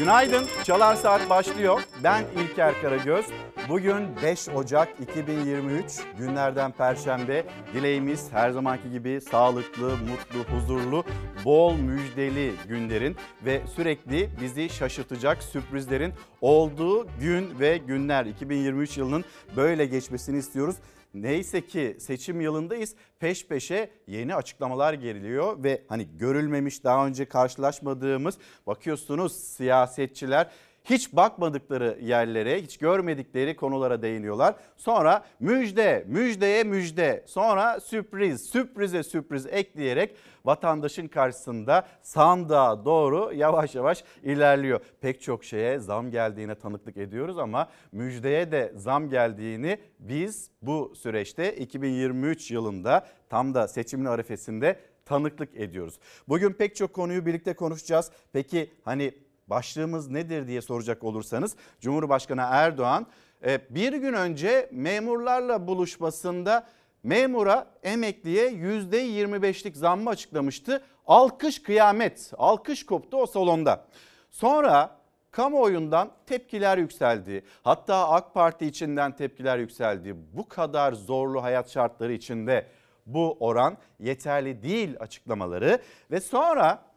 Günaydın. Çalar Saat başlıyor. Ben İlker Karagöz. Bugün 5 Ocak 2023 günlerden Perşembe. Dileğimiz her zamanki gibi sağlıklı, mutlu, huzurlu, bol müjdeli günlerin ve sürekli bizi şaşırtacak sürprizlerin olduğu gün ve günler. 2023 yılının böyle geçmesini istiyoruz. Neyse ki seçim yılındayız. Peş peşe yeni açıklamalar geliyor ve hani görülmemiş daha önce karşılaşmadığımız bakıyorsunuz siyasetçiler hiç bakmadıkları yerlere, hiç görmedikleri konulara değiniyorlar. Sonra müjde, müjdeye müjde, sonra sürpriz, sürprize sürpriz ekleyerek vatandaşın karşısında sandığa doğru yavaş yavaş ilerliyor. Pek çok şeye zam geldiğine tanıklık ediyoruz ama müjdeye de zam geldiğini biz bu süreçte 2023 yılında tam da seçimin arifesinde tanıklık ediyoruz. Bugün pek çok konuyu birlikte konuşacağız. Peki hani başlığımız nedir diye soracak olursanız Cumhurbaşkanı Erdoğan e, bir gün önce memurlarla buluşmasında memura emekliye %25'lik zammı açıklamıştı. Alkış kıyamet, alkış koptu o salonda. Sonra kamuoyundan tepkiler yükseldi. Hatta AK Parti içinden tepkiler yükseldi. Bu kadar zorlu hayat şartları içinde bu oran yeterli değil açıklamaları ve sonra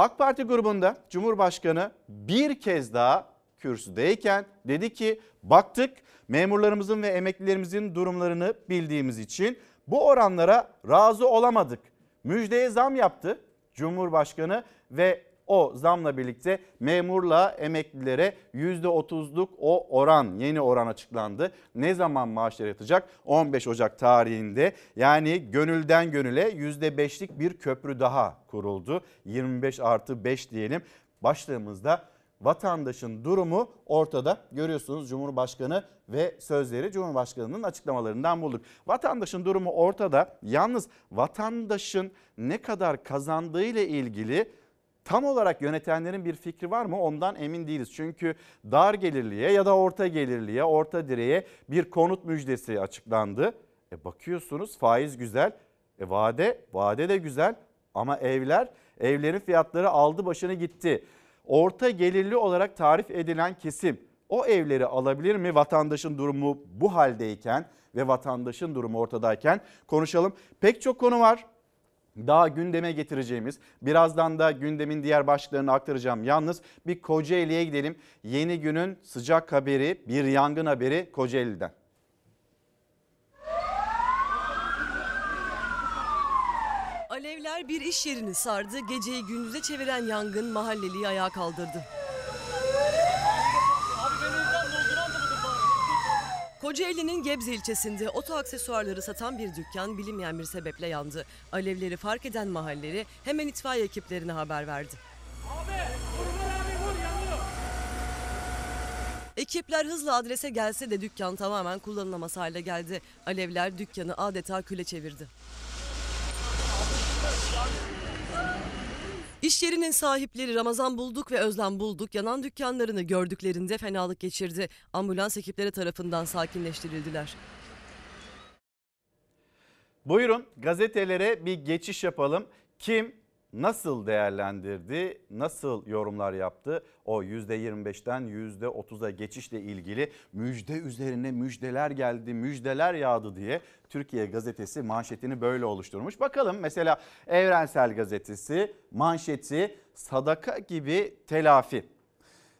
AK Parti grubunda Cumhurbaşkanı bir kez daha kürsüdeyken dedi ki baktık memurlarımızın ve emeklilerimizin durumlarını bildiğimiz için bu oranlara razı olamadık. Müjdeye zam yaptı Cumhurbaşkanı ve o zamla birlikte memurla emeklilere %30'luk o oran yeni oran açıklandı. Ne zaman maaşlar yatacak? 15 Ocak tarihinde yani gönülden gönüle %5'lik bir köprü daha kuruldu. 25 artı 5 diyelim başlığımızda vatandaşın durumu ortada. Görüyorsunuz Cumhurbaşkanı ve sözleri Cumhurbaşkanı'nın açıklamalarından bulduk. Vatandaşın durumu ortada. Yalnız vatandaşın ne kadar kazandığı ile ilgili tam olarak yönetenlerin bir fikri var mı ondan emin değiliz. Çünkü dar gelirliye ya da orta gelirliye, orta direğe bir konut müjdesi açıklandı. E bakıyorsunuz faiz güzel, e vade, vade de güzel ama evler, evlerin fiyatları aldı başını gitti. Orta gelirli olarak tarif edilen kesim o evleri alabilir mi vatandaşın durumu bu haldeyken ve vatandaşın durumu ortadayken konuşalım. Pek çok konu var daha gündeme getireceğimiz birazdan da gündemin diğer başlıklarını aktaracağım. Yalnız bir Kocaeli'ye gidelim. Yeni günün sıcak haberi bir yangın haberi Kocaeli'den. Alevler bir iş yerini sardı. Geceyi gündüze çeviren yangın mahalleliyi ayağa kaldırdı. Kocaeli'nin Gebze ilçesinde oto aksesuarları satan bir dükkan bilinmeyen bir sebeple yandı. Alevleri fark eden mahalleli hemen itfaiye ekiplerine haber verdi. Abi, abi, vur, Ekipler hızla adrese gelse de dükkan tamamen kullanılamaz hale geldi. Alevler dükkanı adeta küle çevirdi. İş yerinin sahipleri Ramazan Bulduk ve Özlem Bulduk yanan dükkanlarını gördüklerinde fenalık geçirdi. Ambulans ekipleri tarafından sakinleştirildiler. Buyurun gazetelere bir geçiş yapalım. Kim nasıl değerlendirdi, nasıl yorumlar yaptı? O %25'ten %30'a geçişle ilgili müjde üzerine müjdeler geldi, müjdeler yağdı diye Türkiye gazetesi manşetini böyle oluşturmuş. Bakalım mesela Evrensel gazetesi manşeti sadaka gibi telafi.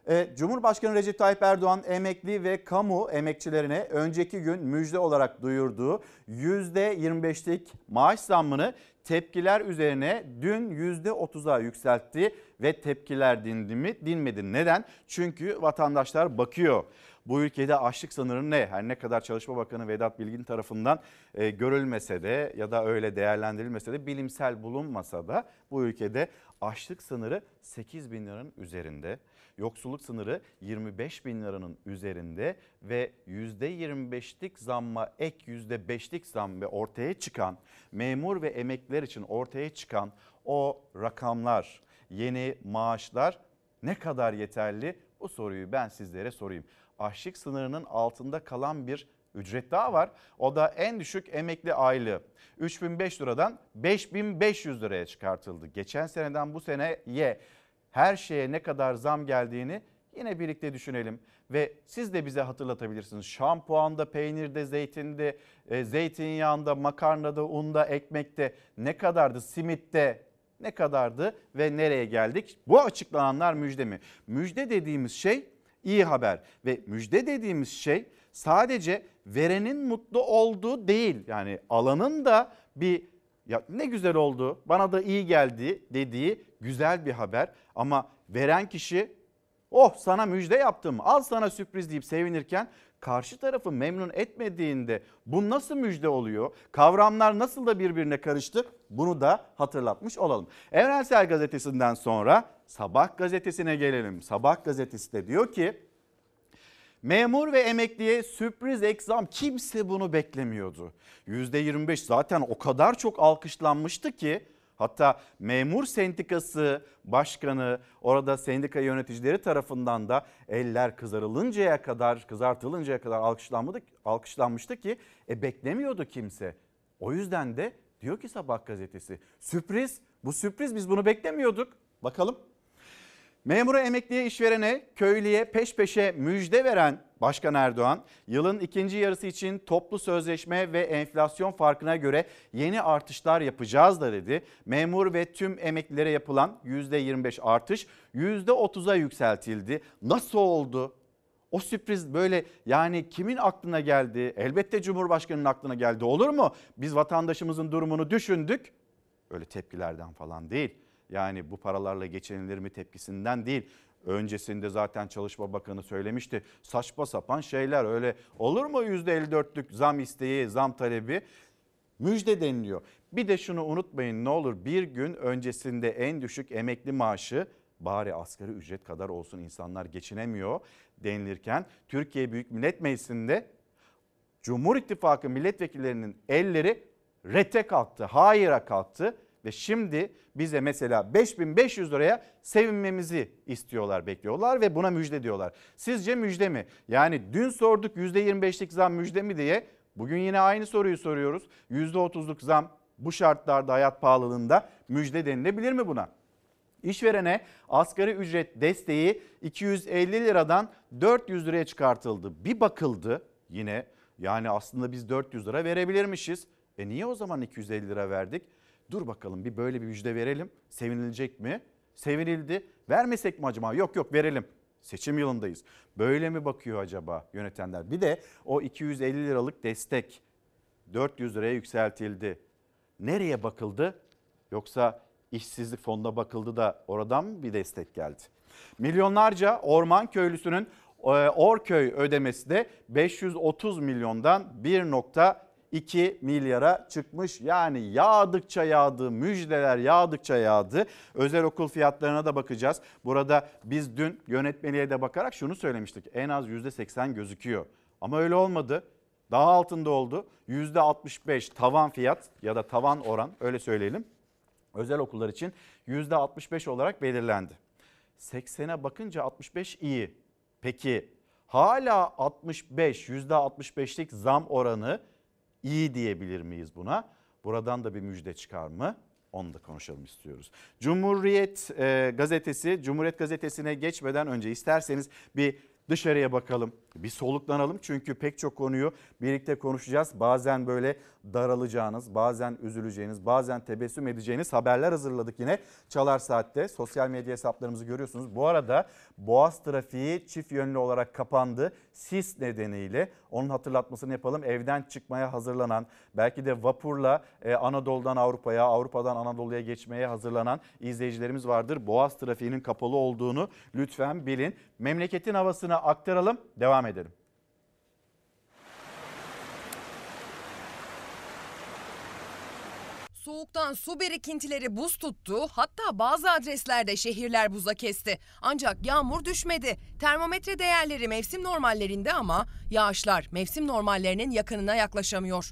E, Cumhurbaşkanı Recep Tayyip Erdoğan emekli ve kamu emekçilerine önceki gün müjde olarak duyurduğu %25'lik maaş zammını tepkiler üzerine dün %30'a yükseltti ve tepkiler dindi mi? Dinmedi. Neden? Çünkü vatandaşlar bakıyor. Bu ülkede açlık sınırı ne? Her ne kadar Çalışma Bakanı Vedat Bilgin tarafından e, görülmese de ya da öyle değerlendirilmese de bilimsel bulunmasa da bu ülkede açlık sınırı 8 bin liranın üzerinde. Yoksulluk sınırı 25 bin liranın üzerinde ve %25'lik zamma ek %5'lik zam ve ortaya çıkan memur ve emekliler için ortaya çıkan o rakamlar, yeni maaşlar ne kadar yeterli? Bu soruyu ben sizlere sorayım. Açlık sınırının altında kalan bir ücret daha var. O da en düşük emekli aylığı 3005 liradan 5500 liraya çıkartıldı. Geçen seneden bu seneye her şeye ne kadar zam geldiğini yine birlikte düşünelim. Ve siz de bize hatırlatabilirsiniz. Şampuanda, peynirde, zeytinde, e, zeytinyağında, makarnada, unda, ekmekte ne kadardı? Simitte ne kadardı ve nereye geldik? Bu açıklananlar müjde mi? Müjde dediğimiz şey iyi haber ve müjde dediğimiz şey sadece verenin mutlu olduğu değil. Yani alanın da bir ya ne güzel oldu bana da iyi geldi dediği güzel bir haber ama veren kişi oh sana müjde yaptım al sana sürpriz deyip sevinirken karşı tarafı memnun etmediğinde bu nasıl müjde oluyor? Kavramlar nasıl da birbirine karıştı? Bunu da hatırlatmış olalım. Evrensel Gazetesi'nden sonra Sabah gazetesine gelelim. Sabah gazetesi de diyor ki Memur ve emekliye sürpriz ek zam kimse bunu beklemiyordu. %25 zaten o kadar çok alkışlanmıştı ki hatta memur sendikası başkanı orada sendika yöneticileri tarafından da eller kızarılıncaya kadar kızartılıncaya kadar alkışlanmadı, alkışlanmıştı ki e beklemiyordu kimse. O yüzden de diyor ki Sabah gazetesi sürpriz bu sürpriz biz bunu beklemiyorduk. Bakalım Memura emekliye işverene köylüye peş peşe müjde veren Başkan Erdoğan yılın ikinci yarısı için toplu sözleşme ve enflasyon farkına göre yeni artışlar yapacağız da dedi. Memur ve tüm emeklilere yapılan %25 artış %30'a yükseltildi. Nasıl oldu? O sürpriz böyle yani kimin aklına geldi? Elbette Cumhurbaşkanı'nın aklına geldi olur mu? Biz vatandaşımızın durumunu düşündük. Öyle tepkilerden falan değil. Yani bu paralarla geçinilir mi tepkisinden değil. Öncesinde zaten Çalışma Bakanı söylemişti. Saçma sapan şeyler öyle olur mu %54'lük zam isteği, zam talebi? Müjde deniliyor. Bir de şunu unutmayın ne olur bir gün öncesinde en düşük emekli maaşı bari asgari ücret kadar olsun insanlar geçinemiyor denilirken Türkiye Büyük Millet Meclisi'nde Cumhur İttifakı milletvekillerinin elleri rete kalktı, hayıra kalktı ve şimdi bize mesela 5500 liraya sevinmemizi istiyorlar, bekliyorlar ve buna müjde diyorlar. Sizce müjde mi? Yani dün sorduk %25'lik zam müjde mi diye. Bugün yine aynı soruyu soruyoruz. %30'luk zam bu şartlarda hayat pahalılığında müjde denilebilir mi buna? İşverene asgari ücret desteği 250 liradan 400 liraya çıkartıldı. Bir bakıldı yine yani aslında biz 400 lira verebilirmişiz. E niye o zaman 250 lira verdik? Dur bakalım bir böyle bir müjde verelim. Sevinilecek mi? Sevinildi. Vermesek mi acaba? Yok yok verelim. Seçim yılındayız. Böyle mi bakıyor acaba yönetenler? Bir de o 250 liralık destek 400 liraya yükseltildi. Nereye bakıldı? Yoksa işsizlik fonuna bakıldı da oradan mı bir destek geldi? Milyonlarca orman köylüsünün e, Orköy ödemesi de 530 milyondan 1. 2 milyara çıkmış. Yani yağdıkça yağdı, müjdeler yağdıkça yağdı. Özel okul fiyatlarına da bakacağız. Burada biz dün yönetmeliğe de bakarak şunu söylemiştik. En az %80 gözüküyor. Ama öyle olmadı. Daha altında oldu. %65 tavan fiyat ya da tavan oran öyle söyleyelim. Özel okullar için %65 olarak belirlendi. 80'e bakınca 65 iyi. Peki hala 65 %65'lik zam oranı iyi diyebilir miyiz buna? Buradan da bir müjde çıkar mı? Onu da konuşalım istiyoruz. Cumhuriyet e, gazetesi, Cumhuriyet gazetesine geçmeden önce isterseniz bir dışarıya bakalım. Bir soluklanalım çünkü pek çok konuyu birlikte konuşacağız. Bazen böyle daralacağınız, bazen üzüleceğiniz, bazen tebessüm edeceğiniz haberler hazırladık yine. Çalar Saat'te sosyal medya hesaplarımızı görüyorsunuz. Bu arada Boğaz trafiği çift yönlü olarak kapandı. Sis nedeniyle onun hatırlatmasını yapalım. Evden çıkmaya hazırlanan, belki de vapurla e, Anadolu'dan Avrupa'ya, Avrupa'dan Anadolu'ya geçmeye hazırlanan izleyicilerimiz vardır. Boğaz trafiğinin kapalı olduğunu lütfen bilin. Memleketin havasını aktaralım. Devam devam edelim. Soğuktan su birikintileri buz tuttu, hatta bazı adreslerde şehirler buza kesti. Ancak yağmur düşmedi. Termometre değerleri mevsim normallerinde ama yağışlar mevsim normallerinin yakınına yaklaşamıyor.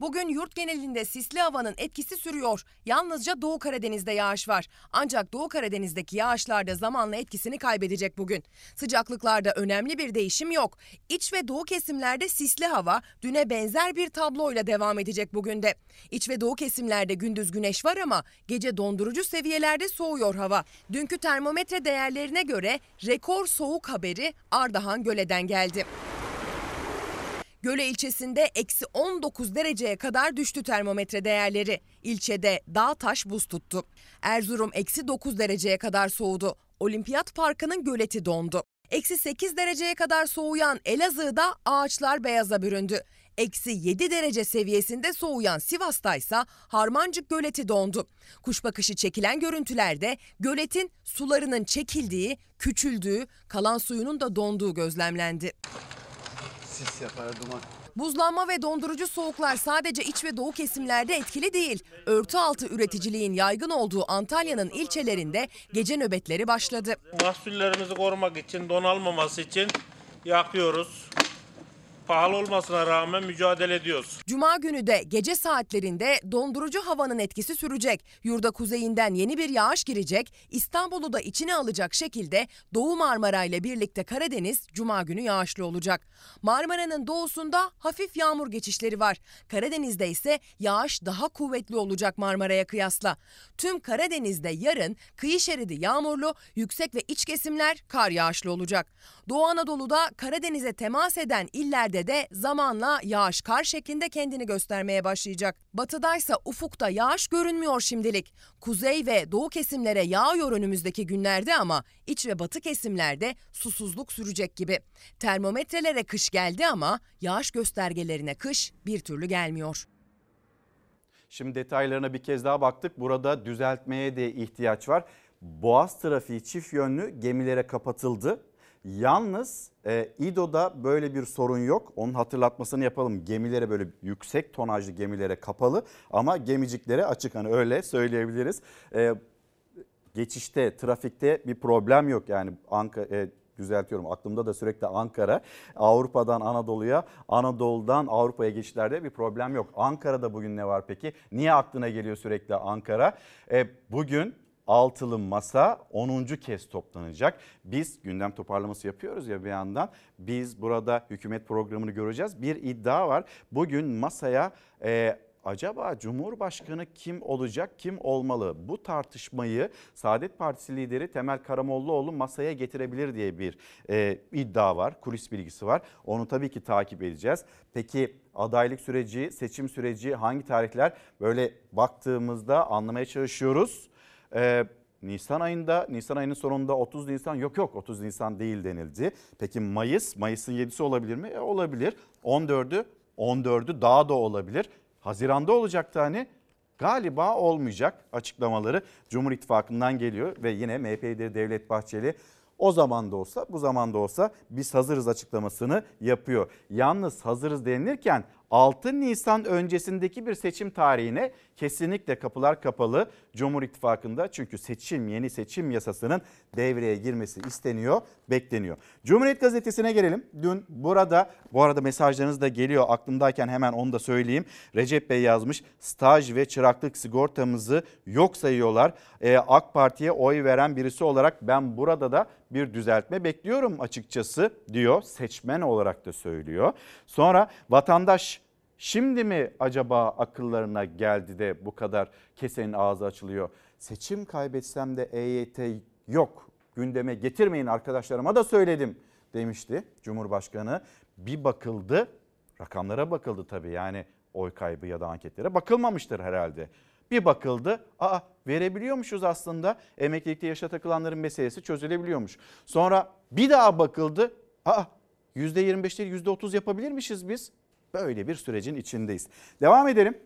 Bugün yurt genelinde sisli havanın etkisi sürüyor. Yalnızca Doğu Karadeniz'de yağış var. Ancak Doğu Karadeniz'deki yağışlar da zamanla etkisini kaybedecek bugün. Sıcaklıklarda önemli bir değişim yok. İç ve doğu kesimlerde sisli hava düne benzer bir tabloyla devam edecek bugün de. İç ve doğu kesimlerde gündüz güneş var ama gece dondurucu seviyelerde soğuyor hava. Dünkü termometre değerlerine göre rekor soğuk haberi Ardahan Göle'den geldi. Göle ilçesinde eksi 19 dereceye kadar düştü termometre değerleri. İlçede dağ taş buz tuttu. Erzurum eksi 9 dereceye kadar soğudu. Olimpiyat Parkı'nın göleti dondu. Eksi 8 dereceye kadar soğuyan Elazığ'da ağaçlar beyaza büründü. Eksi 7 derece seviyesinde soğuyan Sivas'ta ise Harmancık göleti dondu. Kuş bakışı çekilen görüntülerde göletin sularının çekildiği, küçüldüğü, kalan suyunun da donduğu gözlemlendi. Sis yapar duman. Buzlanma ve dondurucu soğuklar sadece iç ve doğu kesimlerde etkili değil. Örtü altı üreticiliğin yaygın olduğu Antalya'nın ilçelerinde gece nöbetleri başladı. Mahsullerimizi korumak için, don almaması için yakıyoruz. Pahalı olmasına rağmen mücadele ediyoruz. Cuma günü de gece saatlerinde dondurucu havanın etkisi sürecek. Yurda kuzeyinden yeni bir yağış girecek. İstanbul'u da içine alacak şekilde Doğu Marmara ile birlikte Karadeniz Cuma günü yağışlı olacak. Marmara'nın doğusunda hafif yağmur geçişleri var. Karadeniz'de ise yağış daha kuvvetli olacak Marmara'ya kıyasla. Tüm Karadeniz'de yarın kıyı şeridi yağmurlu, yüksek ve iç kesimler kar yağışlı olacak. Doğu Anadolu'da Karadeniz'e temas eden illerde de zamanla yağış kar şeklinde kendini göstermeye başlayacak. Batıdaysa ufukta yağış görünmüyor şimdilik. Kuzey ve doğu kesimlere yağıyor önümüzdeki günlerde ama iç ve batı kesimlerde susuzluk sürecek gibi. Termometrelere kış geldi ama yağış göstergelerine kış bir türlü gelmiyor. Şimdi detaylarına bir kez daha baktık. Burada düzeltmeye de ihtiyaç var. Boğaz trafiği çift yönlü gemilere kapatıldı. Yalnız e, İDO'da böyle bir sorun yok. Onun hatırlatmasını yapalım. Gemilere böyle yüksek tonajlı gemilere kapalı ama gemiciklere açık. Hani öyle söyleyebiliriz. E, geçişte, trafikte bir problem yok. Yani Ankara, e, düzeltiyorum aklımda da sürekli Ankara. Avrupa'dan Anadolu'ya, Anadolu'dan Avrupa'ya geçişlerde bir problem yok. Ankara'da bugün ne var peki? Niye aklına geliyor sürekli Ankara? E, bugün altılı masa 10. kez toplanacak. Biz gündem toparlaması yapıyoruz ya bir yandan. Biz burada hükümet programını göreceğiz. Bir iddia var. Bugün masaya e, acaba Cumhurbaşkanı kim olacak, kim olmalı? Bu tartışmayı Saadet Partisi lideri Temel Karamollaoğlu masaya getirebilir diye bir e, iddia var, kulis bilgisi var. Onu tabii ki takip edeceğiz. Peki adaylık süreci, seçim süreci hangi tarihler? Böyle baktığımızda anlamaya çalışıyoruz. Ee, Nisan ayında, Nisan ayının sonunda 30 Nisan yok yok 30 Nisan değil denildi. Peki Mayıs, Mayıs'ın 7'si olabilir mi? E, olabilir. 14'ü, 14'ü daha da olabilir. Haziranda olacaktı hani. Galiba olmayacak açıklamaları Cumhur İttifakı'ndan geliyor ve yine MHP lideri Devlet Bahçeli o zaman da olsa bu zaman da olsa biz hazırız açıklamasını yapıyor. Yalnız hazırız denilirken 6 Nisan öncesindeki bir seçim tarihine kesinlikle kapılar kapalı Cumhur İttifakı'nda. Çünkü seçim yeni seçim yasasının devreye girmesi isteniyor, bekleniyor. Cumhuriyet Gazetesi'ne gelelim. Dün burada bu arada mesajlarınız da geliyor aklımdayken hemen onu da söyleyeyim. Recep Bey yazmış staj ve çıraklık sigortamızı yok sayıyorlar. Ee, AK Parti'ye oy veren birisi olarak ben burada da bir düzeltme bekliyorum açıkçası diyor. Seçmen olarak da söylüyor. Sonra vatandaş Şimdi mi acaba akıllarına geldi de bu kadar kesenin ağzı açılıyor? Seçim kaybetsem de EYT yok gündeme getirmeyin arkadaşlarıma da söyledim demişti Cumhurbaşkanı. Bir bakıldı rakamlara bakıldı tabii yani oy kaybı ya da anketlere bakılmamıştır herhalde. Bir bakıldı aa verebiliyormuşuz aslında emeklilikte yaşa takılanların meselesi çözülebiliyormuş. Sonra bir daha bakıldı aa %25 değil %30 yapabilirmişiz biz. Böyle bir sürecin içindeyiz. Devam edelim.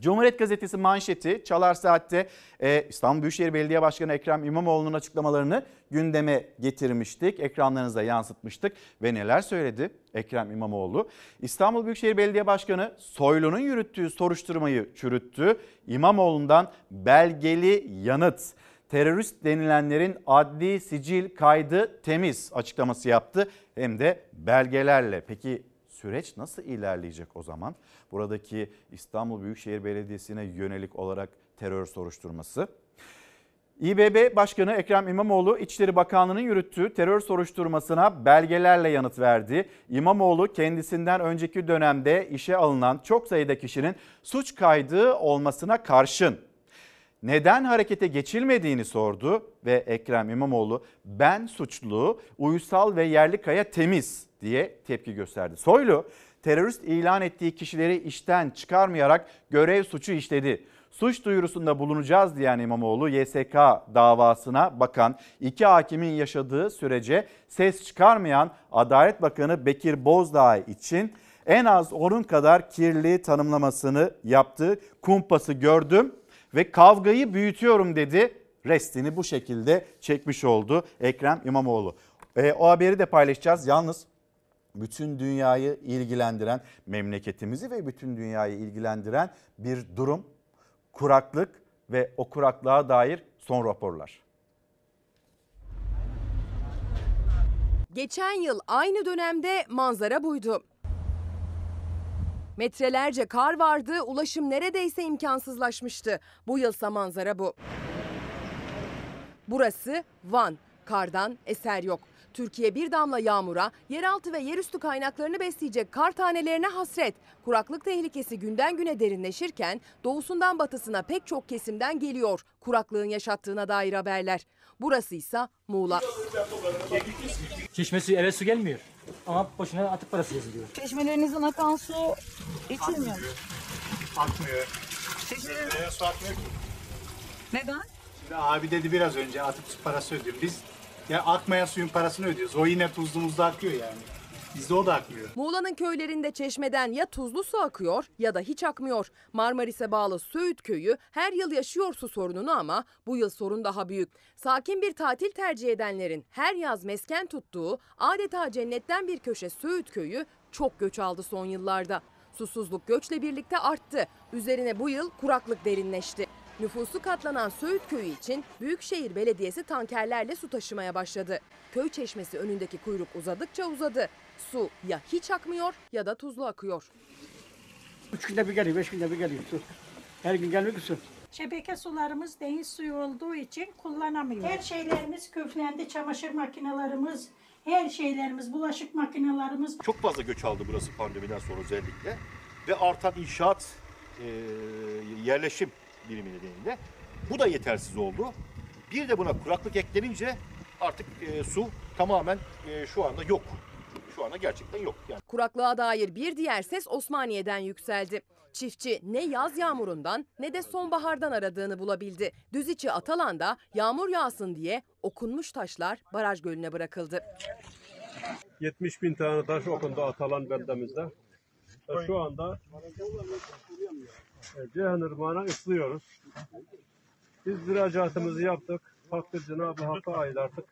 Cumhuriyet Gazetesi manşeti Çalar Saat'te e, İstanbul Büyükşehir Belediye Başkanı Ekrem İmamoğlu'nun açıklamalarını gündeme getirmiştik. Ekranlarınıza yansıtmıştık ve neler söyledi Ekrem İmamoğlu? İstanbul Büyükşehir Belediye Başkanı Soylu'nun yürüttüğü soruşturmayı çürüttü. İmamoğlu'ndan belgeli yanıt terörist denilenlerin adli sicil kaydı temiz açıklaması yaptı hem de belgelerle. Peki süreç nasıl ilerleyecek o zaman? Buradaki İstanbul Büyükşehir Belediyesi'ne yönelik olarak terör soruşturması. İBB Başkanı Ekrem İmamoğlu İçişleri Bakanlığı'nın yürüttüğü terör soruşturmasına belgelerle yanıt verdi. İmamoğlu kendisinden önceki dönemde işe alınan çok sayıda kişinin suç kaydı olmasına karşın neden harekete geçilmediğini sordu ve Ekrem İmamoğlu ben suçlu, uysal ve yerli kaya temiz diye tepki gösterdi. Soylu terörist ilan ettiği kişileri işten çıkarmayarak görev suçu işledi. Suç duyurusunda bulunacağız diyen İmamoğlu YSK davasına bakan iki hakimin yaşadığı sürece ses çıkarmayan Adalet Bakanı Bekir Bozdağ için en az onun kadar kirli tanımlamasını yaptı. Kumpası gördüm ve kavgayı büyütüyorum dedi. Restini bu şekilde çekmiş oldu Ekrem İmamoğlu. E, o haberi de paylaşacağız. Yalnız bütün dünyayı ilgilendiren, memleketimizi ve bütün dünyayı ilgilendiren bir durum. Kuraklık ve o kuraklığa dair son raporlar. Geçen yıl aynı dönemde manzara buydu. Metrelerce kar vardı, ulaşım neredeyse imkansızlaşmıştı. Bu yılsa manzara bu. Burası Van. Kardan eser yok. Türkiye bir damla yağmura, yeraltı ve yerüstü kaynaklarını besleyecek kar tanelerine hasret. Kuraklık tehlikesi günden güne derinleşirken doğusundan batısına pek çok kesimden geliyor kuraklığın yaşattığına dair haberler. Burası ise Muğla. Çeşme suyu eve su gelmiyor. Ama boşuna atık parası yazılıyor. Çeşmelerinizden akan su içilmiyor. Akmıyor. Çeşmelere su akmıyor ki. Neden? Şimdi abi dedi biraz önce atık parası ödüyor. Biz ya akmayan suyun parasını ödüyoruz. O yine tuzlu muzlu akıyor yani. Bizde o da akmıyor. Muğla'nın köylerinde çeşmeden ya tuzlu su akıyor ya da hiç akmıyor. Marmaris'e bağlı Söğüt köyü her yıl yaşıyor su sorununu ama bu yıl sorun daha büyük. Sakin bir tatil tercih edenlerin her yaz mesken tuttuğu adeta cennetten bir köşe Söğüt köyü çok göç aldı son yıllarda. Susuzluk göçle birlikte arttı. Üzerine bu yıl kuraklık derinleşti. Nüfusu katlanan Söğüt köyü için Büyükşehir Belediyesi tankerlerle su taşımaya başladı. Köy çeşmesi önündeki kuyruk uzadıkça uzadı. Su ya hiç akmıyor ya da tuzlu akıyor. Üç günde bir geliyor, beş günde bir geliyor su. Her gün gelmiyor ki su. Şebeke sularımız deniz suyu olduğu için kullanamıyoruz. Her şeylerimiz küflendi, çamaşır makinelerimiz, her şeylerimiz, bulaşık makinelerimiz. Çok fazla göç aldı burası pandemiden sonra özellikle. Ve artan inşaat, e, yerleşim birimi nedeniyle. Bu da yetersiz oldu. Bir de buna kuraklık eklenince artık e, su tamamen e, şu anda yok. Şu anda gerçekten yok. Yani Kuraklığa dair bir diğer ses Osmaniye'den yükseldi. Çiftçi ne yaz yağmurundan ne de sonbahardan aradığını bulabildi. Düziçi Atalan'da yağmur yağsın diye okunmuş taşlar baraj gölüne bırakıldı. 70 bin tane taş okundu Atalan beldemizde. Şu anda Ceyhan Irmağı'na ıslıyoruz. Biz müracaatımızı yaptık. Takdir Cenab-ı Hakk'a ait artık.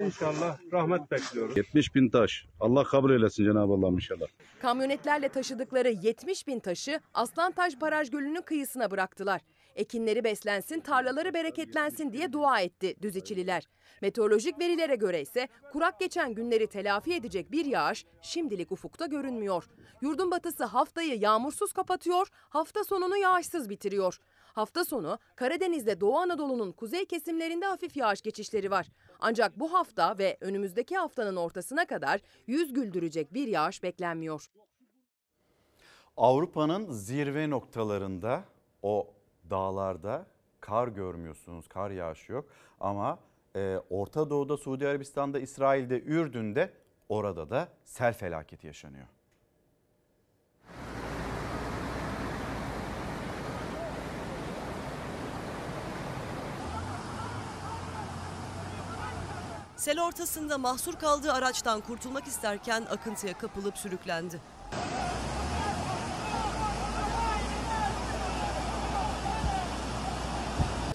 İnşallah rahmet bekliyoruz. 70 bin taş. Allah kabul eylesin Cenab-ı Allah inşallah. Kamyonetlerle taşıdıkları 70 bin taşı Aslantaş Baraj Gölü'nün kıyısına bıraktılar. Ekinleri beslensin, tarlaları bereketlensin diye dua etti Düziçililer. Meteorolojik verilere göre ise kurak geçen günleri telafi edecek bir yağış şimdilik ufukta görünmüyor. Yurdun batısı haftayı yağmursuz kapatıyor, hafta sonunu yağışsız bitiriyor. Hafta sonu Karadeniz'de Doğu Anadolu'nun kuzey kesimlerinde hafif yağış geçişleri var. Ancak bu hafta ve önümüzdeki haftanın ortasına kadar yüz güldürecek bir yağış beklenmiyor. Avrupa'nın zirve noktalarında o dağlarda kar görmüyorsunuz, kar yağışı yok. Ama e, Orta Doğu'da, Suudi Arabistan'da, İsrail'de, Ürdün'de orada da sel felaketi yaşanıyor. Sel ortasında mahsur kaldığı araçtan kurtulmak isterken akıntıya kapılıp sürüklendi.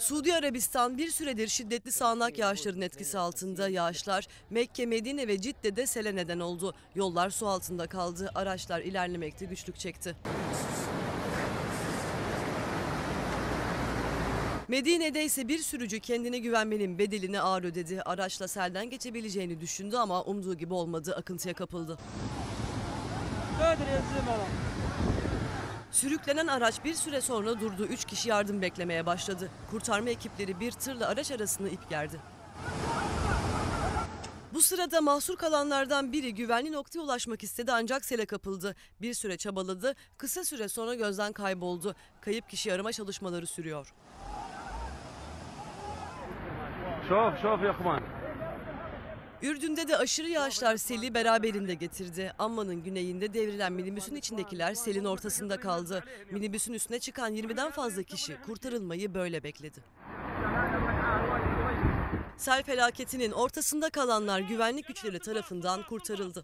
Suudi Arabistan bir süredir şiddetli sağanak yağışların etkisi altında yağışlar Mekke, Medine ve Cidde'de sele neden oldu. Yollar su altında kaldı, araçlar ilerlemekte güçlük çekti. Medine'de ise bir sürücü kendine güvenmenin bedelini ağır ödedi. Araçla selden geçebileceğini düşündü ama umduğu gibi olmadı, akıntıya kapıldı. Sürüklenen araç bir süre sonra durdu. Üç kişi yardım beklemeye başladı. Kurtarma ekipleri bir tırla araç arasını ip gerdi. Bu sırada mahsur kalanlardan biri güvenli noktaya ulaşmak istedi ancak sele kapıldı. Bir süre çabaladı, kısa süre sonra gözden kayboldu. Kayıp kişi arama çalışmaları sürüyor. Şof, şof yakman. Ürdün'de de aşırı yağışlar seli beraberinde getirdi. Amman'ın güneyinde devrilen minibüsün içindekiler selin ortasında kaldı. Minibüsün üstüne çıkan 20'den fazla kişi kurtarılmayı böyle bekledi. Sel felaketinin ortasında kalanlar güvenlik güçleri tarafından kurtarıldı.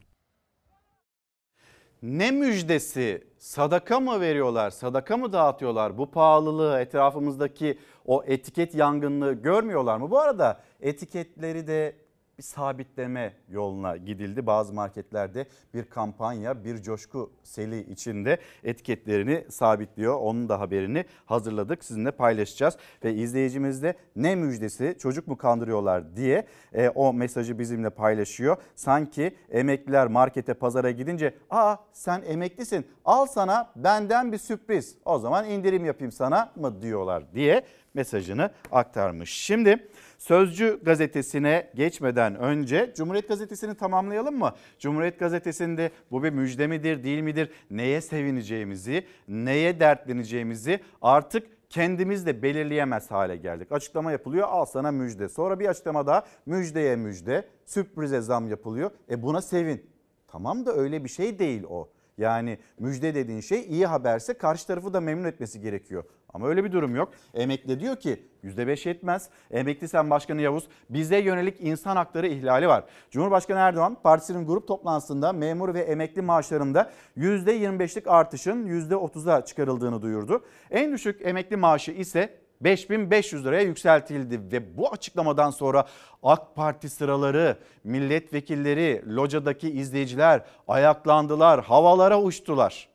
Ne müjdesi? Sadaka mı veriyorlar? Sadaka mı dağıtıyorlar? Bu pahalılığı etrafımızdaki o etiket yangınlığı görmüyorlar mı? Bu arada etiketleri de bir sabitleme yoluna gidildi. Bazı marketlerde bir kampanya, bir coşku seli içinde etiketlerini sabitliyor. Onun da haberini hazırladık. Sizinle paylaşacağız. Ve izleyicimiz de ne müjdesi çocuk mu kandırıyorlar diye e, o mesajı bizimle paylaşıyor. Sanki emekliler markete pazara gidince aa sen emeklisin al sana benden bir sürpriz o zaman indirim yapayım sana mı diyorlar diye mesajını aktarmış. Şimdi Sözcü gazetesine geçmeden önce Cumhuriyet gazetesini tamamlayalım mı? Cumhuriyet gazetesinde bu bir müjde midir değil midir? Neye sevineceğimizi, neye dertleneceğimizi artık kendimiz de belirleyemez hale geldik. Açıklama yapılıyor al sana müjde. Sonra bir açıklama daha müjdeye müjde, sürprize zam yapılıyor. E buna sevin. Tamam da öyle bir şey değil o. Yani müjde dediğin şey iyi haberse karşı tarafı da memnun etmesi gerekiyor. Ama öyle bir durum yok. Emekli diyor ki %5 yetmez. Emekli Sen Başkanı Yavuz bize yönelik insan hakları ihlali var. Cumhurbaşkanı Erdoğan partisinin grup toplantısında memur ve emekli maaşlarında %25'lik artışın %30'a çıkarıldığını duyurdu. En düşük emekli maaşı ise 5500 liraya yükseltildi ve bu açıklamadan sonra AK Parti sıraları, milletvekilleri, locadaki izleyiciler ayaklandılar, havalara uçtular.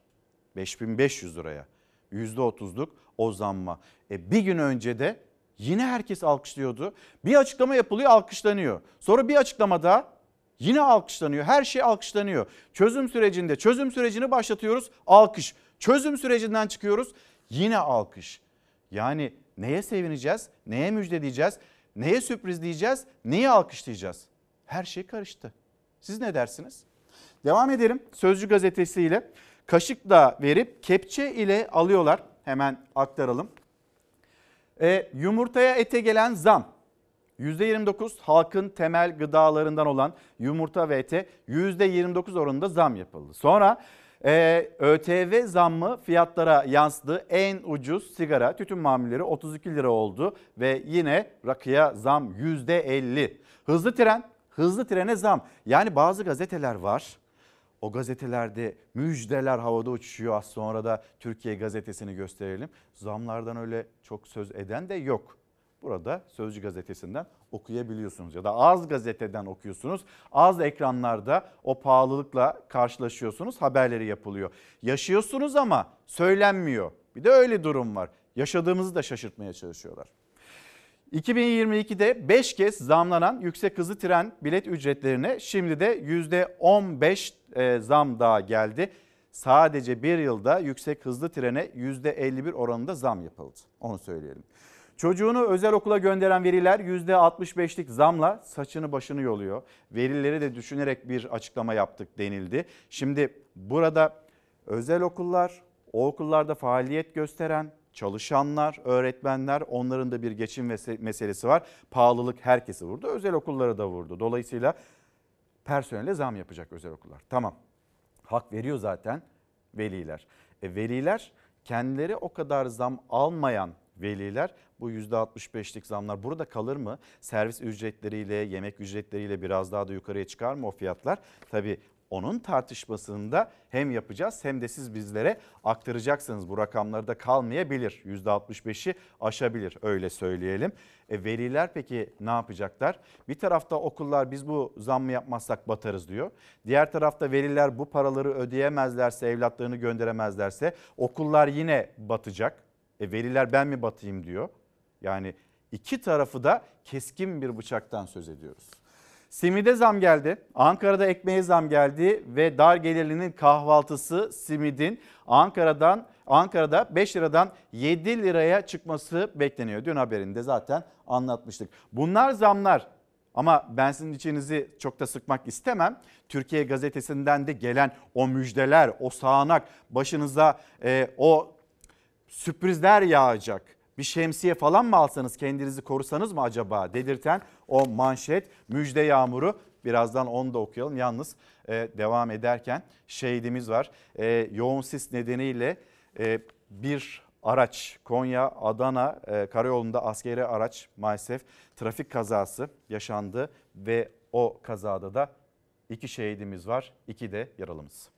5500 liraya %30'luk o zamma. E bir gün önce de yine herkes alkışlıyordu. Bir açıklama yapılıyor alkışlanıyor. Sonra bir açıklama daha yine alkışlanıyor. Her şey alkışlanıyor. Çözüm sürecinde çözüm sürecini başlatıyoruz alkış. Çözüm sürecinden çıkıyoruz yine alkış. Yani neye sevineceğiz? Neye müjde diyeceğiz? Neye sürpriz diyeceğiz? Neyi alkışlayacağız? Her şey karıştı. Siz ne dersiniz? Devam edelim Sözcü gazetesiyle. Kaşıkla verip kepçe ile alıyorlar. Hemen aktaralım. E, yumurtaya ete gelen zam. %29 halkın temel gıdalarından olan yumurta ve ete %29 oranında zam yapıldı. Sonra e, ÖTV zammı fiyatlara yansıdı. En ucuz sigara tütün mamulleri 32 lira oldu ve yine rakıya zam %50. Hızlı tren, hızlı trene zam. Yani bazı gazeteler var. O gazetelerde müjdeler havada uçuşuyor. Az sonra da Türkiye gazetesini gösterelim. Zamlardan öyle çok söz eden de yok. Burada Sözcü gazetesinden okuyabiliyorsunuz ya da az gazeteden okuyorsunuz. Az ekranlarda o pahalılıkla karşılaşıyorsunuz. Haberleri yapılıyor. Yaşıyorsunuz ama söylenmiyor. Bir de öyle durum var. Yaşadığımızı da şaşırtmaya çalışıyorlar. 2022'de 5 kez zamlanan yüksek hızlı tren bilet ücretlerine şimdi de %15 e, zam daha geldi. Sadece bir yılda yüksek hızlı trene %51 oranında zam yapıldı. Onu söyleyelim. Çocuğunu özel okula gönderen veliler %65'lik zamla saçını başını yoluyor. Verileri de düşünerek bir açıklama yaptık denildi. Şimdi burada özel okullar, o okullarda faaliyet gösteren çalışanlar, öğretmenler onların da bir geçim meselesi var. Pahalılık herkesi vurdu. Özel okulları da vurdu. Dolayısıyla personele zam yapacak özel okullar. Tamam. Hak veriyor zaten veliler. E, veliler kendileri o kadar zam almayan veliler bu %65'lik zamlar burada kalır mı? Servis ücretleriyle, yemek ücretleriyle biraz daha da yukarıya çıkar mı o fiyatlar? Tabii onun tartışmasında hem yapacağız hem de siz bizlere aktaracaksınız. Bu rakamlarda kalmayabilir. %65'i aşabilir öyle söyleyelim. E, veliler peki ne yapacaklar? Bir tarafta okullar biz bu zammı yapmazsak batarız diyor. Diğer tarafta veliler bu paraları ödeyemezlerse, evlatlarını gönderemezlerse okullar yine batacak. E, veliler ben mi batayım diyor. Yani iki tarafı da keskin bir bıçaktan söz ediyoruz. Simide zam geldi. Ankara'da ekmeğe zam geldi ve dar gelirlinin kahvaltısı simidin Ankara'dan Ankara'da 5 liradan 7 liraya çıkması bekleniyor. Dün haberinde zaten anlatmıştık. Bunlar zamlar ama ben sizin içinizi çok da sıkmak istemem. Türkiye gazetesinden de gelen o müjdeler, o sağanak başınıza e, o sürprizler yağacak. Bir şemsiye falan mı alsanız kendinizi korusanız mı acaba dedirten o manşet müjde yağmuru. Birazdan onu da okuyalım. Yalnız e, devam ederken şehidimiz var. E, yoğun sis nedeniyle e, bir araç Konya Adana e, karayolunda askeri araç maalesef trafik kazası yaşandı ve o kazada da iki şehidimiz var, iki de yaralımız.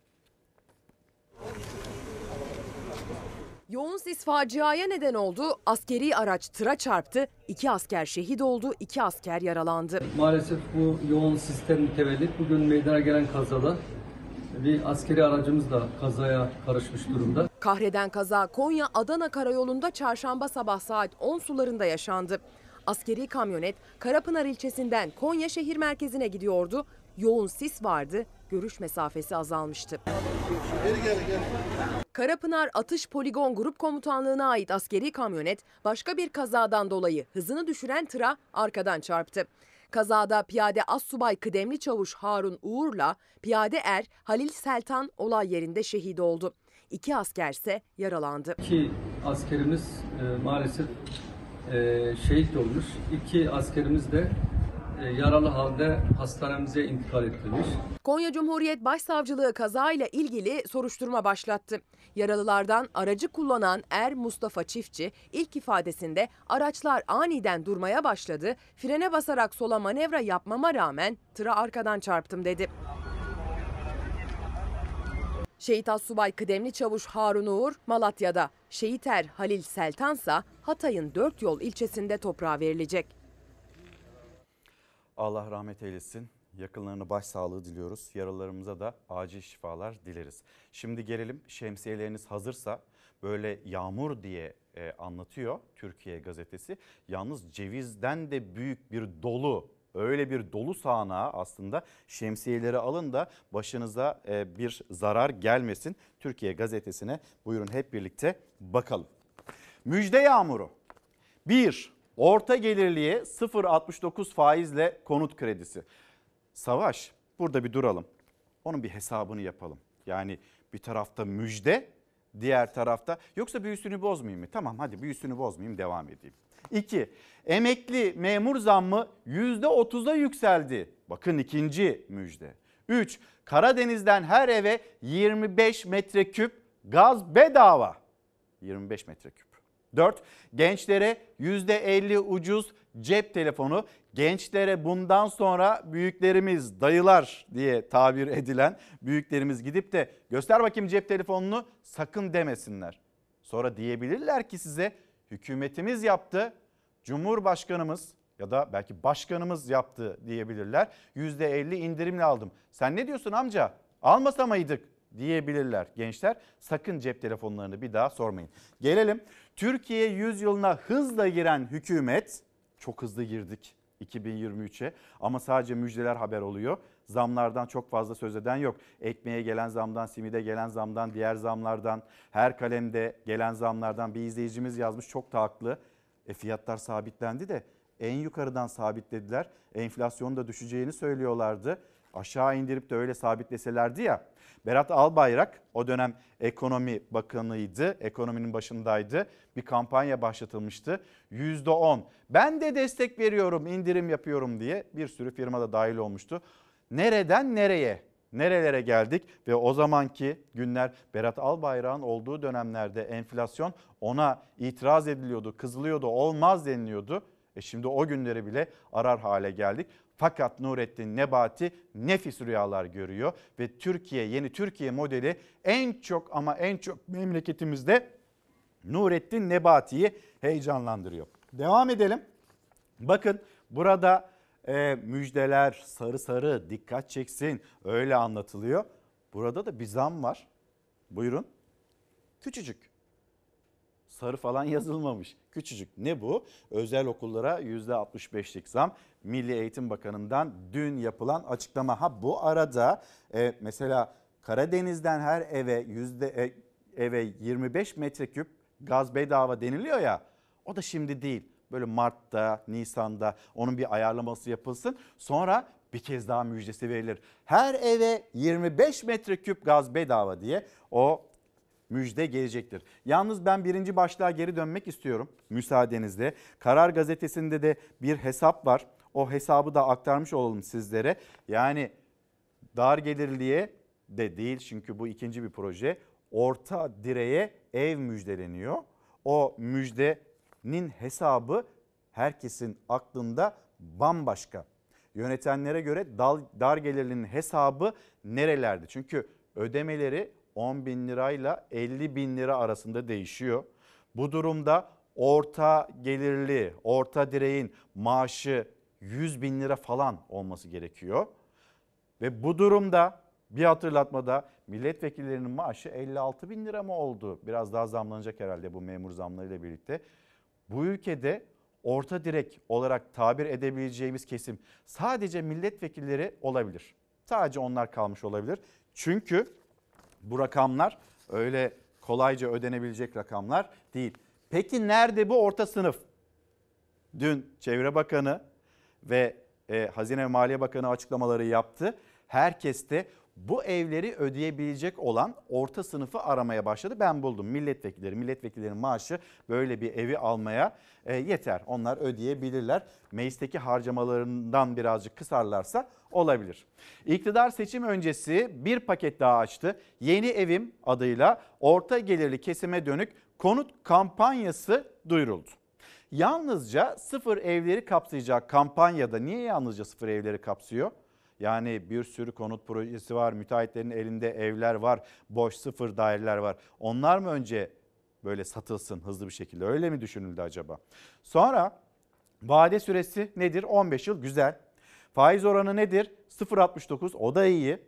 Yoğun sis faciaya neden oldu. Askeri araç tıra çarptı. İki asker şehit oldu, iki asker yaralandı. Maalesef bu yoğun sistem mütevellit bugün meydana gelen kazada bir askeri aracımız da kazaya karışmış durumda. Kahreden kaza Konya Adana karayolunda çarşamba sabah saat 10 sularında yaşandı. Askeri kamyonet Karapınar ilçesinden Konya şehir merkezine gidiyordu. Yoğun sis vardı, görüş mesafesi azalmıştı. Karapınar Atış Poligon Grup Komutanlığı'na ait askeri kamyonet başka bir kazadan dolayı hızını düşüren tıra arkadan çarptı. Kazada piyade Assubay Kıdemli Çavuş Harun Uğur'la piyade er Halil Seltan olay yerinde şehit oldu. İki asker ise yaralandı. İki askerimiz e, maalesef e, şehit olmuş. İki askerimiz de yaralı halde hastanemize intikal ettirmiş. Konya Cumhuriyet Başsavcılığı kazayla ilgili soruşturma başlattı. Yaralılardan aracı kullanan Er Mustafa Çiftçi ilk ifadesinde araçlar aniden durmaya başladı. Frene basarak sola manevra yapmama rağmen tıra arkadan çarptım dedi. Şehit Assubay Kıdemli Çavuş Harun Uğur Malatya'da, Şehit Er Halil Seltansa Hatay'ın Dört Yol ilçesinde toprağa verilecek. Allah rahmet eylesin. Yakınlarına başsağlığı diliyoruz. Yaralarımıza da acil şifalar dileriz. Şimdi gelelim şemsiyeleriniz hazırsa böyle yağmur diye e, anlatıyor Türkiye gazetesi. Yalnız cevizden de büyük bir dolu öyle bir dolu sağanağı aslında şemsiyeleri alın da başınıza e, bir zarar gelmesin. Türkiye gazetesine buyurun hep birlikte bakalım. Müjde yağmuru. 1. Orta gelirliye 0.69 faizle konut kredisi. Savaş burada bir duralım. Onun bir hesabını yapalım. Yani bir tarafta müjde, diğer tarafta yoksa büyüsünü bozmayayım mı? Tamam hadi büyüsünü bozmayayım devam edeyim. 2. Emekli memur zammı %30'a yükseldi. Bakın ikinci müjde. 3. Karadeniz'den her eve 25 metreküp gaz bedava. 25 metreküp. 4. Gençlere %50 ucuz cep telefonu. Gençlere bundan sonra büyüklerimiz, dayılar diye tabir edilen büyüklerimiz gidip de göster bakayım cep telefonunu sakın demesinler. Sonra diyebilirler ki size hükümetimiz yaptı, Cumhurbaşkanımız ya da belki başkanımız yaptı diyebilirler. %50 indirimle aldım. Sen ne diyorsun amca? Almasa mıydık diyebilirler gençler. Sakın cep telefonlarını bir daha sormayın. Gelelim Türkiye 100 yılına hızla giren hükümet çok hızlı girdik 2023'e ama sadece müjdeler haber oluyor. Zamlardan çok fazla söz eden yok. Ekmeğe gelen zamdan, simide gelen zamdan, diğer zamlardan, her kalemde gelen zamlardan bir izleyicimiz yazmış çok da haklı. E fiyatlar sabitlendi de en yukarıdan sabitlediler. Enflasyonun da düşeceğini söylüyorlardı. Aşağı indirip de öyle sabitleselerdi ya. Berat Albayrak o dönem ekonomi bakanıydı, ekonominin başındaydı. Bir kampanya başlatılmıştı. %10 ben de destek veriyorum, indirim yapıyorum diye bir sürü firma da dahil olmuştu. Nereden nereye? Nerelere geldik ve o zamanki günler Berat Albayrak'ın olduğu dönemlerde enflasyon ona itiraz ediliyordu, kızılıyordu, olmaz deniliyordu. E şimdi o günleri bile arar hale geldik. Fakat Nurettin Nebati nefis rüyalar görüyor ve Türkiye yeni Türkiye modeli en çok ama en çok memleketimizde Nurettin Nebati'yi heyecanlandırıyor. Devam edelim. Bakın burada e, müjdeler sarı sarı dikkat çeksin öyle anlatılıyor. Burada da bir zam var. Buyurun. Küçücük. Sarı falan yazılmamış. Küçücük. Ne bu? Özel okullara %65'lik zam. Milli Eğitim Bakanı'ndan dün yapılan açıklama. Ha bu arada e, mesela Karadeniz'den her eve yüzde e, eve 25 metreküp gaz bedava deniliyor ya. O da şimdi değil. Böyle Mart'ta, Nisan'da onun bir ayarlaması yapılsın. Sonra bir kez daha müjdesi verilir. Her eve 25 metreküp gaz bedava diye o müjde gelecektir. Yalnız ben birinci başlığa geri dönmek istiyorum müsaadenizle. Karar gazetesinde de bir hesap var. O hesabı da aktarmış olalım sizlere. Yani dar gelirliye de değil çünkü bu ikinci bir proje. Orta direğe ev müjdeleniyor. O müjdenin hesabı herkesin aklında bambaşka. Yönetenlere göre dar gelirlinin hesabı nerelerde? Çünkü ödemeleri 10 bin lirayla 50 bin lira arasında değişiyor. Bu durumda orta gelirli, orta direğin maaşı 100 bin lira falan olması gerekiyor. Ve bu durumda bir hatırlatmada milletvekillerinin maaşı 56 bin lira mı oldu? Biraz daha zamlanacak herhalde bu memur zamlarıyla birlikte. Bu ülkede orta direk olarak tabir edebileceğimiz kesim sadece milletvekilleri olabilir. Sadece onlar kalmış olabilir. Çünkü bu rakamlar öyle kolayca ödenebilecek rakamlar değil. Peki nerede bu orta sınıf? Dün Çevre Bakanı ve e, Hazine ve Maliye Bakanı açıklamaları yaptı. Herkes de bu evleri ödeyebilecek olan orta sınıfı aramaya başladı. Ben buldum milletvekilleri, milletvekillerinin maaşı böyle bir evi almaya e, yeter. Onlar ödeyebilirler. Meclisteki harcamalarından birazcık kısarlarsa olabilir. İktidar seçim öncesi bir paket daha açtı. Yeni Evim adıyla orta gelirli kesime dönük konut kampanyası duyuruldu. Yalnızca sıfır evleri kapsayacak kampanyada niye yalnızca sıfır evleri kapsıyor? Yani bir sürü konut projesi var, müteahhitlerin elinde evler var, boş sıfır daireler var. Onlar mı önce böyle satılsın hızlı bir şekilde öyle mi düşünüldü acaba? Sonra vade süresi nedir? 15 yıl güzel. Faiz oranı nedir? 0.69 o da iyi.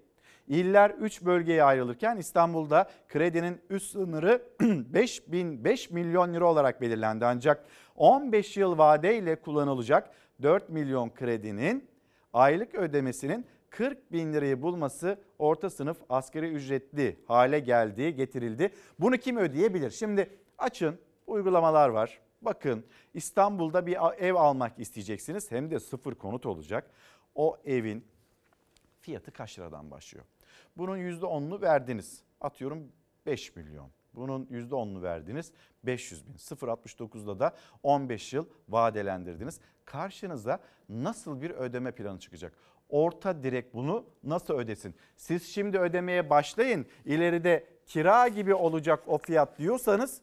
İller 3 bölgeye ayrılırken İstanbul'da kredinin üst sınırı 5 bin 5 milyon lira olarak belirlendi. Ancak 15 yıl vadeyle kullanılacak 4 milyon kredinin aylık ödemesinin 40 bin lirayı bulması orta sınıf asgari ücretli hale geldi, getirildi. Bunu kim ödeyebilir? Şimdi açın uygulamalar var. Bakın İstanbul'da bir ev almak isteyeceksiniz hem de sıfır konut olacak. O evin fiyatı kaç liradan başlıyor? Bunun %10'unu verdiniz. Atıyorum 5 milyon. Bunun %10'unu verdiniz 500 bin. 0.69'da da 15 yıl vadelendirdiniz. Karşınıza nasıl bir ödeme planı çıkacak? Orta direkt bunu nasıl ödesin? Siz şimdi ödemeye başlayın. İleride kira gibi olacak o fiyat diyorsanız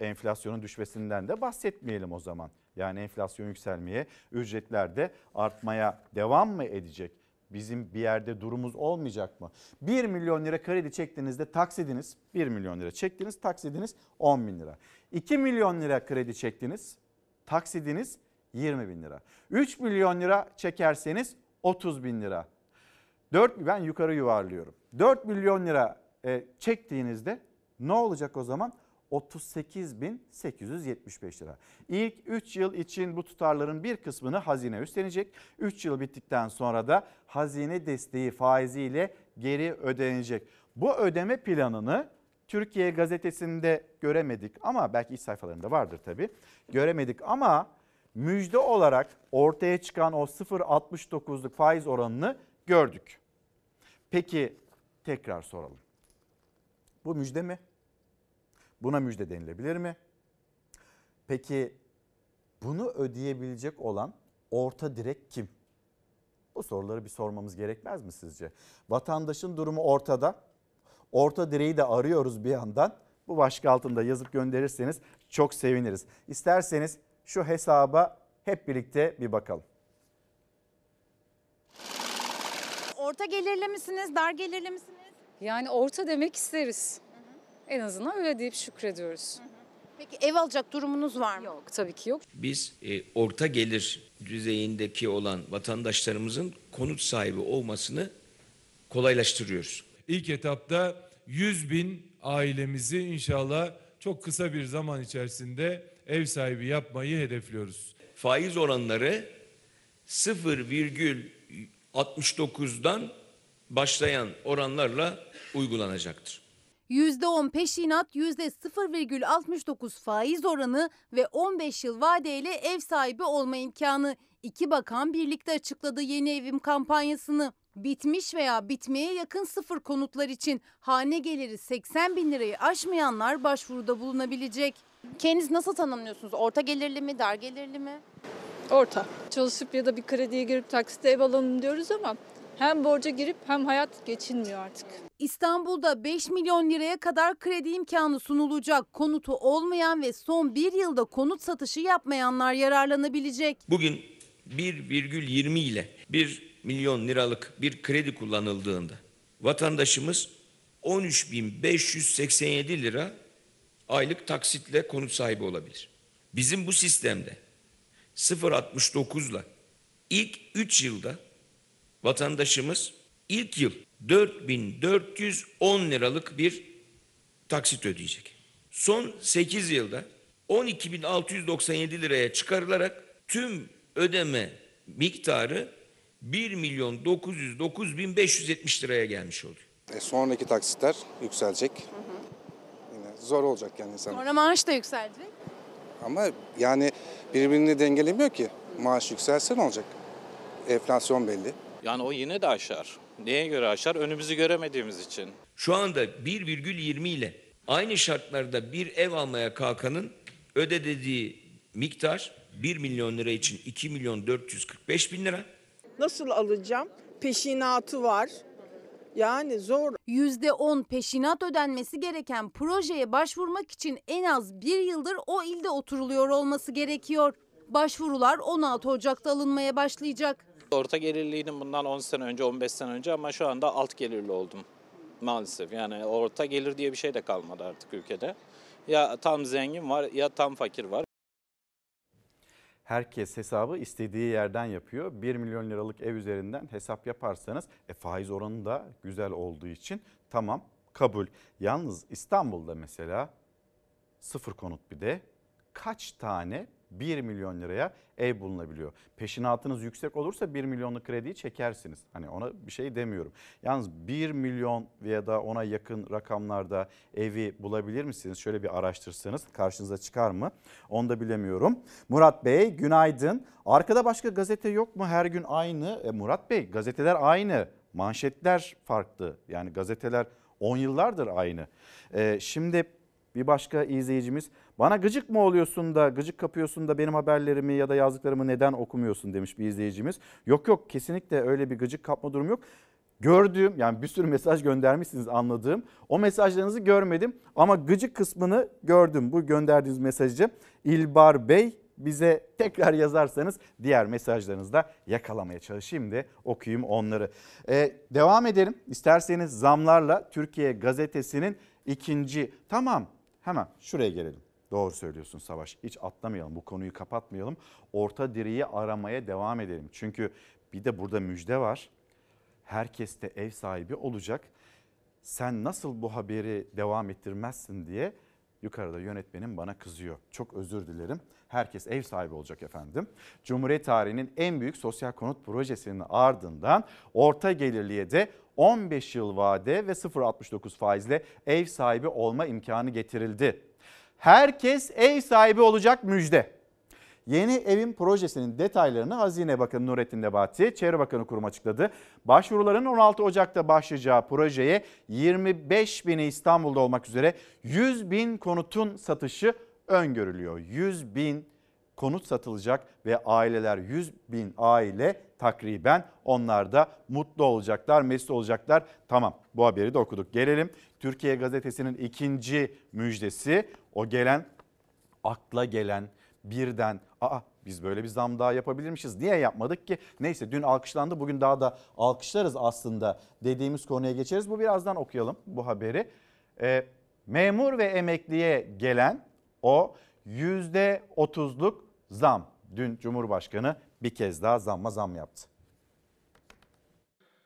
enflasyonun düşmesinden de bahsetmeyelim o zaman. Yani enflasyon yükselmeye, ücretler de artmaya devam mı edecek? Bizim bir yerde durumumuz olmayacak mı? 1 milyon lira kredi çektiğinizde taksidiniz 1 milyon lira çektiniz taksidiniz 10 bin lira. 2 milyon lira kredi çektiniz taksidiniz 20 bin lira. 3 milyon lira çekerseniz 30 bin lira. 4 ben yukarı yuvarlıyorum. 4 milyon lira e, çektiğinizde ne olacak o zaman? 38.875 lira. İlk 3 yıl için bu tutarların bir kısmını hazine üstlenecek. 3 yıl bittikten sonra da hazine desteği faiziyle geri ödenecek. Bu ödeme planını Türkiye gazetesinde göremedik ama belki iç sayfalarında vardır tabii. Göremedik ama müjde olarak ortaya çıkan o 0.69'luk faiz oranını gördük. Peki tekrar soralım. Bu müjde mi? Buna müjde denilebilir mi? Peki bunu ödeyebilecek olan orta direk kim? Bu soruları bir sormamız gerekmez mi sizce? Vatandaşın durumu ortada. Orta direği de arıyoruz bir yandan. Bu başlık altında yazıp gönderirseniz çok seviniriz. İsterseniz şu hesaba hep birlikte bir bakalım. Orta gelirli misiniz, dar gelirli misiniz? Yani orta demek isteriz. En azından öyle deyip şükrediyoruz. Peki ev alacak durumunuz var mı? Yok tabii ki yok. Biz e, orta gelir düzeyindeki olan vatandaşlarımızın konut sahibi olmasını kolaylaştırıyoruz. İlk etapta 100 bin ailemizi inşallah çok kısa bir zaman içerisinde ev sahibi yapmayı hedefliyoruz. Faiz oranları 0,69'dan başlayan oranlarla uygulanacaktır. %10 peşinat, %0,69 faiz oranı ve 15 yıl vadeyle ev sahibi olma imkanı. İki bakan birlikte açıkladı yeni evim kampanyasını. Bitmiş veya bitmeye yakın sıfır konutlar için hane geliri 80 bin lirayı aşmayanlar başvuruda bulunabilecek. Kendiniz nasıl tanımlıyorsunuz? Orta gelirli mi, dar gelirli mi? Orta. Çalışıp ya da bir krediye girip taksitle ev alalım diyoruz ama hem borca girip hem hayat geçinmiyor artık. İstanbul'da 5 milyon liraya kadar kredi imkanı sunulacak. Konutu olmayan ve son bir yılda konut satışı yapmayanlar yararlanabilecek. Bugün 1,20 ile 1 milyon liralık bir kredi kullanıldığında vatandaşımız 13.587 lira aylık taksitle konut sahibi olabilir. Bizim bu sistemde 0.69 ile ilk 3 yılda vatandaşımız ilk yıl 4410 liralık bir taksit ödeyecek. Son 8 yılda 12.697 liraya çıkarılarak tüm ödeme miktarı 1 milyon 909.570 liraya gelmiş oluyor. E, sonraki taksitler yükselecek. Yine zor olacak yani insan. Sonra maaş da yükselecek. Ama yani birbirini dengelemiyor ki. Maaş yükselse ne olacak? Enflasyon belli. Yani o yine de aşar. Neye göre aşar? Önümüzü göremediğimiz için. Şu anda 1,20 ile aynı şartlarda bir ev almaya kalkanın ödediği miktar 1 milyon lira için 2 milyon 445 bin lira. Nasıl alacağım? Peşinatı var. Yani zor. %10 peşinat ödenmesi gereken projeye başvurmak için en az bir yıldır o ilde oturuluyor olması gerekiyor. Başvurular 16 Ocak'ta alınmaya başlayacak. Orta gelirliydim bundan 10 sene önce, 15 sene önce ama şu anda alt gelirli oldum. Maalesef yani orta gelir diye bir şey de kalmadı artık ülkede. Ya tam zengin var ya tam fakir var. Herkes hesabı istediği yerden yapıyor. 1 milyon liralık ev üzerinden hesap yaparsanız e, faiz oranı da güzel olduğu için tamam kabul. Yalnız İstanbul'da mesela sıfır konut bir de kaç tane 1 milyon liraya ev bulunabiliyor. Peşinatınız yüksek olursa 1 milyonluk krediyi çekersiniz. Hani ona bir şey demiyorum. Yalnız 1 milyon veya da ona yakın rakamlarda evi bulabilir misiniz? Şöyle bir araştırsanız karşınıza çıkar mı? Onu da bilemiyorum. Murat Bey günaydın. Arkada başka gazete yok mu? Her gün aynı. E, Murat Bey gazeteler aynı. Manşetler farklı. Yani gazeteler 10 yıllardır aynı. E, şimdi bir başka izleyicimiz bana gıcık mı oluyorsun da gıcık kapıyorsun da benim haberlerimi ya da yazdıklarımı neden okumuyorsun demiş bir izleyicimiz. Yok yok kesinlikle öyle bir gıcık kapma durum yok. Gördüğüm yani bir sürü mesaj göndermişsiniz anladığım. O mesajlarınızı görmedim ama gıcık kısmını gördüm. Bu gönderdiğiniz mesajı İlbar Bey bize tekrar yazarsanız diğer mesajlarınızda yakalamaya çalışayım da okuyayım onları. Ee, devam edelim isterseniz zamlarla Türkiye Gazetesi'nin ikinci tamam hemen şuraya gelelim. Doğru söylüyorsun Savaş. Hiç atlamayalım bu konuyu kapatmayalım. Orta direği aramaya devam edelim. Çünkü bir de burada müjde var. Herkes de ev sahibi olacak. Sen nasıl bu haberi devam ettirmezsin diye yukarıda yönetmenim bana kızıyor. Çok özür dilerim. Herkes ev sahibi olacak efendim. Cumhuriyet tarihinin en büyük sosyal konut projesinin ardından orta gelirliye de 15 yıl vade ve 0.69 faizle ev sahibi olma imkanı getirildi. Herkes ev sahibi olacak müjde. Yeni evin projesinin detaylarını Hazine Bakanı Nurettin Nebati, Çevre Bakanı Kurum açıkladı. Başvuruların 16 Ocak'ta başlayacağı projeye 25 bini İstanbul'da olmak üzere 100 bin konutun satışı öngörülüyor. 100 bin konut satılacak ve aileler 100 bin aile takriben onlar da mutlu olacaklar, mesut olacaklar. Tamam bu haberi de okuduk. Gelelim Türkiye Gazetesi'nin ikinci müjdesi o gelen akla gelen birden aa biz böyle bir zam daha yapabilirmişiz. Niye yapmadık ki? Neyse dün alkışlandı bugün daha da alkışlarız aslında dediğimiz konuya geçeriz. Bu birazdan okuyalım bu haberi. Ee, memur ve emekliye gelen o %30'luk zam. Dün Cumhurbaşkanı bir kez daha zamma zam yaptı.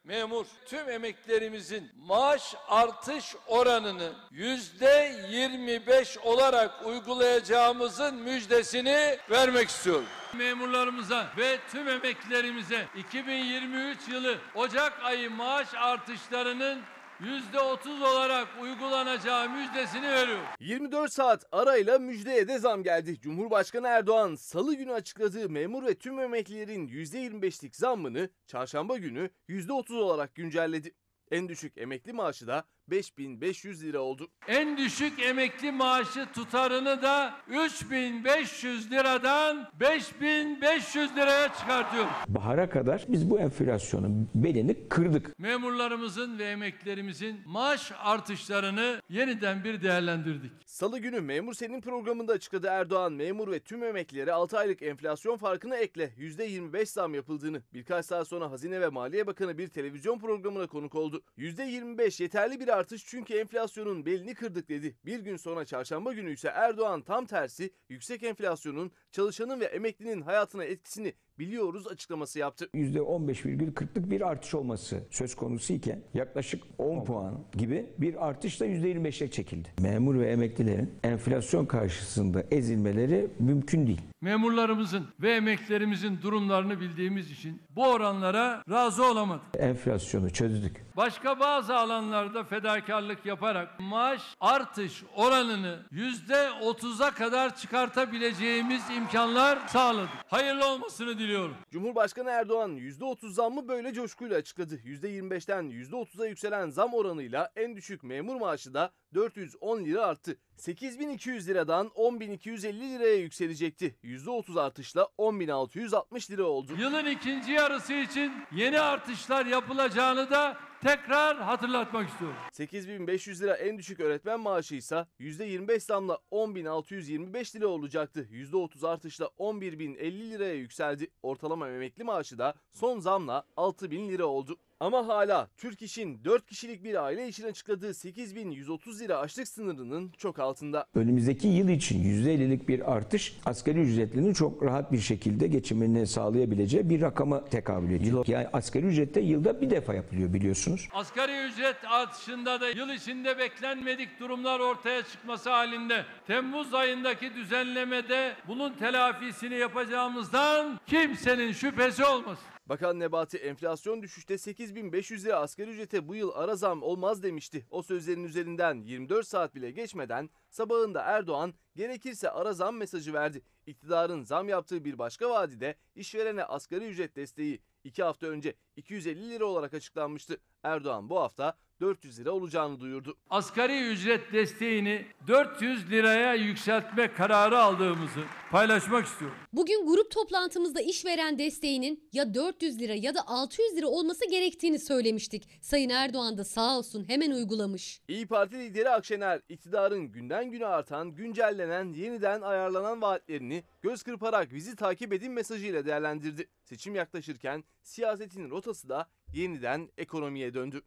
Memur, tüm emeklerimizin maaş artış oranını yüzde 25 olarak uygulayacağımızın müjdesini vermek istiyorum. Memurlarımıza ve tüm emeklilerimize 2023 yılı Ocak ayı maaş artışlarının %30 olarak uygulanacağı müjdesini veriyorum. 24 saat arayla müjdeye de zam geldi. Cumhurbaşkanı Erdoğan salı günü açıkladığı memur ve tüm emeklilerin %25'lik zammını çarşamba günü %30 olarak güncelledi. En düşük emekli maaşı da 5500 lira oldu. En düşük emekli maaşı tutarını da 3500 liradan 5500 liraya çıkartıyor. Bahara kadar biz bu enflasyonun belini kırdık. Memurlarımızın ve emeklilerimizin maaş artışlarını yeniden bir değerlendirdik. Salı günü Memur Senin programında açıkladı Erdoğan memur ve tüm emeklilere 6 aylık enflasyon farkını ekle %25 zam yapıldığını. Birkaç saat sonra Hazine ve Maliye Bakanı bir televizyon programına konuk oldu. %25 yeterli bir artış çünkü enflasyonun belini kırdık dedi. Bir gün sonra çarşamba günü ise Erdoğan tam tersi yüksek enflasyonun çalışanın ve emeklinin hayatına etkisini biliyoruz açıklaması yaptı. %15,40'lık bir artış olması söz konusu iken yaklaşık 10 puan gibi bir artışla %25'e çekildi. Memur ve emeklilerin enflasyon karşısında ezilmeleri mümkün değil. Memurlarımızın ve emeklilerimizin durumlarını bildiğimiz için bu oranlara razı olamadık. Enflasyonu çözdük. Başka bazı alanlarda fedakarlık yaparak maaş artış oranını yüzde otuza kadar çıkartabileceğimiz imkanlar sağladık. Hayırlı olmasını diliyorum. Cumhurbaşkanı Erdoğan %30 zammı böyle coşkuyla açıkladı. %25'ten %30'a yükselen zam oranıyla en düşük memur maaşı da 410 lira arttı. 8200 liradan 10250 liraya yükselecekti. %30 artışla 10660 lira oldu. Yılın ikinci yarısı için yeni artışlar yapılacağını da tekrar hatırlatmak istiyorum. 8500 lira en düşük öğretmen maaşı ise %25 zamla 10625 lira olacaktı. %30 artışla 11050 liraya yükseldi. Ortalama emekli maaşı da son zamla 6000 lira oldu. Ama hala Türk İş'in 4 kişilik bir aile için açıkladığı 8130 lira açlık sınırının çok altında. Önümüzdeki yıl için %50'lik bir artış asgari ücretlinin çok rahat bir şekilde geçimini sağlayabileceği bir rakama tekabül ediyor. Yani asgari ücrette yılda bir defa yapılıyor biliyorsunuz. Asgari ücret artışında da yıl içinde beklenmedik durumlar ortaya çıkması halinde Temmuz ayındaki düzenlemede bunun telafisini yapacağımızdan kimsenin şüphesi olmasın. Bakan Nebati enflasyon düşüşte 8500 lira asgari ücrete bu yıl ara zam olmaz demişti. O sözlerin üzerinden 24 saat bile geçmeden sabahında Erdoğan gerekirse ara zam mesajı verdi. İktidarın zam yaptığı bir başka vadide işverene asgari ücret desteği 2 hafta önce 250 lira olarak açıklanmıştı. Erdoğan bu hafta 400 lira olacağını duyurdu. Asgari ücret desteğini 400 liraya yükseltme kararı aldığımızı paylaşmak istiyorum. Bugün grup toplantımızda işveren desteğinin ya 400 lira ya da 600 lira olması gerektiğini söylemiştik. Sayın Erdoğan da sağ olsun hemen uygulamış. İyi Parti lideri Akşener iktidarın günden güne artan, güncellenen, yeniden ayarlanan vaatlerini göz kırparak bizi takip edin mesajıyla değerlendirdi. Seçim yaklaşırken siyasetin rotası da yeniden ekonomiye döndü.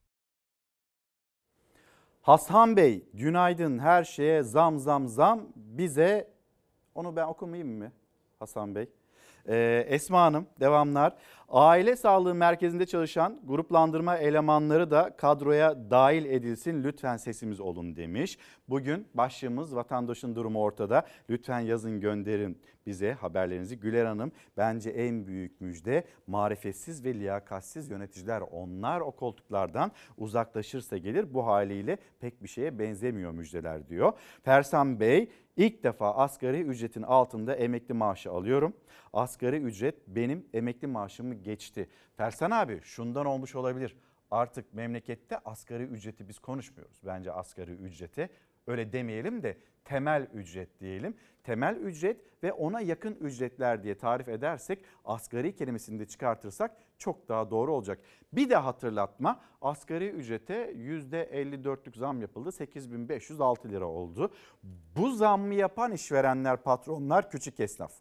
Hasan Bey günaydın her şeye zam zam zam bize onu ben okumayayım mı Hasan Bey? Ee, Esma Hanım devamlar. Aile sağlığı merkezinde çalışan gruplandırma elemanları da kadroya dahil edilsin lütfen sesimiz olun demiş. Bugün başlığımız vatandaşın durumu ortada. Lütfen yazın gönderin bize haberlerinizi. Güler Hanım bence en büyük müjde marifetsiz ve liyakatsiz yöneticiler onlar o koltuklardan uzaklaşırsa gelir. Bu haliyle pek bir şeye benzemiyor müjdeler diyor. Fersan Bey ilk defa asgari ücretin altında emekli maaşı alıyorum. Asgari ücret benim emekli maaşımı geçti. Fersan abi şundan olmuş olabilir. Artık memlekette asgari ücreti biz konuşmuyoruz. Bence asgari ücrete öyle demeyelim de temel ücret diyelim. Temel ücret ve ona yakın ücretler diye tarif edersek asgari kelimesini de çıkartırsak çok daha doğru olacak. Bir de hatırlatma asgari ücrete %54'lük zam yapıldı 8506 lira oldu. Bu zammı yapan işverenler patronlar küçük esnaf.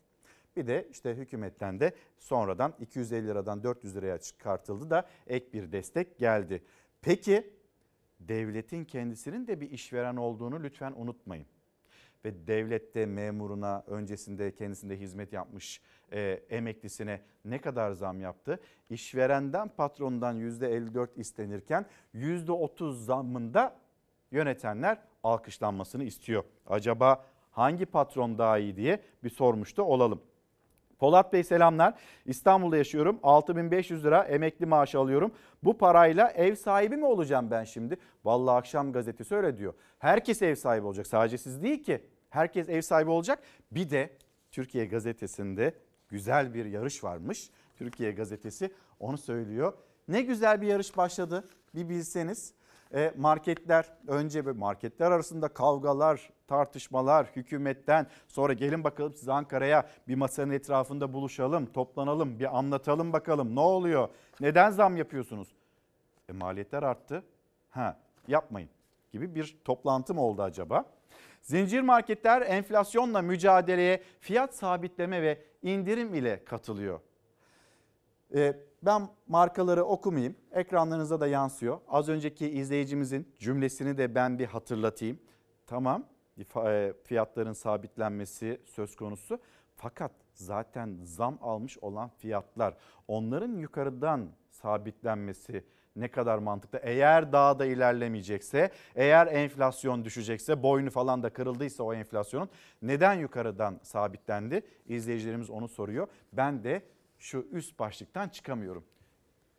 Bir de işte hükümetten de sonradan 250 liradan 400 liraya çıkartıldı da ek bir destek geldi. Peki devletin kendisinin de bir işveren olduğunu lütfen unutmayın. Ve devlette memuruna öncesinde kendisinde hizmet yapmış e, emeklisine ne kadar zam yaptı? İşverenden patrondan %54 istenirken %30 zammında yönetenler alkışlanmasını istiyor. Acaba hangi patron daha iyi diye bir sormuş da olalım. Polat Bey selamlar. İstanbul'da yaşıyorum. 6500 lira emekli maaşı alıyorum. Bu parayla ev sahibi mi olacağım ben şimdi? Vallahi akşam gazetesi öyle diyor. Herkes ev sahibi olacak. Sadece siz değil ki. Herkes ev sahibi olacak. Bir de Türkiye gazetesinde güzel bir yarış varmış. Türkiye gazetesi onu söylüyor. Ne güzel bir yarış başladı. Bir bilseniz. E, marketler önce marketler arasında kavgalar, tartışmalar hükümetten sonra gelin bakalım siz Ankara'ya bir masanın etrafında buluşalım, toplanalım, bir anlatalım bakalım ne oluyor? Neden zam yapıyorsunuz? E, maliyetler arttı. Ha, yapmayın gibi bir toplantı mı oldu acaba? Zincir marketler enflasyonla mücadeleye fiyat sabitleme ve indirim ile katılıyor. Ee, ben markaları okumayayım. Ekranlarınıza da yansıyor. Az önceki izleyicimizin cümlesini de ben bir hatırlatayım. Tamam e, fiyatların sabitlenmesi söz konusu. Fakat zaten zam almış olan fiyatlar onların yukarıdan sabitlenmesi ne kadar mantıklı. Eğer daha da ilerlemeyecekse, eğer enflasyon düşecekse, boynu falan da kırıldıysa o enflasyonun neden yukarıdan sabitlendi? İzleyicilerimiz onu soruyor. Ben de şu üst başlıktan çıkamıyorum.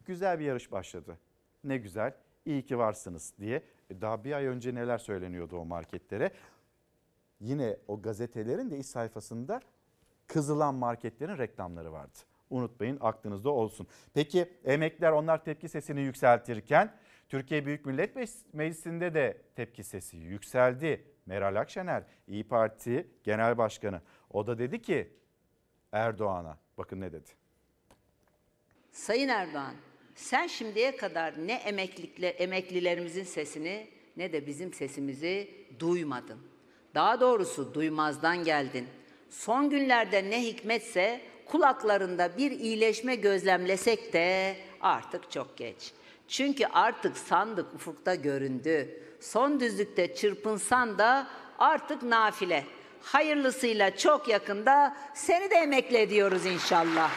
Güzel bir yarış başladı. Ne güzel, iyi ki varsınız diye. E, daha bir ay önce neler söyleniyordu o marketlere. Yine o gazetelerin de iç sayfasında kızılan marketlerin reklamları vardı. Unutmayın aklınızda olsun. Peki emekliler onlar tepki sesini yükseltirken Türkiye Büyük Millet Meclisi'nde de tepki sesi yükseldi. Meral Akşener İyi Parti Genel Başkanı o da dedi ki Erdoğan'a bakın ne dedi. Sayın Erdoğan, sen şimdiye kadar ne emeklilerimizin sesini ne de bizim sesimizi duymadın. Daha doğrusu duymazdan geldin. Son günlerde ne hikmetse kulaklarında bir iyileşme gözlemlesek de artık çok geç. Çünkü artık sandık ufukta göründü. Son düzlükte çırpınsan da artık nafile. Hayırlısıyla çok yakında seni de emekli ediyoruz inşallah.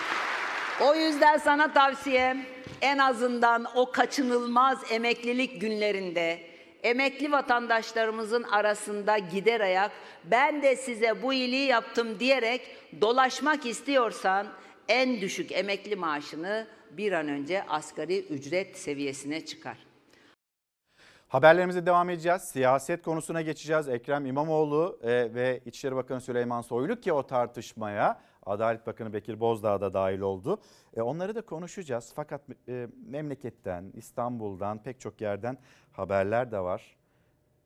O yüzden sana tavsiyem en azından o kaçınılmaz emeklilik günlerinde emekli vatandaşlarımızın arasında gider ayak ben de size bu iyiliği yaptım diyerek dolaşmak istiyorsan en düşük emekli maaşını bir an önce asgari ücret seviyesine çıkar. Haberlerimize devam edeceğiz. Siyaset konusuna geçeceğiz. Ekrem İmamoğlu e, ve İçişleri Bakanı Süleyman Soylu ki o tartışmaya Adalet Bakanı Bekir Bozdağ da dahil oldu. E, onları da konuşacağız. Fakat e, memleketten, İstanbul'dan pek çok yerden haberler de var.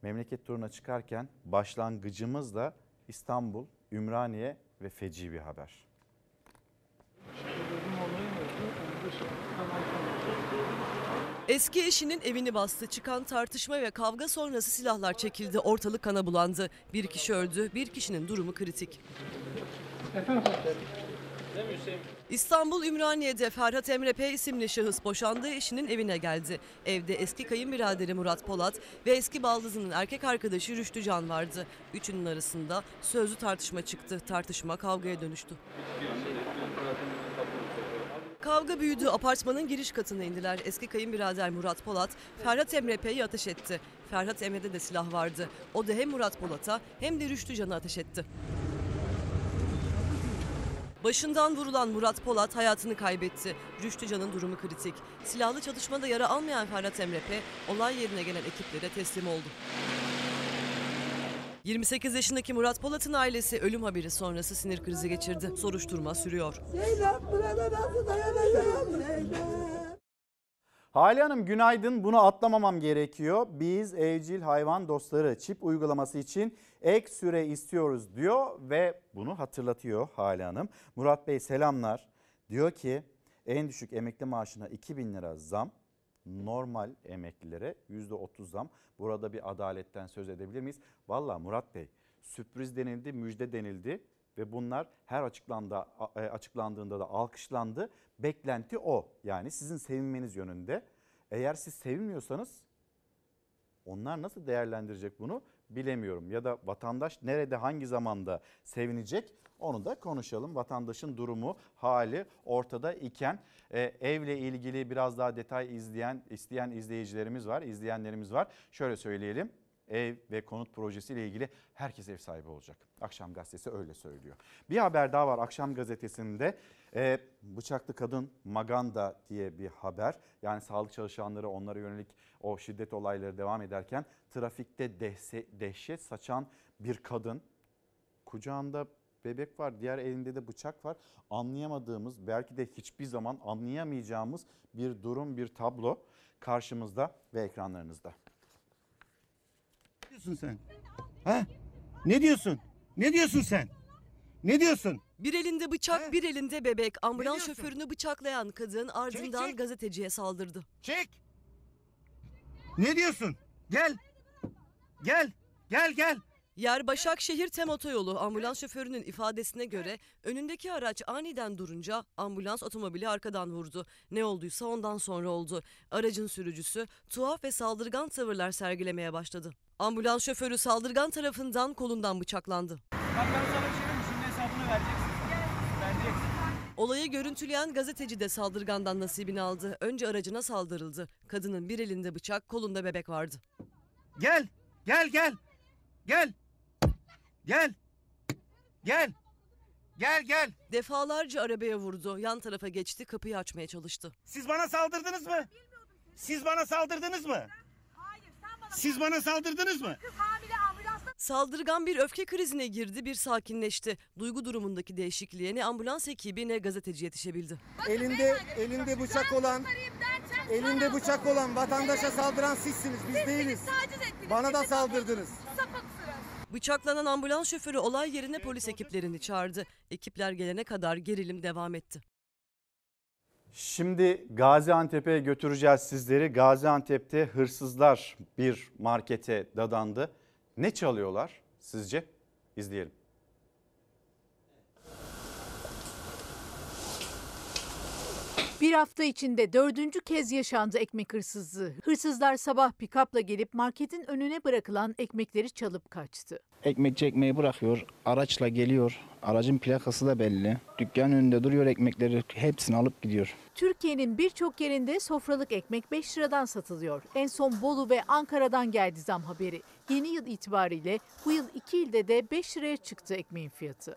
Memleket turuna çıkarken başlangıcımız da İstanbul, Ümraniye ve feci bir haber. Eski eşinin evini bastı. Çıkan tartışma ve kavga sonrası silahlar çekildi. Ortalık kana bulandı. Bir kişi öldü. Bir kişinin durumu kritik. İstanbul Ümraniye'de Ferhat Emre P isimli şahıs boşandığı eşinin evine geldi. Evde eski kayınbiraderi Murat Polat ve eski baldızının erkek arkadaşı Rüştü Can vardı. Üçünün arasında sözlü tartışma çıktı. Tartışma kavgaya dönüştü. Kavga büyüdü. Apartmanın giriş katına indiler. Eski kayınbirader Murat Polat, Ferhat Emre P'yi ateş etti. Ferhat Emre'de de silah vardı. O da hem Murat Polat'a hem de Rüştü Can'a ateş etti. Başından vurulan Murat Polat hayatını kaybetti. Rüştü Can'ın durumu kritik. Silahlı çatışmada yara almayan Ferhat Emre P, olay yerine gelen ekiplere teslim oldu. 28 yaşındaki Murat Polat'ın ailesi ölüm haberi sonrası sinir krizi geçirdi. Soruşturma sürüyor. Zeynep burada nasıl dayanacağım Zeynep? Hale Hanım günaydın. Bunu atlamamam gerekiyor. Biz evcil hayvan dostları çip uygulaması için ek süre istiyoruz diyor ve bunu hatırlatıyor Hale Hanım. Murat Bey selamlar. Diyor ki en düşük emekli maaşına 2000 lira zam, normal emeklilere %30 zam. Burada bir adaletten söz edebilir miyiz? Valla Murat Bey sürpriz denildi, müjde denildi ve bunlar her açıklandı, açıklandığında da alkışlandı. Beklenti o. Yani sizin sevinmeniz yönünde. Eğer siz sevinmiyorsanız onlar nasıl değerlendirecek bunu bilemiyorum. Ya da vatandaş nerede hangi zamanda sevinecek onu da konuşalım. Vatandaşın durumu, hali ortada iken e, evle ilgili biraz daha detay izleyen isteyen izleyicilerimiz var, izleyenlerimiz var. Şöyle söyleyelim. Ev ve konut projesiyle ilgili herkes ev sahibi olacak. Akşam gazetesi öyle söylüyor. Bir haber daha var Akşam gazetesinde. E, bıçaklı kadın Maganda diye bir haber. Yani sağlık çalışanları onlara yönelik o şiddet olayları devam ederken trafikte dehse, dehşet saçan bir kadın kucağında bebek var, diğer elinde de bıçak var. Anlayamadığımız, belki de hiçbir zaman anlayamayacağımız bir durum, bir tablo karşımızda ve ekranlarınızda. Ne diyorsun sen? Ha? Ne diyorsun? Ne diyorsun sen? Ne diyorsun? Bir elinde bıçak, bir elinde bebek. Ambulans şoförünü bıçaklayan kadın ardından gazeteciye saldırdı. Çek. Ne diyorsun? Gel. Gel. Gel gel. Yer Başakşehir Tem Otoyolu ambulans şoförünün ifadesine göre önündeki araç aniden durunca ambulans otomobili arkadan vurdu. Ne olduysa ondan sonra oldu. Aracın sürücüsü tuhaf ve saldırgan tavırlar sergilemeye başladı. Ambulans şoförü saldırgan tarafından kolundan bıçaklandı. Bak ben sana bir şey diyeyim mi? Şimdi hesabını vereceksin. Vereceksin. Olayı görüntüleyen gazeteci de saldırgandan nasibini aldı. Önce aracına saldırıldı. Kadının bir elinde bıçak, kolunda bebek vardı. Gel. Gel gel. Gel. Gel. Gel. Gel gel. Defalarca arabaya vurdu. Yan tarafa geçti, kapıyı açmaya çalıştı. Siz bana saldırdınız mı? Siz bana saldırdınız mı? Siz bana saldırdınız mı? Saldırgan bir öfke krizine girdi, bir sakinleşti. Duygu durumundaki değişikliğe ne ambulans ekibi ne gazeteci yetişebildi. Elinde elinde bıçak olan elinde bıçak olan vatandaşa saldıran sizsiniz. Biz değiliz. Bana da saldırdınız. Bıçaklanan ambulans şoförü olay yerine polis ekiplerini çağırdı. Ekipler gelene kadar gerilim devam etti. Şimdi Gaziantep'e götüreceğiz sizleri. Gaziantep'te hırsızlar bir markete dadandı. Ne çalıyorlar sizce? İzleyelim. Bir hafta içinde dördüncü kez yaşandı ekmek hırsızlığı. Hırsızlar sabah pikapla gelip marketin önüne bırakılan ekmekleri çalıp kaçtı. Ekmek çekmeyi bırakıyor, araçla geliyor. Aracın plakası da belli. Dükkanın önünde duruyor ekmekleri hepsini alıp gidiyor. Türkiye'nin birçok yerinde sofralık ekmek 5 liradan satılıyor. En son Bolu ve Ankara'dan geldi zam haberi. Yeni yıl itibariyle bu yıl iki ilde de 5 liraya çıktı ekmeğin fiyatı.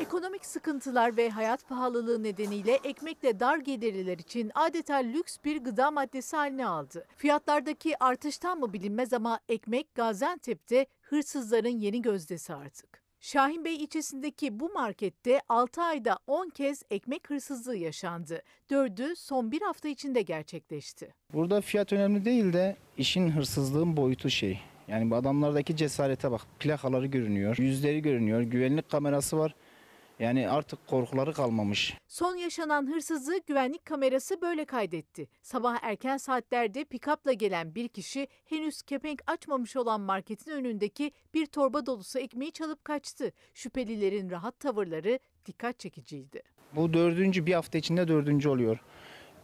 Ekonomik sıkıntılar ve hayat pahalılığı nedeniyle ekmekle dar gelirliler için adeta lüks bir gıda maddesi haline aldı. Fiyatlardaki artıştan mı bilinmez ama ekmek Gaziantep'te hırsızların yeni gözdesi artık. Şahinbey ilçesindeki bu markette 6 ayda 10 kez ekmek hırsızlığı yaşandı. Dördü son bir hafta içinde gerçekleşti. Burada fiyat önemli değil de işin hırsızlığın boyutu şey. Yani bu adamlardaki cesarete bak. Plakaları görünüyor, yüzleri görünüyor, güvenlik kamerası var. Yani artık korkuları kalmamış. Son yaşanan hırsızlığı güvenlik kamerası böyle kaydetti. Sabah erken saatlerde pikapla gelen bir kişi henüz kepenk açmamış olan marketin önündeki bir torba dolusu ekmeği çalıp kaçtı. Şüphelilerin rahat tavırları dikkat çekiciydi. Bu dördüncü bir hafta içinde dördüncü oluyor.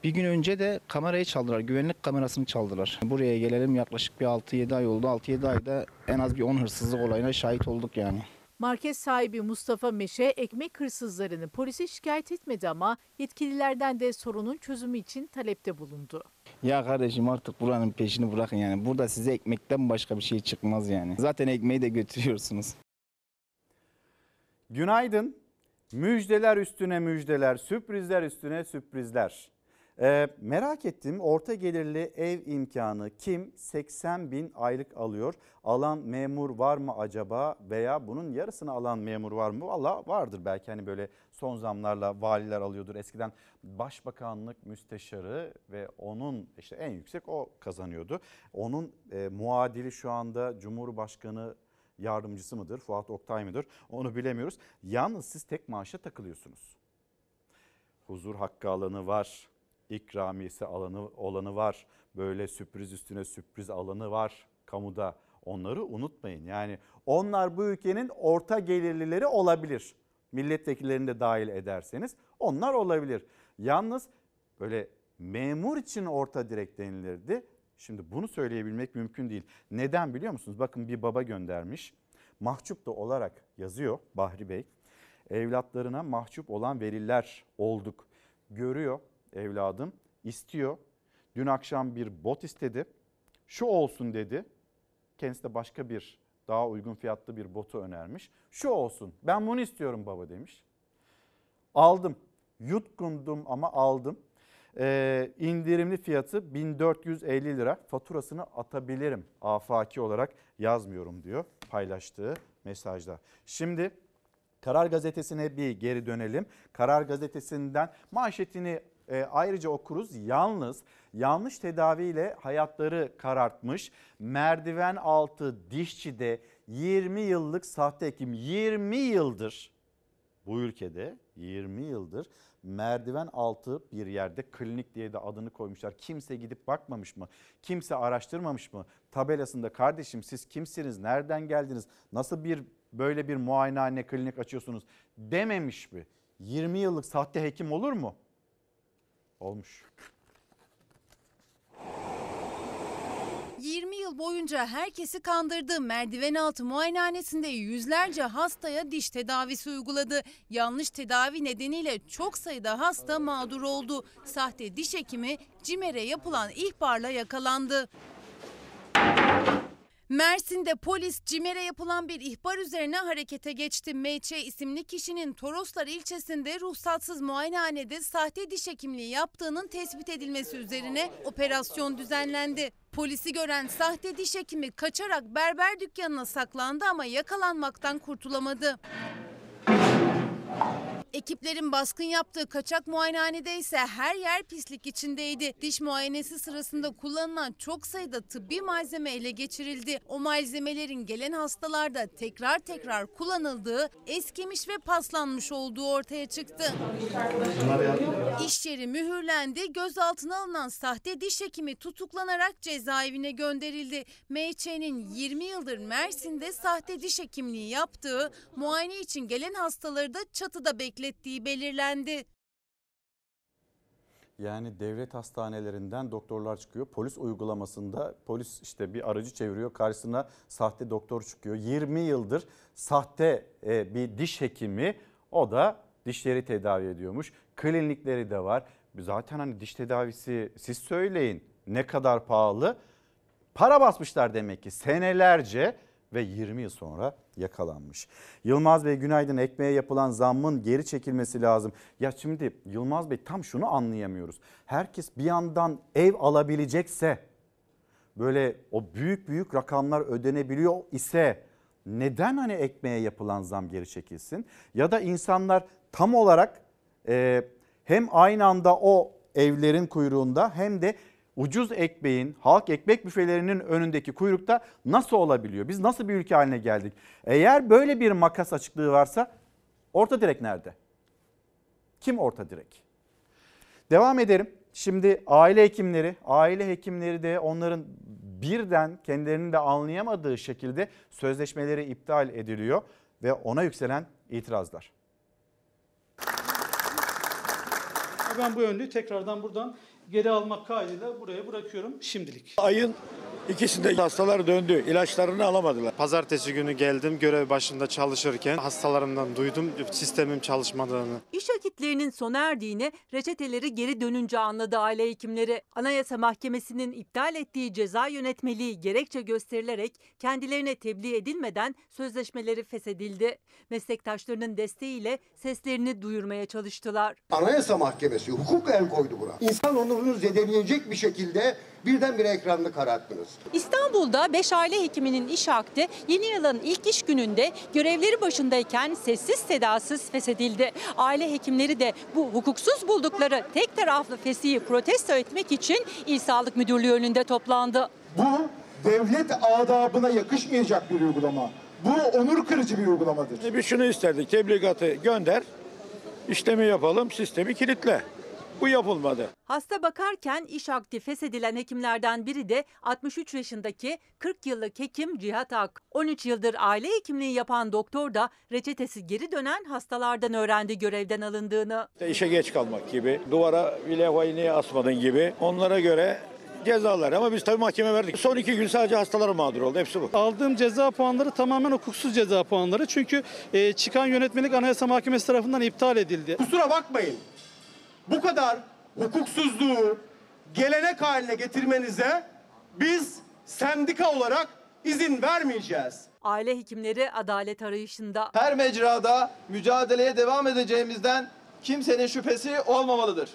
Bir gün önce de kamerayı çaldılar, güvenlik kamerasını çaldılar. Buraya gelelim yaklaşık bir 6-7 ay oldu. 6-7 ayda en az bir 10 hırsızlık olayına şahit olduk yani. Market sahibi Mustafa Meşe ekmek hırsızlarını polise şikayet etmedi ama yetkililerden de sorunun çözümü için talepte bulundu. Ya kardeşim artık buranın peşini bırakın yani. Burada size ekmekten başka bir şey çıkmaz yani. Zaten ekmeği de götürüyorsunuz. Günaydın. Müjdeler üstüne müjdeler, sürprizler üstüne sürprizler. Ee, merak ettim orta gelirli ev imkanı kim 80 bin aylık alıyor? Alan memur var mı acaba veya bunun yarısını alan memur var mı? Valla vardır belki hani böyle son zamlarla valiler alıyordur. Eskiden başbakanlık müsteşarı ve onun işte en yüksek o kazanıyordu. Onun e, muadili şu anda Cumhurbaşkanı yardımcısı mıdır? Fuat Oktay mıdır? Onu bilemiyoruz. Yalnız siz tek maaşa takılıyorsunuz. Huzur hakkı alanı var. İkramiyesi alanı olanı var. Böyle sürpriz üstüne sürpriz alanı var kamuda. Onları unutmayın. Yani onlar bu ülkenin orta gelirlileri olabilir. Milletvekillerini de dahil ederseniz onlar olabilir. Yalnız böyle memur için orta direk denilirdi. Şimdi bunu söyleyebilmek mümkün değil. Neden biliyor musunuz? Bakın bir baba göndermiş. Mahcup da olarak yazıyor Bahri Bey. Evlatlarına mahcup olan veliler olduk. Görüyor evladım, istiyor. Dün akşam bir bot istedi. Şu olsun dedi. Kendisi de başka bir daha uygun fiyatlı bir botu önermiş. Şu olsun ben bunu istiyorum baba demiş. Aldım. Yutkundum ama aldım. Ee, indirimli fiyatı 1450 lira. Faturasını atabilirim afaki olarak yazmıyorum diyor paylaştığı mesajda. Şimdi Karar Gazetesi'ne bir geri dönelim. Karar Gazetesi'nden manşetini e, ayrıca okuruz. Yalnız yanlış tedaviyle hayatları karartmış merdiven altı dişçide 20 yıllık sahte hekim 20 yıldır bu ülkede 20 yıldır merdiven altı bir yerde klinik diye de adını koymuşlar. Kimse gidip bakmamış mı? Kimse araştırmamış mı? Tabelasında kardeşim siz kimsiniz? Nereden geldiniz? Nasıl bir böyle bir muayenehane klinik açıyorsunuz dememiş mi? 20 yıllık sahte hekim olur mu? Olmuş. 20 yıl boyunca herkesi kandırdı. Merdiven altı muayenehanesinde yüzlerce hastaya diş tedavisi uyguladı. Yanlış tedavi nedeniyle çok sayıda hasta mağdur oldu. Sahte diş hekimi CİMER'e yapılan ihbarla yakalandı. Mersin'de polis CİMER'e yapılan bir ihbar üzerine harekete geçti. MÇ isimli kişinin Toroslar ilçesinde ruhsatsız muayenehanede sahte diş hekimliği yaptığının tespit edilmesi üzerine operasyon düzenlendi. Polisi gören sahte diş hekimi kaçarak berber dükkanına saklandı ama yakalanmaktan kurtulamadı. Ekiplerin baskın yaptığı kaçak muayenehanede ise her yer pislik içindeydi. Diş muayenesi sırasında kullanılan çok sayıda tıbbi malzeme ele geçirildi. O malzemelerin gelen hastalarda tekrar tekrar kullanıldığı, eskimiş ve paslanmış olduğu ortaya çıktı. İş yeri mühürlendi, gözaltına alınan sahte diş hekimi tutuklanarak cezaevine gönderildi. MÇ'nin 20 yıldır Mersin'de sahte diş hekimliği yaptığı, muayene için gelen hastaları da çatıda beklettiği belirlendi. Yani devlet hastanelerinden doktorlar çıkıyor. Polis uygulamasında polis işte bir aracı çeviriyor. Karşısına sahte doktor çıkıyor. 20 yıldır sahte e, bir diş hekimi o da dişleri tedavi ediyormuş. Klinikleri de var. Zaten hani diş tedavisi siz söyleyin ne kadar pahalı. Para basmışlar demek ki senelerce ve 20 yıl sonra yakalanmış. Yılmaz Bey günaydın ekmeğe yapılan zammın geri çekilmesi lazım. Ya şimdi Yılmaz Bey tam şunu anlayamıyoruz. Herkes bir yandan ev alabilecekse böyle o büyük büyük rakamlar ödenebiliyor ise neden hani ekmeğe yapılan zam geri çekilsin? Ya da insanlar tam olarak e, hem aynı anda o evlerin kuyruğunda hem de ucuz ekmeğin, halk ekmek büfelerinin önündeki kuyrukta nasıl olabiliyor? Biz nasıl bir ülke haline geldik? Eğer böyle bir makas açıklığı varsa orta direk nerede? Kim orta direk? Devam edelim. Şimdi aile hekimleri, aile hekimleri de onların birden kendilerinin de anlayamadığı şekilde sözleşmeleri iptal ediliyor ve ona yükselen itirazlar. Ben bu önlüğü tekrardan buradan geri almak kaydıyla buraya bırakıyorum şimdilik. Ayın ikisinde hastalar döndü. İlaçlarını alamadılar. Pazartesi günü geldim görev başında çalışırken hastalarımdan duydum sistemin çalışmadığını. İş akitlerinin sona erdiğini reçeteleri geri dönünce anladı aile hekimleri. Anayasa Mahkemesi'nin iptal ettiği ceza yönetmeliği gerekçe gösterilerek kendilerine tebliğ edilmeden sözleşmeleri feshedildi. Meslektaşlarının desteğiyle seslerini duyurmaya çalıştılar. Anayasa Mahkemesi hukuk el koydu buna. İnsan onurunu zedeleyecek bir şekilde birdenbire ekranını kararttınız. İstanbul'da 5 aile hekiminin iş akdi yeni yılın ilk iş gününde görevleri başındayken sessiz sedasız feshedildi. Aile hekimleri de bu hukuksuz buldukları tek taraflı fesihi protesto etmek için İl Sağlık Müdürlüğü önünde toplandı. Bu devlet adabına yakışmayacak bir uygulama. Bu onur kırıcı bir uygulamadır. Biz şunu isterdik. Tebligatı gönder. işlemi yapalım. Sistemi kilitle. Bu yapılmadı. Hasta bakarken iş akdi feshedilen hekimlerden biri de 63 yaşındaki 40 yıllık hekim Cihat Ak. 13 yıldır aile hekimliği yapan doktor da reçetesi geri dönen hastalardan öğrendi görevden alındığını. İşte işe geç kalmak gibi, duvara bir levhayı niye asmadın gibi onlara göre cezalar ama biz tabii mahkeme verdik. Son iki gün sadece hastalar mağdur oldu. Hepsi bu. Aldığım ceza puanları tamamen hukuksuz ceza puanları. Çünkü e, çıkan yönetmelik Anayasa Mahkemesi tarafından iptal edildi. Kusura bakmayın. Bu kadar hukuksuzluğu gelenek haline getirmenize biz sendika olarak izin vermeyeceğiz. Aile hekimleri adalet arayışında. Her mecrada mücadeleye devam edeceğimizden kimsenin şüphesi olmamalıdır.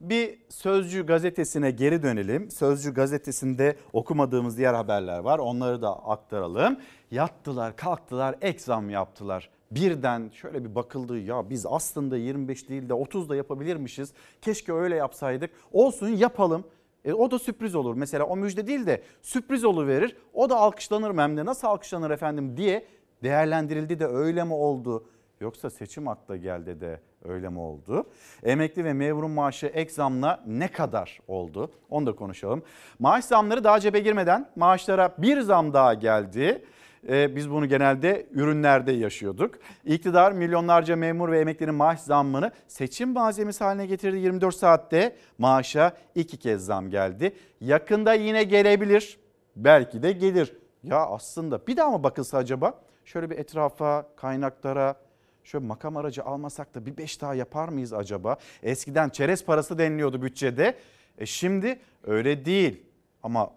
Bir Sözcü gazetesine geri dönelim. Sözcü gazetesinde okumadığımız diğer haberler var. Onları da aktaralım. Yattılar, kalktılar, ek zam yaptılar. Birden şöyle bir bakıldı ya biz aslında 25 değil de 30 da yapabilirmişiz. Keşke öyle yapsaydık. Olsun yapalım. E, o da sürpriz olur. Mesela o müjde değil de sürpriz verir. O da alkışlanır mı hem de nasıl alkışlanır efendim diye değerlendirildi de öyle mi oldu? Yoksa seçim akla geldi de öyle mi oldu? Emekli ve memurun maaşı ek zamla ne kadar oldu? Onu da konuşalım. Maaş zamları daha cebe girmeden maaşlara bir zam daha geldi. Ee, biz bunu genelde ürünlerde yaşıyorduk. İktidar milyonlarca memur ve emeklinin maaş zammını seçim malzemesi haline getirdi. 24 saatte maaşa iki kez zam geldi. Yakında yine gelebilir. Belki de gelir. Ya aslında bir daha mı bakılsa acaba? Şöyle bir etrafa, kaynaklara, şöyle makam aracı almasak da bir beş daha yapar mıyız acaba? Eskiden çerez parası deniliyordu bütçede. E şimdi öyle değil. Ama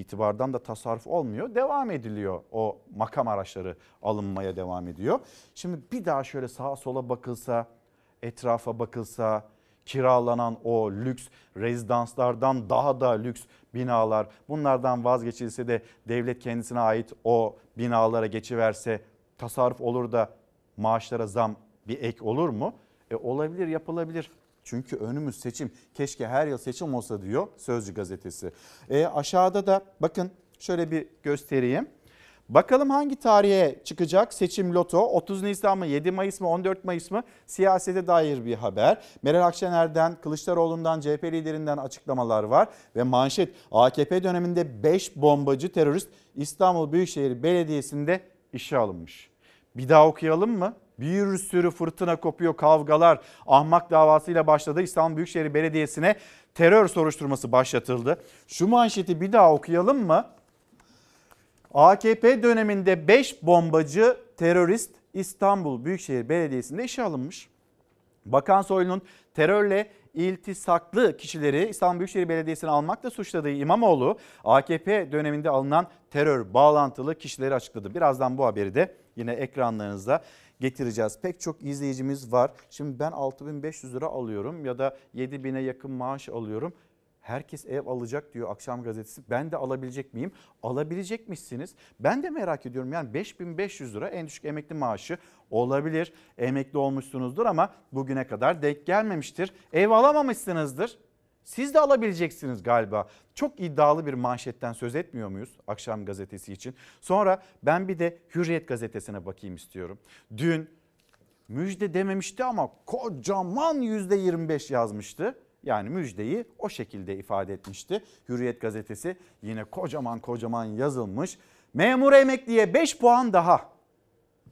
itibardan da tasarruf olmuyor. Devam ediliyor o makam araçları alınmaya devam ediyor. Şimdi bir daha şöyle sağa sola bakılsa, etrafa bakılsa, kiralanan o lüks rezidanslardan daha da lüks binalar bunlardan vazgeçilse de devlet kendisine ait o binalara geçiverse tasarruf olur da maaşlara zam bir ek olur mu? E olabilir yapılabilir. Çünkü önümüz seçim. Keşke her yıl seçim olsa diyor Sözcü gazetesi. E aşağıda da bakın şöyle bir göstereyim. Bakalım hangi tarihe çıkacak seçim loto? 30 Nisan mı, 7 Mayıs mı, 14 Mayıs mı? Siyasete dair bir haber. Meral Akşener'den, Kılıçdaroğlu'ndan, CHP liderinden açıklamalar var. Ve manşet AKP döneminde 5 bombacı terörist İstanbul Büyükşehir Belediyesi'nde işe alınmış. Bir daha okuyalım mı? Bir sürü fırtına kopuyor kavgalar. Ahmak davasıyla başladı. İstanbul Büyükşehir Belediyesi'ne terör soruşturması başlatıldı. Şu manşeti bir daha okuyalım mı? AKP döneminde 5 bombacı terörist İstanbul Büyükşehir Belediyesi'nde işe alınmış. Bakan Soylu'nun terörle iltisaklı kişileri İstanbul Büyükşehir Belediyesi'ne almakla suçladığı İmamoğlu AKP döneminde alınan terör bağlantılı kişileri açıkladı. Birazdan bu haberi de yine ekranlarınızda getireceğiz. Pek çok izleyicimiz var. Şimdi ben 6500 lira alıyorum ya da 7000'e yakın maaş alıyorum. Herkes ev alacak diyor akşam gazetesi. Ben de alabilecek miyim? Alabilecekmişsiniz. Ben de merak ediyorum. Yani 5500 lira en düşük emekli maaşı olabilir. Emekli olmuşsunuzdur ama bugüne kadar denk gelmemiştir. Ev alamamışsınızdır. Siz de alabileceksiniz galiba. Çok iddialı bir manşetten söz etmiyor muyuz akşam gazetesi için? Sonra ben bir de Hürriyet gazetesine bakayım istiyorum. Dün müjde dememişti ama kocaman %25 yazmıştı. Yani müjdeyi o şekilde ifade etmişti. Hürriyet gazetesi yine kocaman kocaman yazılmış. Memur emekliye 5 puan daha.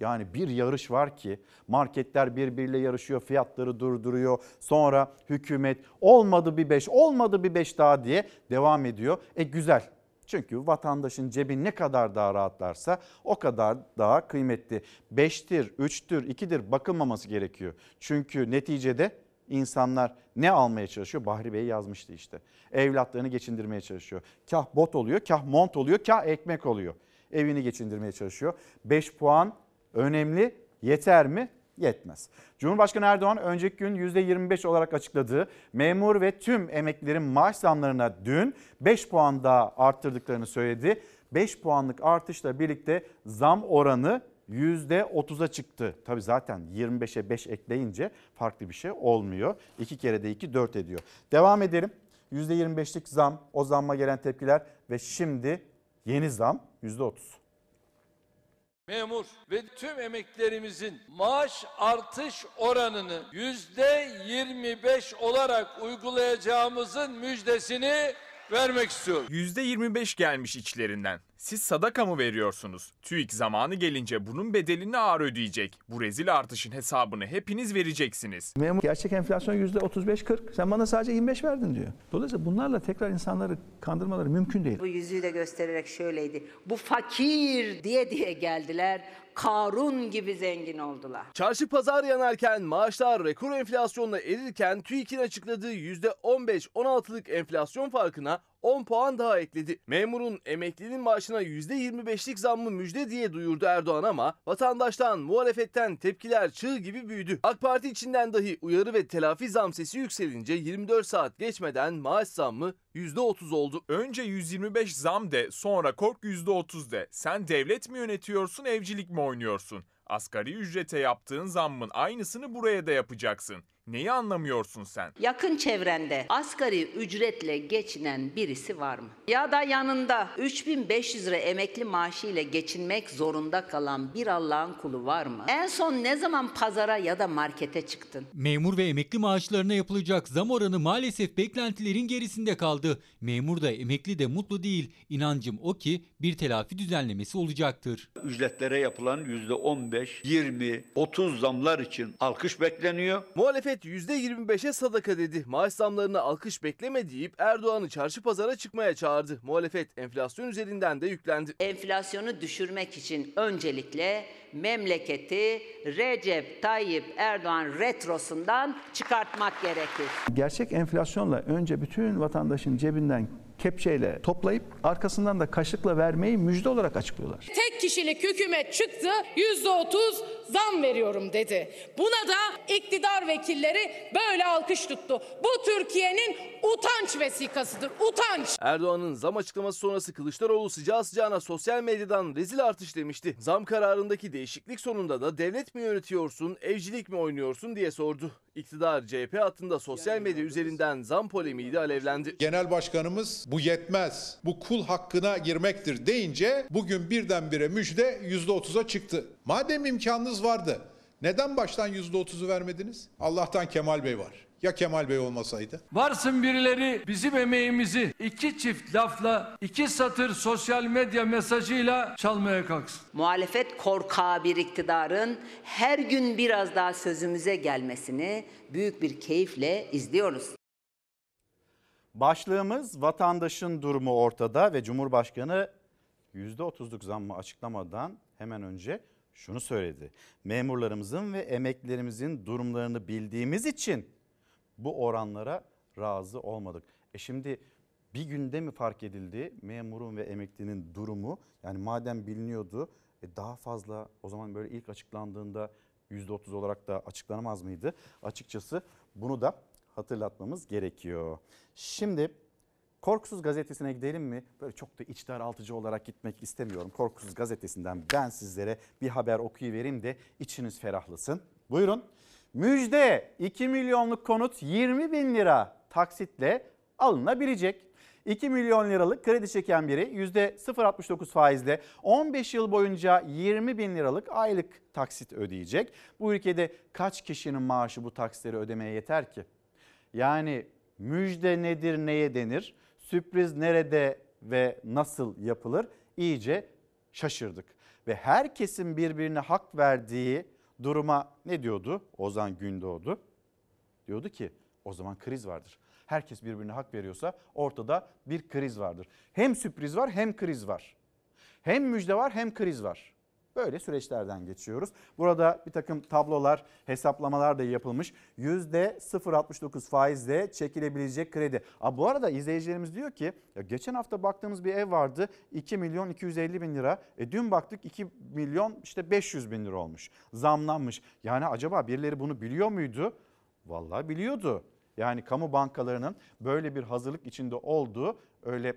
Yani bir yarış var ki marketler birbiriyle yarışıyor, fiyatları durduruyor. Sonra hükümet olmadı bir 5, olmadı bir 5 daha diye devam ediyor. E güzel. Çünkü vatandaşın cebi ne kadar daha rahatlarsa o kadar daha kıymetli. 5'tir, 3'tür, 2'dir bakılmaması gerekiyor. Çünkü neticede insanlar ne almaya çalışıyor? Bahri Bey yazmıştı işte. Evlatlarını geçindirmeye çalışıyor. Kah bot oluyor, kah mont oluyor, kah ekmek oluyor. Evini geçindirmeye çalışıyor. 5 puan önemli. Yeter mi? Yetmez. Cumhurbaşkanı Erdoğan önceki gün %25 olarak açıkladığı memur ve tüm emeklilerin maaş zamlarına dün 5 puan daha arttırdıklarını söyledi. 5 puanlık artışla birlikte zam oranı %30'a çıktı. Tabii zaten 25'e 5 ekleyince farklı bir şey olmuyor. 2 kere de 2 4 ediyor. Devam edelim. %25'lik zam, o zamma gelen tepkiler ve şimdi yeni zam %30 memur ve tüm emeklerimizin maaş artış oranını yüzde 25 olarak uygulayacağımızın müjdesini vermek istiyorum. %25 gelmiş içlerinden. Siz sadaka mı veriyorsunuz? TÜİK zamanı gelince bunun bedelini ağır ödeyecek. Bu rezil artışın hesabını hepiniz vereceksiniz. Memur gerçek enflasyon %35-40. Sen bana sadece 25 verdin diyor. Dolayısıyla bunlarla tekrar insanları kandırmaları mümkün değil. Bu yüzüğü de göstererek şöyleydi. Bu fakir diye diye geldiler. Karun gibi zengin oldular. Çarşı pazar yanarken maaşlar rekor enflasyonla erirken TÜİK'in açıkladığı %15-16'lık enflasyon farkına 10 puan daha ekledi. Memurun emeklinin maaşına %25'lik zammı müjde diye duyurdu Erdoğan ama vatandaştan, muhalefetten tepkiler çığ gibi büyüdü. AK Parti içinden dahi uyarı ve telafi zam sesi yükselince 24 saat geçmeden maaş zammı %30 oldu. Önce 125 zam de sonra kork %30 de. Sen devlet mi yönetiyorsun evcilik mi oynuyorsun? Asgari ücrete yaptığın zammın aynısını buraya da yapacaksın. Neyi anlamıyorsun sen? Yakın çevrende asgari ücretle geçinen birisi var mı? Ya da yanında 3500 lira emekli maaşı ile geçinmek zorunda kalan bir Allah'ın kulu var mı? En son ne zaman pazara ya da markete çıktın? Memur ve emekli maaşlarına yapılacak zam oranı maalesef beklentilerin gerisinde kaldı. Memur da emekli de mutlu değil. İnancım o ki bir telafi düzenlemesi olacaktır. Ücretlere yapılan %15, 20, 30 zamlar için alkış bekleniyor. Muhalefet %25'e sadaka dedi. Maaş zamlarına alkış bekleme deyip Erdoğan'ı çarşı pazara çıkmaya çağırdı. Muhalefet enflasyon üzerinden de yüklendi. Enflasyonu düşürmek için öncelikle memleketi Recep Tayyip Erdoğan retrosundan çıkartmak gerekir. Gerçek enflasyonla önce bütün vatandaşın cebinden kepçeyle toplayıp arkasından da kaşıkla vermeyi müjde olarak açıklıyorlar. Tek kişilik hükümet çıktı yüzde otuz zam veriyorum dedi. Buna da iktidar vekilleri böyle alkış tuttu. Bu Türkiye'nin utanç vesikasıdır. Utanç. Erdoğan'ın zam açıklaması sonrası Kılıçdaroğlu sıcağı sıcağına sosyal medyadan rezil artış demişti. Zam kararındaki değişiklik sonunda da devlet mi yönetiyorsun, evcilik mi oynuyorsun diye sordu. İktidar CHP hattında sosyal medya üzerinden zam polemiği de alevlendi. Genel başkanımız bu yetmez, bu kul hakkına girmektir deyince bugün birdenbire müjde %30'a çıktı. Madem imkanınız vardı neden baştan %30'u vermediniz? Allah'tan Kemal Bey var. Ya Kemal Bey olmasaydı? Varsın birileri bizim emeğimizi iki çift lafla, iki satır sosyal medya mesajıyla çalmaya kalksın. Muhalefet korkağı bir iktidarın her gün biraz daha sözümüze gelmesini büyük bir keyifle izliyoruz. Başlığımız vatandaşın durumu ortada ve Cumhurbaşkanı %30'luk zammı açıklamadan hemen önce şunu söyledi. Memurlarımızın ve emeklilerimizin durumlarını bildiğimiz için bu oranlara razı olmadık. E şimdi bir günde mi fark edildi memurun ve emeklinin durumu? Yani madem biliniyordu e daha fazla o zaman böyle ilk açıklandığında %30 olarak da açıklanamaz mıydı? Açıkçası bunu da hatırlatmamız gerekiyor. Şimdi Korkusuz gazetesine gidelim mi? Böyle çok da içler altıcı olarak gitmek istemiyorum. Korkusuz gazetesinden ben sizlere bir haber okuyuvereyim de içiniz ferahlasın. Buyurun. Müjde 2 milyonluk konut 20 bin lira taksitle alınabilecek. 2 milyon liralık kredi çeken biri %0.69 faizle 15 yıl boyunca 20 bin liralık aylık taksit ödeyecek. Bu ülkede kaç kişinin maaşı bu taksitleri ödemeye yeter ki? Yani müjde nedir neye denir? Sürpriz nerede ve nasıl yapılır? İyice şaşırdık. Ve herkesin birbirine hak verdiği duruma ne diyordu Ozan Gündoğdu? Diyordu ki o zaman kriz vardır. Herkes birbirine hak veriyorsa ortada bir kriz vardır. Hem sürpriz var hem kriz var. Hem müjde var hem kriz var. Böyle süreçlerden geçiyoruz. Burada bir takım tablolar, hesaplamalar da yapılmış. %0.69 faizle çekilebilecek kredi. Aa, bu arada izleyicilerimiz diyor ki ya geçen hafta baktığımız bir ev vardı 2 milyon 250 bin lira. E, dün baktık 2 milyon işte 500 bin lira olmuş. Zamlanmış. Yani acaba birileri bunu biliyor muydu? Vallahi biliyordu. Yani kamu bankalarının böyle bir hazırlık içinde olduğu öyle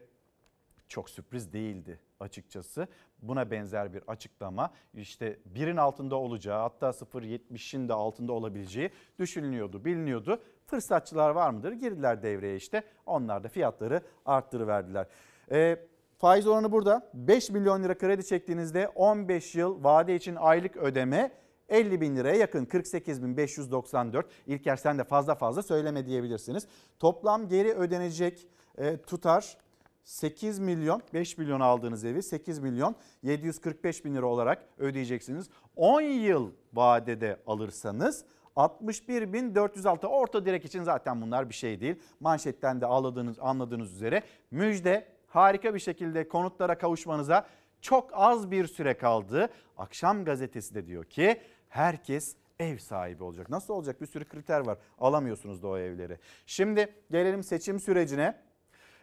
çok sürpriz değildi açıkçası. Buna benzer bir açıklama işte birin altında olacağı hatta 0.70'in de altında olabileceği düşünülüyordu, biliniyordu. Fırsatçılar var mıdır? Girdiler devreye işte. Onlar da fiyatları arttırıverdiler. E, faiz oranı burada. 5 milyon lira kredi çektiğinizde 15 yıl vade için aylık ödeme 50 bin liraya yakın 48 bin 594. İlker sen de fazla fazla söyleme diyebilirsiniz. Toplam geri ödenecek e, tutar 8 milyon 5 milyon aldığınız evi 8 milyon 745 bin lira olarak ödeyeceksiniz. 10 yıl vadede alırsanız 61.406 orta direk için zaten bunlar bir şey değil. Manşetten de anladığınız, anladığınız üzere müjde harika bir şekilde konutlara kavuşmanıza çok az bir süre kaldı. Akşam gazetesi de diyor ki herkes ev sahibi olacak. Nasıl olacak? Bir sürü kriter var. Alamıyorsunuz da o evleri. Şimdi gelelim seçim sürecine.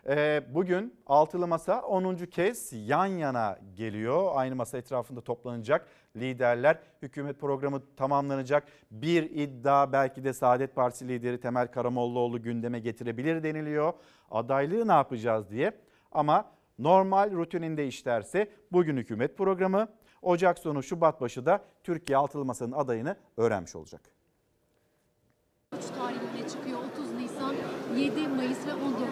Ee, bugün altılı masa 10. kez yan yana geliyor. Aynı masa etrafında toplanacak liderler. Hükümet programı tamamlanacak. Bir iddia belki de Saadet Partisi lideri Temel Karamollaoğlu gündeme getirebilir deniliyor. Adaylığı ne yapacağız diye. Ama normal rutininde işlerse bugün hükümet programı, Ocak sonu Şubat başı da Türkiye Altılı Masa'nın adayını öğrenmiş olacak. Üç tarihine çıkıyor 30 Nisan, 7 Mayıs ve 14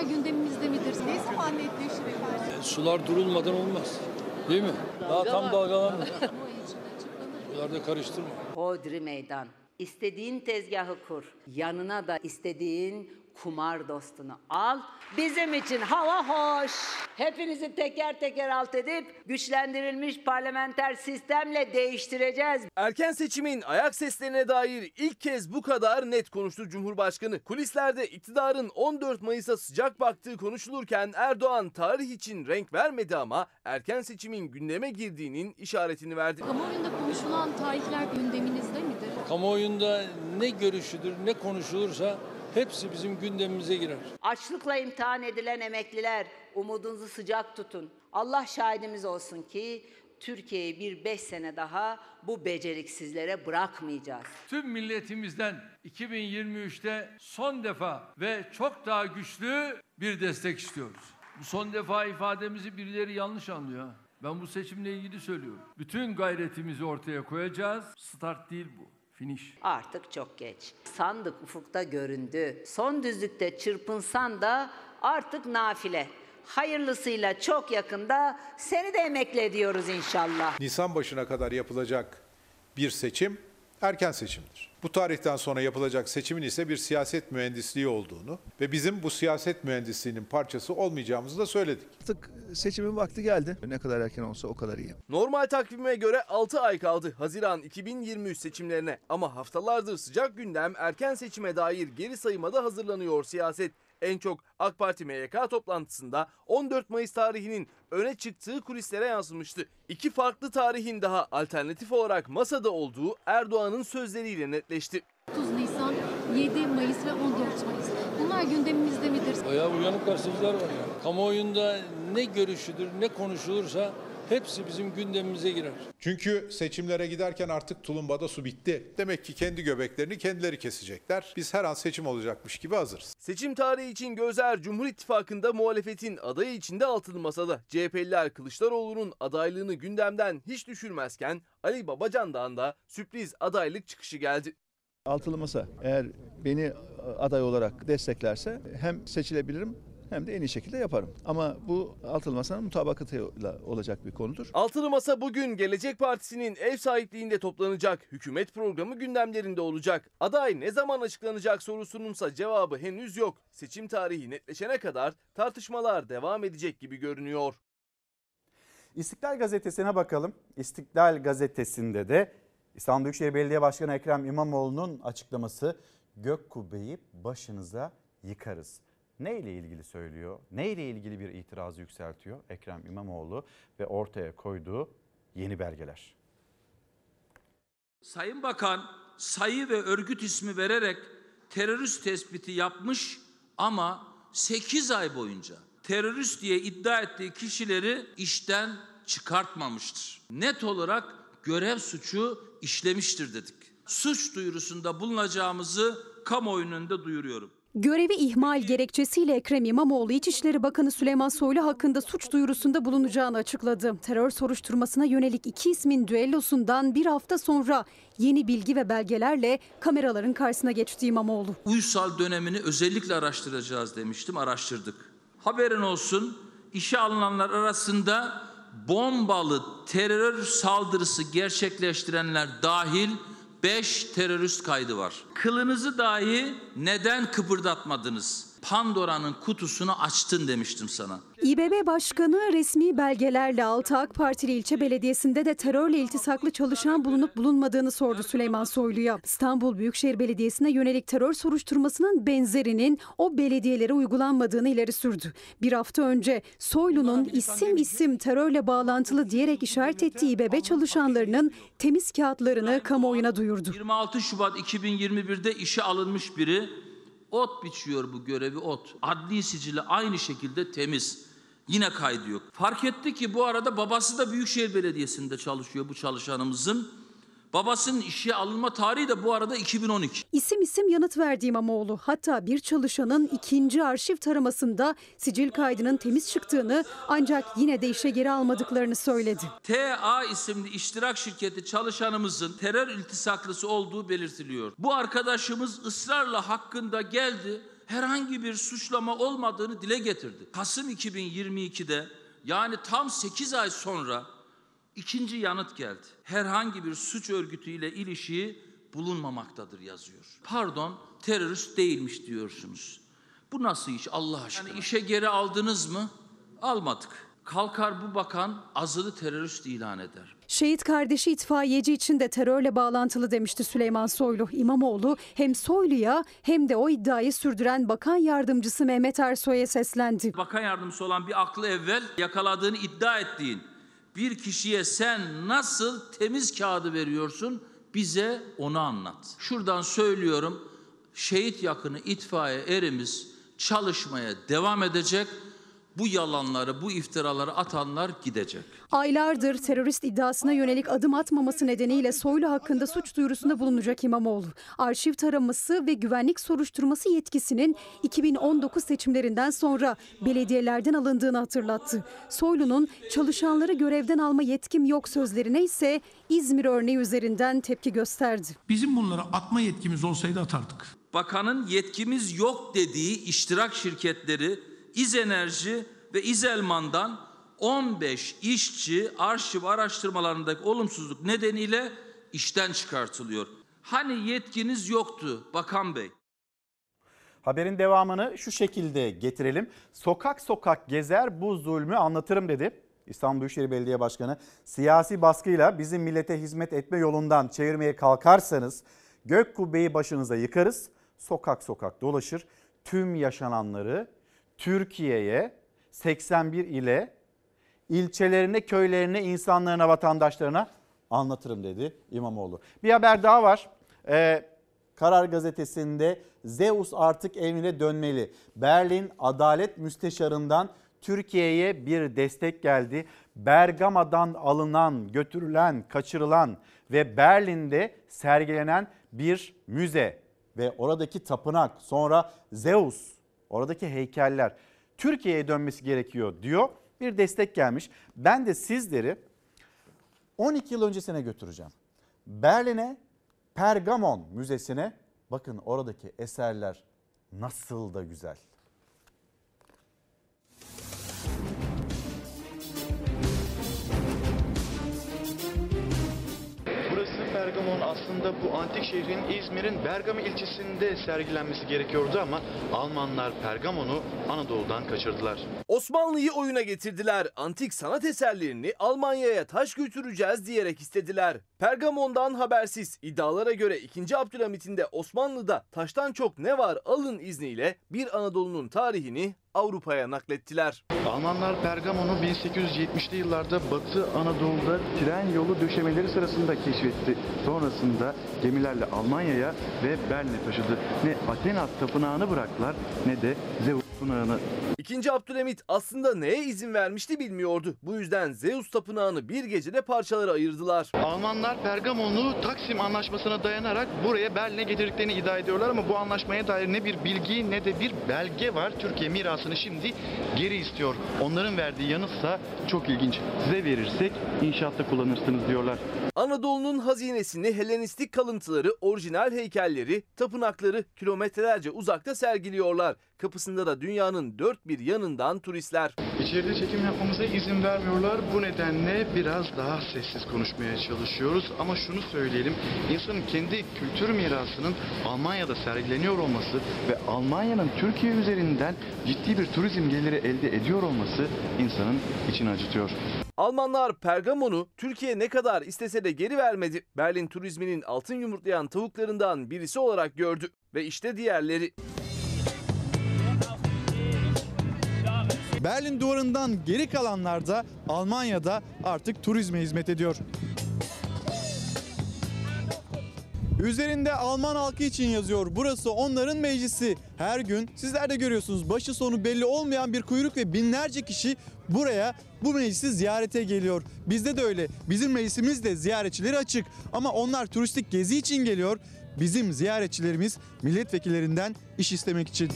Bunlar gündemimizde midir? Ne zaman netleşir efendim? Sular durulmadan olmaz. Değil mi? Daha tam dalgalanmıyor. Sular da karıştırma. Hodri meydan. İstediğin tezgahı kur. Yanına da istediğin kumar dostunu al. Bizim için hava hoş. Hepinizi teker teker alt edip güçlendirilmiş parlamenter sistemle değiştireceğiz. Erken seçimin ayak seslerine dair ilk kez bu kadar net konuştu Cumhurbaşkanı. Kulislerde iktidarın 14 Mayıs'a sıcak baktığı konuşulurken Erdoğan tarih için renk vermedi ama erken seçimin gündeme girdiğinin işaretini verdi. Kamuoyunda konuşulan tarihler gündeminizde midir? Kamuoyunda ne görüşüdür, ne konuşulursa hepsi bizim gündemimize girer. Açlıkla imtihan edilen emekliler umudunuzu sıcak tutun. Allah şahidimiz olsun ki Türkiye'yi bir beş sene daha bu beceriksizlere bırakmayacağız. Tüm milletimizden 2023'te son defa ve çok daha güçlü bir destek istiyoruz. Bu son defa ifademizi birileri yanlış anlıyor. Ben bu seçimle ilgili söylüyorum. Bütün gayretimizi ortaya koyacağız. Start değil bu. Finish. Artık çok geç. Sandık ufukta göründü. Son düzlükte çırpınsan da artık nafile. Hayırlısıyla çok yakında seni de emekli ediyoruz inşallah. Nisan başına kadar yapılacak bir seçim erken seçimdir. Bu tarihten sonra yapılacak seçimin ise bir siyaset mühendisliği olduğunu ve bizim bu siyaset mühendisliğinin parçası olmayacağımızı da söyledik. Artık seçimin vakti geldi. Ne kadar erken olsa o kadar iyi. Normal takvime göre 6 ay kaldı Haziran 2023 seçimlerine ama haftalardır sıcak gündem erken seçime dair geri sayıma da hazırlanıyor siyaset. En çok AK Parti MYK toplantısında 14 Mayıs tarihinin öne çıktığı kulislere yansımıştı. İki farklı tarihin daha alternatif olarak masada olduğu Erdoğan'ın sözleriyle netleşti. 30 Nisan, 7 Mayıs ve 14 Mayıs. Bunlar gündemimizde midir? Bayağı uyanık gazeteciler var ya. Kamuoyunda ne görüşüdür, ne konuşulursa hepsi bizim gündemimize girer. Çünkü seçimlere giderken artık tulumbada su bitti. Demek ki kendi göbeklerini kendileri kesecekler. Biz her an seçim olacakmış gibi hazırız. Seçim tarihi için gözler Cumhur İttifakı'nda muhalefetin adayı içinde altılı masada. CHP'liler Kılıçdaroğlu'nun adaylığını gündemden hiç düşürmezken Ali Babacan'dan da sürpriz adaylık çıkışı geldi. Altılı masa eğer beni aday olarak desteklerse hem seçilebilirim hem de en iyi şekilde yaparım. Ama bu altılı masanın mutabakatıyla olacak bir konudur. Altılı Masa bugün Gelecek Partisi'nin ev sahipliğinde toplanacak. Hükümet programı gündemlerinde olacak. Aday ne zaman açıklanacak sorusununsa cevabı henüz yok. Seçim tarihi netleşene kadar tartışmalar devam edecek gibi görünüyor. İstiklal Gazetesi'ne bakalım. İstiklal Gazetesi'nde de İstanbul Büyükşehir Belediye Başkanı Ekrem İmamoğlu'nun açıklaması gök kubbeyi başınıza yıkarız. Ne ile ilgili söylüyor? Ne ile ilgili bir itirazı yükseltiyor Ekrem İmamoğlu ve ortaya koyduğu yeni belgeler. Sayın Bakan sayı ve örgüt ismi vererek terörist tespiti yapmış ama 8 ay boyunca terörist diye iddia ettiği kişileri işten çıkartmamıştır. Net olarak görev suçu işlemiştir dedik. Suç duyurusunda bulunacağımızı kamuoyunun önünde duyuruyorum. Görevi ihmal gerekçesiyle Ekrem İmamoğlu İçişleri Bakanı Süleyman Soylu hakkında suç duyurusunda bulunacağını açıkladı. Terör soruşturmasına yönelik iki ismin düellosundan bir hafta sonra yeni bilgi ve belgelerle kameraların karşısına geçti İmamoğlu. Uysal dönemini özellikle araştıracağız demiştim, araştırdık. Haberin olsun işe alınanlar arasında bombalı terör saldırısı gerçekleştirenler dahil 5 terörist kaydı var. Kılınızı dahi neden kıpırdatmadınız? Pandora'nın kutusunu açtın demiştim sana. İBB Başkanı resmi belgelerle Altı AK Partili ilçe belediyesinde de terörle iltisaklı çalışan bulunup bulunmadığını sordu Süleyman Soylu'ya. İstanbul Büyükşehir Belediyesi'ne yönelik terör soruşturmasının benzerinin o belediyelere uygulanmadığını ileri sürdü. Bir hafta önce Soylu'nun isim isim terörle bağlantılı diyerek işaret ettiği İBB çalışanlarının temiz kağıtlarını kamuoyuna duyurdu. 26 Şubat 2021'de işe alınmış biri ot biçiyor bu görevi ot. Adli sicili aynı şekilde temiz. Yine kaydı yok. Fark etti ki bu arada babası da Büyükşehir Belediyesi'nde çalışıyor bu çalışanımızın. Babasının işe alınma tarihi de bu arada 2012. İsim isim yanıt verdi İmamoğlu. Hatta bir çalışanın ikinci arşiv taramasında sicil kaydının temiz çıktığını ancak yine de işe geri almadıklarını söyledi. TA isimli iştirak şirketi çalışanımızın terör iltisaklısı olduğu belirtiliyor. Bu arkadaşımız ısrarla hakkında geldi, herhangi bir suçlama olmadığını dile getirdi. Kasım 2022'de yani tam 8 ay sonra ikinci yanıt geldi. Herhangi bir suç örgütüyle ilişiği bulunmamaktadır yazıyor. Pardon terörist değilmiş diyorsunuz. Bu nasıl iş Allah aşkına? Yani işe geri aldınız mı? Almadık. Kalkar bu bakan azılı terörist ilan eder. Şehit kardeşi itfaiyeci için de terörle bağlantılı demişti Süleyman Soylu. İmamoğlu hem Soylu'ya hem de o iddiayı sürdüren bakan yardımcısı Mehmet Ersoy'a seslendi. Bakan yardımcısı olan bir aklı evvel yakaladığını iddia ettiğin bir kişiye sen nasıl temiz kağıdı veriyorsun bize onu anlat. Şuradan söylüyorum şehit yakını itfaiye erimiz çalışmaya devam edecek. Bu yalanları, bu iftiraları atanlar gidecek. Aylardır terörist iddiasına yönelik adım atmaması nedeniyle Soylu hakkında suç duyurusunda bulunacak İmamoğlu. Arşiv taraması ve güvenlik soruşturması yetkisinin 2019 seçimlerinden sonra belediyelerden alındığını hatırlattı. Soylu'nun çalışanları görevden alma yetkim yok sözlerine ise İzmir örneği üzerinden tepki gösterdi. Bizim bunlara atma yetkimiz olsaydı atardık. Bakanın yetkimiz yok dediği iştirak şirketleri İz Enerji ve İzelman'dan 15 işçi arşiv araştırmalarındaki olumsuzluk nedeniyle işten çıkartılıyor. Hani yetkiniz yoktu Bakan Bey? Haberin devamını şu şekilde getirelim. Sokak sokak gezer bu zulmü anlatırım dedi. İstanbul Büyükşehir Belediye Başkanı siyasi baskıyla bizim millete hizmet etme yolundan çevirmeye kalkarsanız gök kubbeyi başınıza yıkarız. Sokak sokak dolaşır tüm yaşananları Türkiye'ye 81 ile ilçelerine, köylerine, insanlarına, vatandaşlarına anlatırım dedi İmamoğlu. Bir haber daha var. Ee, Karar Gazetesi'nde Zeus artık evine dönmeli. Berlin Adalet Müsteşarı'ndan Türkiye'ye bir destek geldi. Bergama'dan alınan, götürülen, kaçırılan ve Berlin'de sergilenen bir müze ve oradaki tapınak sonra Zeus oradaki heykeller Türkiye'ye dönmesi gerekiyor diyor. Bir destek gelmiş. Ben de sizleri 12 yıl öncesine götüreceğim. Berlin'e Pergamon Müzesi'ne bakın oradaki eserler nasıl da güzel. Aslında bu antik şehrin İzmir'in Bergama ilçesinde sergilenmesi gerekiyordu ama Almanlar Pergamon'u Anadolu'dan kaçırdılar. Osmanlı'yı oyuna getirdiler. Antik sanat eserlerini Almanya'ya taş götüreceğiz diyerek istediler. Pergamon'dan habersiz iddialara göre 2. Abdülhamit'in de Osmanlı'da taştan çok ne var alın izniyle bir Anadolu'nun tarihini Avrupa'ya naklettiler. Almanlar Pergamon'u 1870'li yıllarda Batı Anadolu'da tren yolu döşemeleri sırasında keşfetti. Sonrasında gemilerle Almanya'ya ve Berlin'e taşıdı. Ne Athena tapınağını bıraktılar ne de Zeus tapınağını. 2. Abdülhamit aslında neye izin vermişti bilmiyordu. Bu yüzden Zeus tapınağını bir gecede parçalara ayırdılar. Almanlar Pergamon'u Taksim Anlaşması'na dayanarak buraya Berlin'e getirdiklerini iddia ediyorlar ama bu anlaşmaya dair ne bir bilgi ne de bir belge var. Türkiye mirasını şimdi geri istiyor. Onların verdiği yanıtsa çok ilginç. Size verirsek inşaatta kullanırsınız diyorlar. Anadolu'nun hazinesini Helenistik kalıntıları, orijinal heykelleri, tapınakları kilometrelerce uzakta sergiliyorlar. Kapısında da dünya dünyanın dört bir yanından turistler. İçeride çekim yapmamıza izin vermiyorlar. Bu nedenle biraz daha sessiz konuşmaya çalışıyoruz. Ama şunu söyleyelim. insanın kendi kültür mirasının Almanya'da sergileniyor olması ve Almanya'nın Türkiye üzerinden ciddi bir turizm geliri elde ediyor olması insanın içini acıtıyor. Almanlar Pergamon'u Türkiye ne kadar istese de geri vermedi. Berlin turizminin altın yumurtlayan tavuklarından birisi olarak gördü. Ve işte diğerleri. Berlin duvarından geri kalanlar da Almanya'da artık turizme hizmet ediyor. Üzerinde Alman halkı için yazıyor. Burası onların meclisi. Her gün sizler de görüyorsunuz başı sonu belli olmayan bir kuyruk ve binlerce kişi buraya bu meclisi ziyarete geliyor. Bizde de öyle. Bizim meclisimiz de ziyaretçileri açık. Ama onlar turistik gezi için geliyor. Bizim ziyaretçilerimiz milletvekillerinden iş istemek için.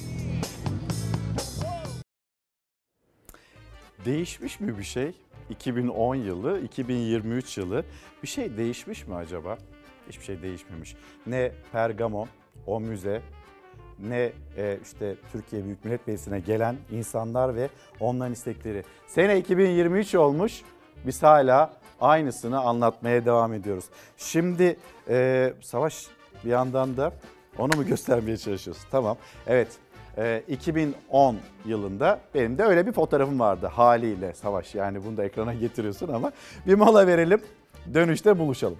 Değişmiş mi bir şey? 2010 yılı, 2023 yılı bir şey değişmiş mi acaba? Hiçbir şey değişmemiş. Ne Pergamon, o müze, ne e, işte Türkiye Büyük Millet Meclisi'ne gelen insanlar ve onların istekleri. Sene 2023 olmuş, biz hala aynısını anlatmaya devam ediyoruz. Şimdi e, Savaş bir yandan da onu mu göstermeye çalışıyorsun? Tamam, evet. E, 2010 yılında benim de öyle bir fotoğrafım vardı haliyle Savaş. Yani bunu da ekrana getiriyorsun ama bir mola verelim, dönüşte buluşalım.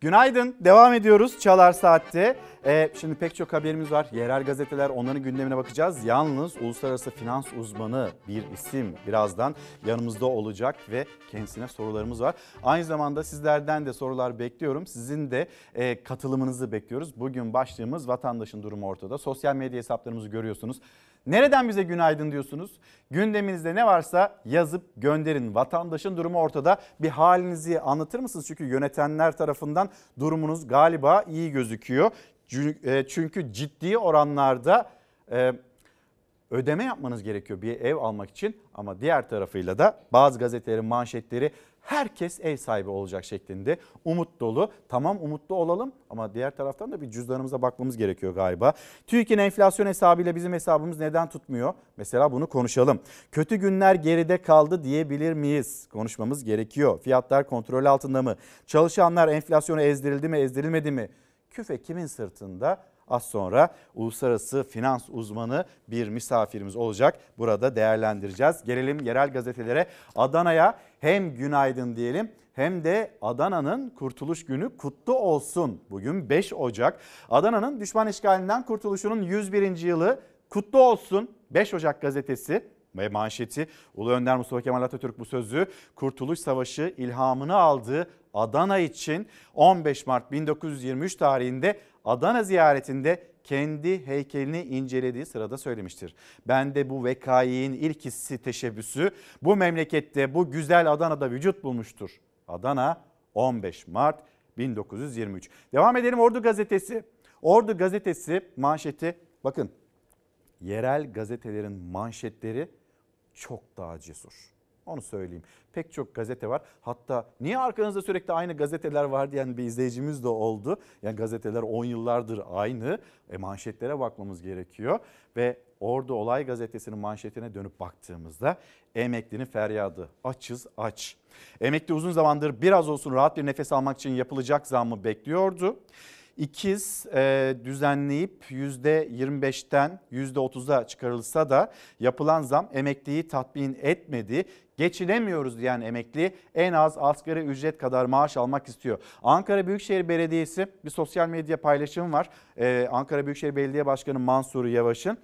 Günaydın. Devam ediyoruz Çalar Saat'te. Ee, şimdi pek çok haberimiz var. Yerel gazeteler onların gündemine bakacağız. Yalnız uluslararası finans uzmanı bir isim birazdan yanımızda olacak ve kendisine sorularımız var. Aynı zamanda sizlerden de sorular bekliyorum. Sizin de e, katılımınızı bekliyoruz. Bugün başlığımız vatandaşın durumu ortada. Sosyal medya hesaplarımızı görüyorsunuz. Nereden bize günaydın diyorsunuz? Gündeminizde ne varsa yazıp gönderin. Vatandaşın durumu ortada. Bir halinizi anlatır mısınız? Çünkü yönetenler tarafından durumunuz galiba iyi gözüküyor. Çünkü ciddi oranlarda e, ödeme yapmanız gerekiyor bir ev almak için. Ama diğer tarafıyla da bazı gazetelerin manşetleri herkes ev sahibi olacak şeklinde umut dolu. Tamam umutlu olalım ama diğer taraftan da bir cüzdanımıza bakmamız gerekiyor galiba. TÜİK'in enflasyon hesabıyla bizim hesabımız neden tutmuyor? Mesela bunu konuşalım. Kötü günler geride kaldı diyebilir miyiz? Konuşmamız gerekiyor. Fiyatlar kontrol altında mı? Çalışanlar enflasyona ezdirildi mi ezdirilmedi mi? Küfe kimin sırtında? Az sonra uluslararası finans uzmanı bir misafirimiz olacak. Burada değerlendireceğiz. Gelelim yerel gazetelere. Adana'ya hem günaydın diyelim hem de Adana'nın kurtuluş günü kutlu olsun. Bugün 5 Ocak. Adana'nın düşman işgalinden kurtuluşunun 101. yılı kutlu olsun. 5 Ocak gazetesi ve manşeti Ulu Önder Mustafa Kemal Atatürk bu sözü Kurtuluş Savaşı ilhamını aldığı Adana için 15 Mart 1923 tarihinde Adana ziyaretinde kendi heykelini incelediği sırada söylemiştir. Ben de bu vekaiyin ilk hissi teşebbüsü bu memlekette bu güzel Adana'da vücut bulmuştur. Adana 15 Mart 1923. Devam edelim Ordu Gazetesi. Ordu Gazetesi manşeti bakın yerel gazetelerin manşetleri çok daha cesur. Onu söyleyeyim. Pek çok gazete var. Hatta niye arkanızda sürekli aynı gazeteler var diyen bir izleyicimiz de oldu. Yani gazeteler 10 yıllardır aynı. E manşetlere bakmamız gerekiyor. Ve Ordu Olay Gazetesi'nin manşetine dönüp baktığımızda emeklinin feryadı. Açız aç. Emekli uzun zamandır biraz olsun rahat bir nefes almak için yapılacak zammı bekliyordu ikiz e, düzenleyip %25'ten %30'a çıkarılsa da yapılan zam emekliyi tatmin etmedi. Geçinemiyoruz diyen emekli en az asgari ücret kadar maaş almak istiyor. Ankara Büyükşehir Belediyesi bir sosyal medya paylaşım var. Ee, Ankara Büyükşehir Belediye Başkanı Mansur Yavaş'ın.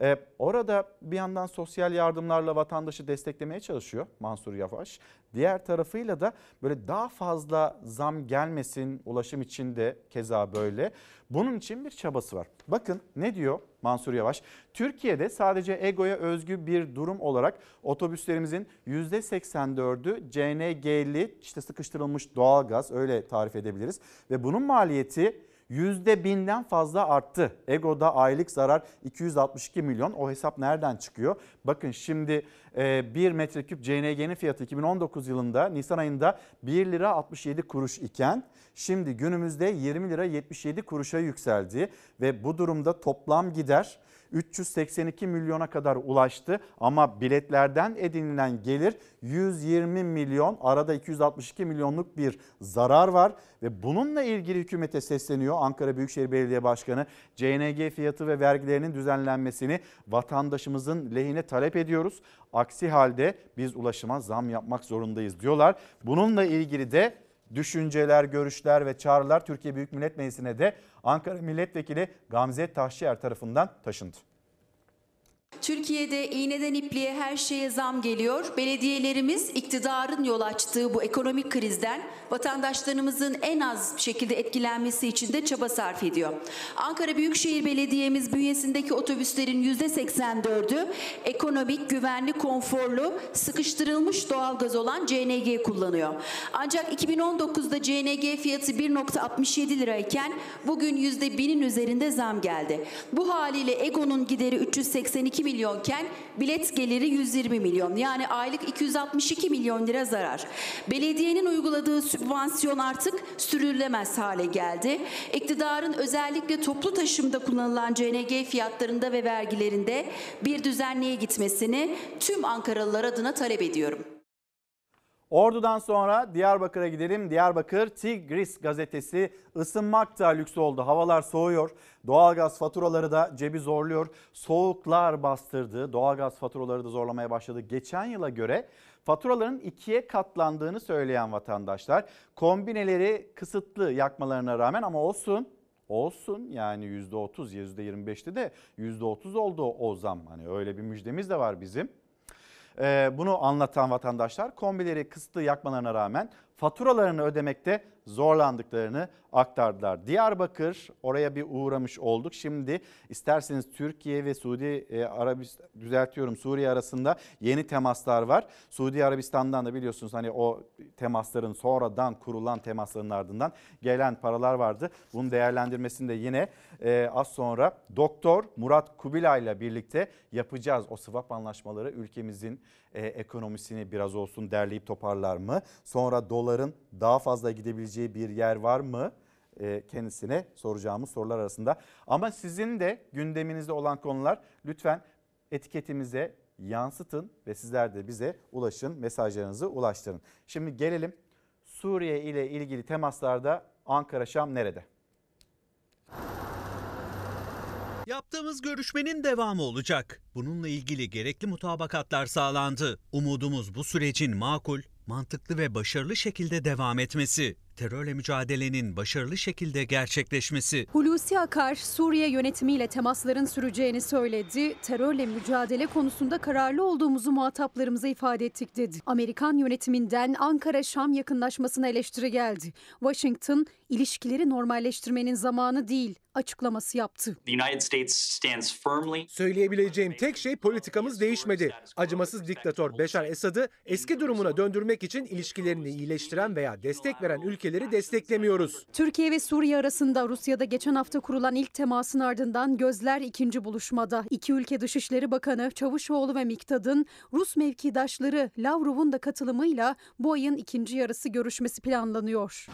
Ee, orada bir yandan sosyal yardımlarla vatandaşı desteklemeye çalışıyor Mansur Yavaş. Diğer tarafıyla da böyle daha fazla zam gelmesin ulaşım için de keza böyle. Bunun için bir çabası var. Bakın ne diyor Mansur Yavaş? Türkiye'de sadece EGO'ya özgü bir durum olarak otobüslerimizin %84'ü CNG'li işte sıkıştırılmış doğalgaz öyle tarif edebiliriz. Ve bunun maliyeti %1000'den fazla arttı. Ego'da aylık zarar 262 milyon. O hesap nereden çıkıyor? Bakın şimdi e, 1 metreküp CNG'nin fiyatı 2019 yılında Nisan ayında 1 lira 67 kuruş iken şimdi günümüzde 20 lira 77 kuruşa yükseldi ve bu durumda toplam gider 382 milyona kadar ulaştı ama biletlerden edinilen gelir 120 milyon arada 262 milyonluk bir zarar var ve bununla ilgili hükümete sesleniyor Ankara Büyükşehir Belediye Başkanı CNG fiyatı ve vergilerinin düzenlenmesini vatandaşımızın lehine talep ediyoruz. Aksi halde biz ulaşıma zam yapmak zorundayız diyorlar. Bununla ilgili de düşünceler, görüşler ve çağrılar Türkiye Büyük Millet Meclisi'ne de Ankara Milletvekili Gamze Taşçıyer tarafından taşındı. Türkiye'de iğneden ipliğe her şeye zam geliyor. Belediyelerimiz iktidarın yol açtığı bu ekonomik krizden vatandaşlarımızın en az şekilde etkilenmesi için de çaba sarf ediyor. Ankara Büyükşehir Belediye'miz bünyesindeki otobüslerin %84'ü ekonomik, güvenli, konforlu, sıkıştırılmış doğalgaz olan CNG kullanıyor. Ancak 2019'da CNG fiyatı 1.67 lirayken bugün %1000'in üzerinde zam geldi. Bu haliyle Ego'nun gideri 382 milyonken bilet geliri 120 milyon. Yani aylık 262 milyon lira zarar. Belediyenin uyguladığı sübvansiyon artık sürülemez hale geldi. İktidarın özellikle toplu taşımda kullanılan CNG fiyatlarında ve vergilerinde bir düzenliğe gitmesini tüm Ankaralılar adına talep ediyorum. Ordu'dan sonra Diyarbakır'a gidelim. Diyarbakır Tigris gazetesi ısınmak da lüks oldu. Havalar soğuyor. Doğalgaz faturaları da cebi zorluyor. Soğuklar bastırdı. Doğalgaz faturaları da zorlamaya başladı. Geçen yıla göre faturaların ikiye katlandığını söyleyen vatandaşlar kombineleri kısıtlı yakmalarına rağmen ama olsun olsun yani %30 %25'ti de %30 oldu o zam. Hani öyle bir müjdemiz de var bizim. Ee, bunu anlatan vatandaşlar kombileri kısıtlı yakmalarına rağmen faturalarını ödemekte zorlandıklarını aktardılar. Diyarbakır oraya bir uğramış olduk. Şimdi isterseniz Türkiye ve Suudi e, Arabistan düzeltiyorum Suriye arasında yeni temaslar var. Suudi Arabistan'dan da biliyorsunuz hani o temasların sonradan kurulan temasların ardından gelen paralar vardı. Bunun değerlendirmesini de yine e, az sonra Doktor Murat Kubilay ile birlikte yapacağız. O swap anlaşmaları ülkemizin e, ekonomisini biraz olsun derleyip toparlar mı? Sonra doların daha fazla gidebileceği bir yer var mı? E, kendisine soracağımız sorular arasında. Ama sizin de gündeminizde olan konular lütfen etiketimize yansıtın ve sizler de bize ulaşın, mesajlarınızı ulaştırın. Şimdi gelelim Suriye ile ilgili temaslarda Ankara Şam nerede? Yaptığımız görüşmenin devamı olacak. Bununla ilgili gerekli mutabakatlar sağlandı. Umudumuz bu sürecin makul, mantıklı ve başarılı şekilde devam etmesi. Terörle mücadelenin başarılı şekilde gerçekleşmesi. Hulusi Akar Suriye yönetimiyle temasların süreceğini söyledi. Terörle mücadele konusunda kararlı olduğumuzu muhataplarımıza ifade ettik dedi. Amerikan yönetiminden Ankara-Şam yakınlaşmasına eleştiri geldi. Washington ilişkileri normalleştirmenin zamanı değil açıklaması yaptı. Söyleyebileceğim tek şey politikamız değişmedi. Acımasız diktatör Beşar Esad'ı eski durumuna döndürmek için ilişkilerini iyileştiren veya destek veren ülkeleri desteklemiyoruz. Türkiye ve Suriye arasında Rusya'da geçen hafta kurulan ilk temasın ardından gözler ikinci buluşmada. İki ülke Dışişleri Bakanı Çavuşoğlu ve Miktad'ın Rus mevkidaşları Lavrov'un da katılımıyla bu ayın ikinci yarısı görüşmesi planlanıyor.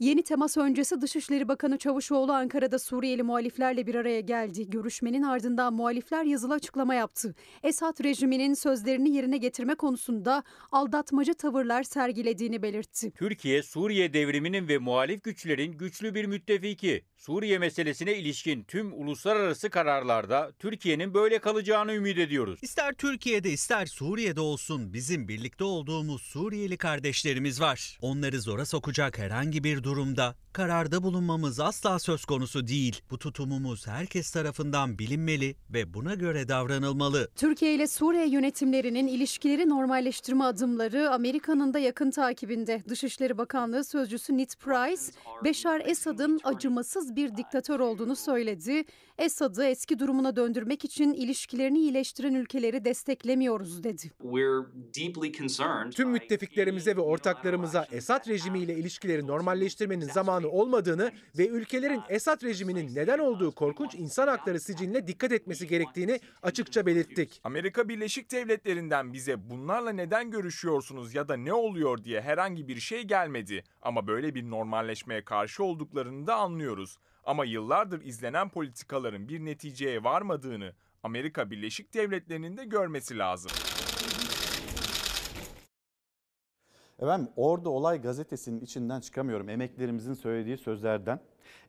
Yeni temas öncesi Dışişleri Bakanı Çavuşoğlu Ankara'da Suriyeli muhaliflerle bir araya geldi. Görüşmenin ardından muhalifler yazılı açıklama yaptı. Esad rejiminin sözlerini yerine getirme konusunda aldatmacı tavırlar sergilediğini belirtti. Türkiye, Suriye devriminin ve muhalif güçlerin güçlü bir müttefiki. Suriye meselesine ilişkin tüm uluslararası kararlarda Türkiye'nin böyle kalacağını ümit ediyoruz. İster Türkiye'de ister Suriye'de olsun bizim birlikte olduğumuz Suriyeli kardeşlerimiz var. Onları zora sokacak herhangi bir durumda kararda bulunmamız asla söz konusu değil. Bu tutumumuz herkes tarafından bilinmeli ve buna göre davranılmalı. Türkiye ile Suriye yönetimlerinin ilişkileri normalleştirme adımları Amerika'nın da yakın takibinde. Dışişleri Bakanlığı sözcüsü Ned Price, Beşar Esad'ın acımasız bir diktatör olduğunu söyledi. Esad'ı eski durumuna döndürmek için ilişkilerini iyileştiren ülkeleri desteklemiyoruz dedi. Tüm müttefiklerimize ve ortaklarımıza Esad rejimiyle ilişkileri normalleştirmek eleştirmenin zamanı olmadığını ve ülkelerin Esad rejiminin neden olduğu korkunç insan hakları siciline dikkat etmesi gerektiğini açıkça belirttik. Amerika Birleşik Devletleri'nden bize bunlarla neden görüşüyorsunuz ya da ne oluyor diye herhangi bir şey gelmedi. Ama böyle bir normalleşmeye karşı olduklarını da anlıyoruz. Ama yıllardır izlenen politikaların bir neticeye varmadığını Amerika Birleşik Devletleri'nin de görmesi lazım. Efendim orada olay gazetesinin içinden çıkamıyorum. Emeklerimizin söylediği sözlerden.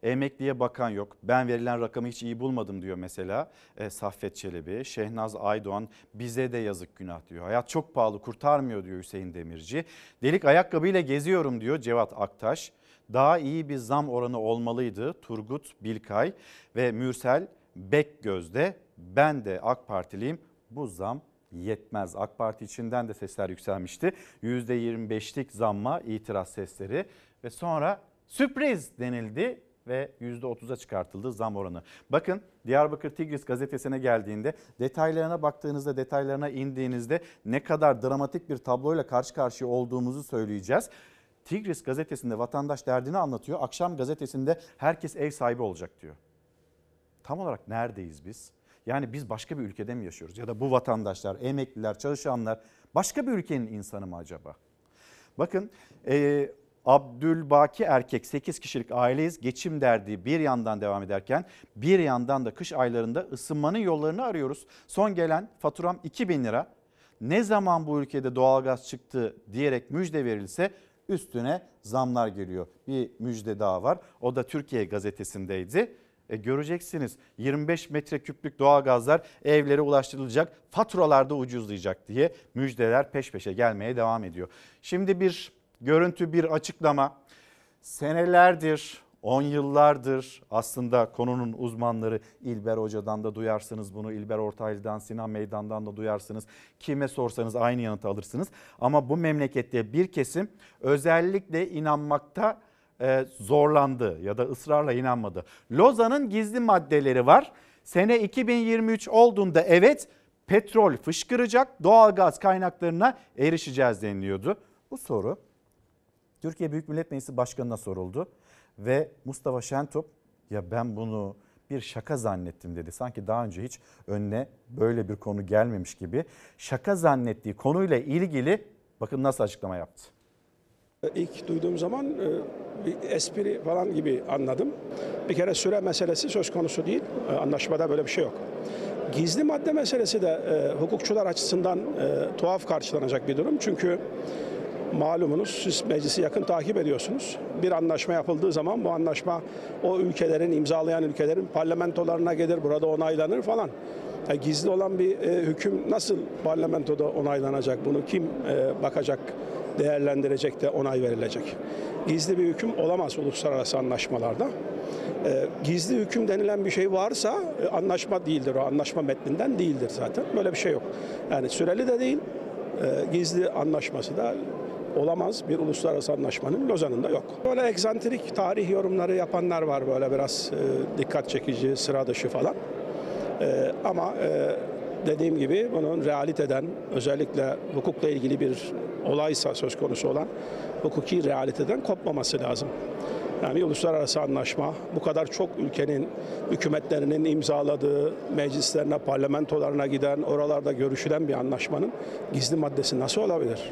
Emekliye bakan yok. Ben verilen rakamı hiç iyi bulmadım diyor mesela e, Saffet Çelebi. Şehnaz Aydoğan bize de yazık günah diyor. Hayat çok pahalı kurtarmıyor diyor Hüseyin Demirci. Delik ayakkabıyla geziyorum diyor Cevat Aktaş. Daha iyi bir zam oranı olmalıydı Turgut Bilkay ve Mürsel Bekgöz'de. Ben de AK Partiliyim bu zam yetmez. AK Parti içinden de sesler yükselmişti. %25'lik zamma itiraz sesleri ve sonra sürpriz denildi ve %30'a çıkartıldı zam oranı. Bakın Diyarbakır Tigris gazetesine geldiğinde detaylarına baktığınızda detaylarına indiğinizde ne kadar dramatik bir tabloyla karşı karşıya olduğumuzu söyleyeceğiz. Tigris gazetesinde vatandaş derdini anlatıyor. Akşam gazetesinde herkes ev sahibi olacak diyor. Tam olarak neredeyiz biz? Yani biz başka bir ülkede mi yaşıyoruz? Ya da bu vatandaşlar, emekliler, çalışanlar başka bir ülkenin insanı mı acaba? Bakın e, Abdülbaki erkek 8 kişilik aileyiz. Geçim derdi bir yandan devam ederken bir yandan da kış aylarında ısınmanın yollarını arıyoruz. Son gelen faturam 2000 lira. Ne zaman bu ülkede doğalgaz çıktı diyerek müjde verilse üstüne zamlar geliyor. Bir müjde daha var. O da Türkiye gazetesindeydi. E göreceksiniz 25 metreküplük doğalgazlar evlere ulaştırılacak, faturalarda ucuzlayacak diye müjdeler peş peşe gelmeye devam ediyor. Şimdi bir görüntü, bir açıklama. Senelerdir, 10 yıllardır aslında konunun uzmanları İlber Hoca'dan da duyarsınız bunu, İlber Ortaylı'dan, Sinan Meydan'dan da duyarsınız. Kime sorsanız aynı yanıtı alırsınız. Ama bu memlekette bir kesim özellikle inanmakta e, zorlandı ya da ısrarla inanmadı. Lozan'ın gizli maddeleri var. Sene 2023 olduğunda evet petrol fışkıracak, doğalgaz kaynaklarına erişeceğiz deniliyordu. Bu soru Türkiye Büyük Millet Meclisi Başkanı'na soruldu ve Mustafa Şentop ya ben bunu bir şaka zannettim dedi. Sanki daha önce hiç önüne böyle bir konu gelmemiş gibi. Şaka zannettiği konuyla ilgili bakın nasıl açıklama yaptı. İlk duyduğum zaman e, bir espri falan gibi anladım. Bir kere süre meselesi söz konusu değil. E, Anlaşmada böyle bir şey yok. Gizli madde meselesi de e, hukukçular açısından tuhaf karşılanacak bir durum. Çünkü malumunuz siz meclisi yakın takip ediyorsunuz. Bir anlaşma yapıldığı zaman bu anlaşma o ülkelerin imzalayan ülkelerin parlamentolarına gelir, burada onaylanır falan. Yani gizli olan bir e, hüküm nasıl parlamentoda onaylanacak? Bunu kim e, bakacak, değerlendirecek de onay verilecek? Gizli bir hüküm olamaz uluslararası anlaşmalarda. E, gizli hüküm denilen bir şey varsa e, anlaşma değildir o. Anlaşma metninden değildir zaten. Böyle bir şey yok. Yani süreli de değil, e, gizli anlaşması da olamaz bir uluslararası anlaşmanın Lozan'ında yok. Böyle egzantrik tarih yorumları yapanlar var böyle biraz e, dikkat çekici, sıra dışı falan. E, ama e, dediğim gibi bunun realiteden özellikle hukukla ilgili bir olaysa söz konusu olan hukuki realiteden kopmaması lazım. Yani bir uluslararası anlaşma bu kadar çok ülkenin hükümetlerinin imzaladığı, meclislerine, parlamentolarına giden, oralarda görüşülen bir anlaşmanın gizli maddesi nasıl olabilir?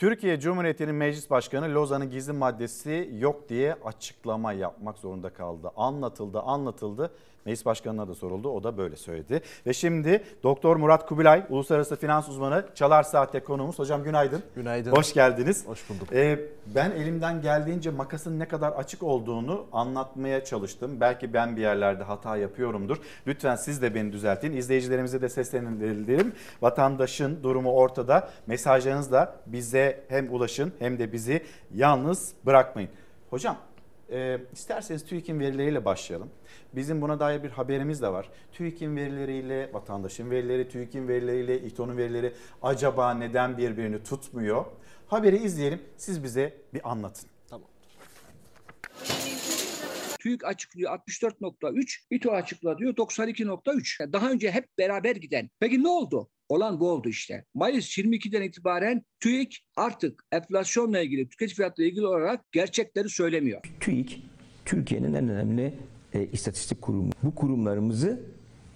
Türkiye Cumhuriyeti'nin meclis başkanı Lozan'ın gizli maddesi yok diye açıklama yapmak zorunda kaldı. Anlatıldı, anlatıldı. Meclis başkanına da soruldu. O da böyle söyledi. Ve şimdi Doktor Murat Kubilay, uluslararası finans uzmanı, Çalar Saat'te konuğumuz. Hocam günaydın. Günaydın. Hoş geldiniz. Hoş bulduk. Ee, ben elimden geldiğince makasın ne kadar açık olduğunu anlatmaya çalıştım. Belki ben bir yerlerde hata yapıyorumdur. Lütfen siz de beni düzeltin. İzleyicilerimize de seslenelim. Vatandaşın durumu ortada. Mesajlarınızla bize hem ulaşın hem de bizi yalnız bırakmayın. Hocam e, isterseniz TÜİK'in verileriyle başlayalım. Bizim buna dair bir haberimiz de var. TÜİK'in verileriyle, vatandaşın verileri, TÜİK'in verileriyle, İTO'nun verileri acaba neden birbirini tutmuyor? Haberi izleyelim, siz bize bir anlatın. TÜİK açıklıyor 64.3, İTO açıklıyor 92.3. Yani Daha önce hep beraber giden. Peki ne oldu? Olan bu oldu işte. Mayıs 22'den itibaren TÜİK artık enflasyonla ilgili, tüketici fiyatlarıyla ilgili olarak gerçekleri söylemiyor. TÜİK Türkiye'nin en önemli e, istatistik kurumu. Bu kurumlarımızı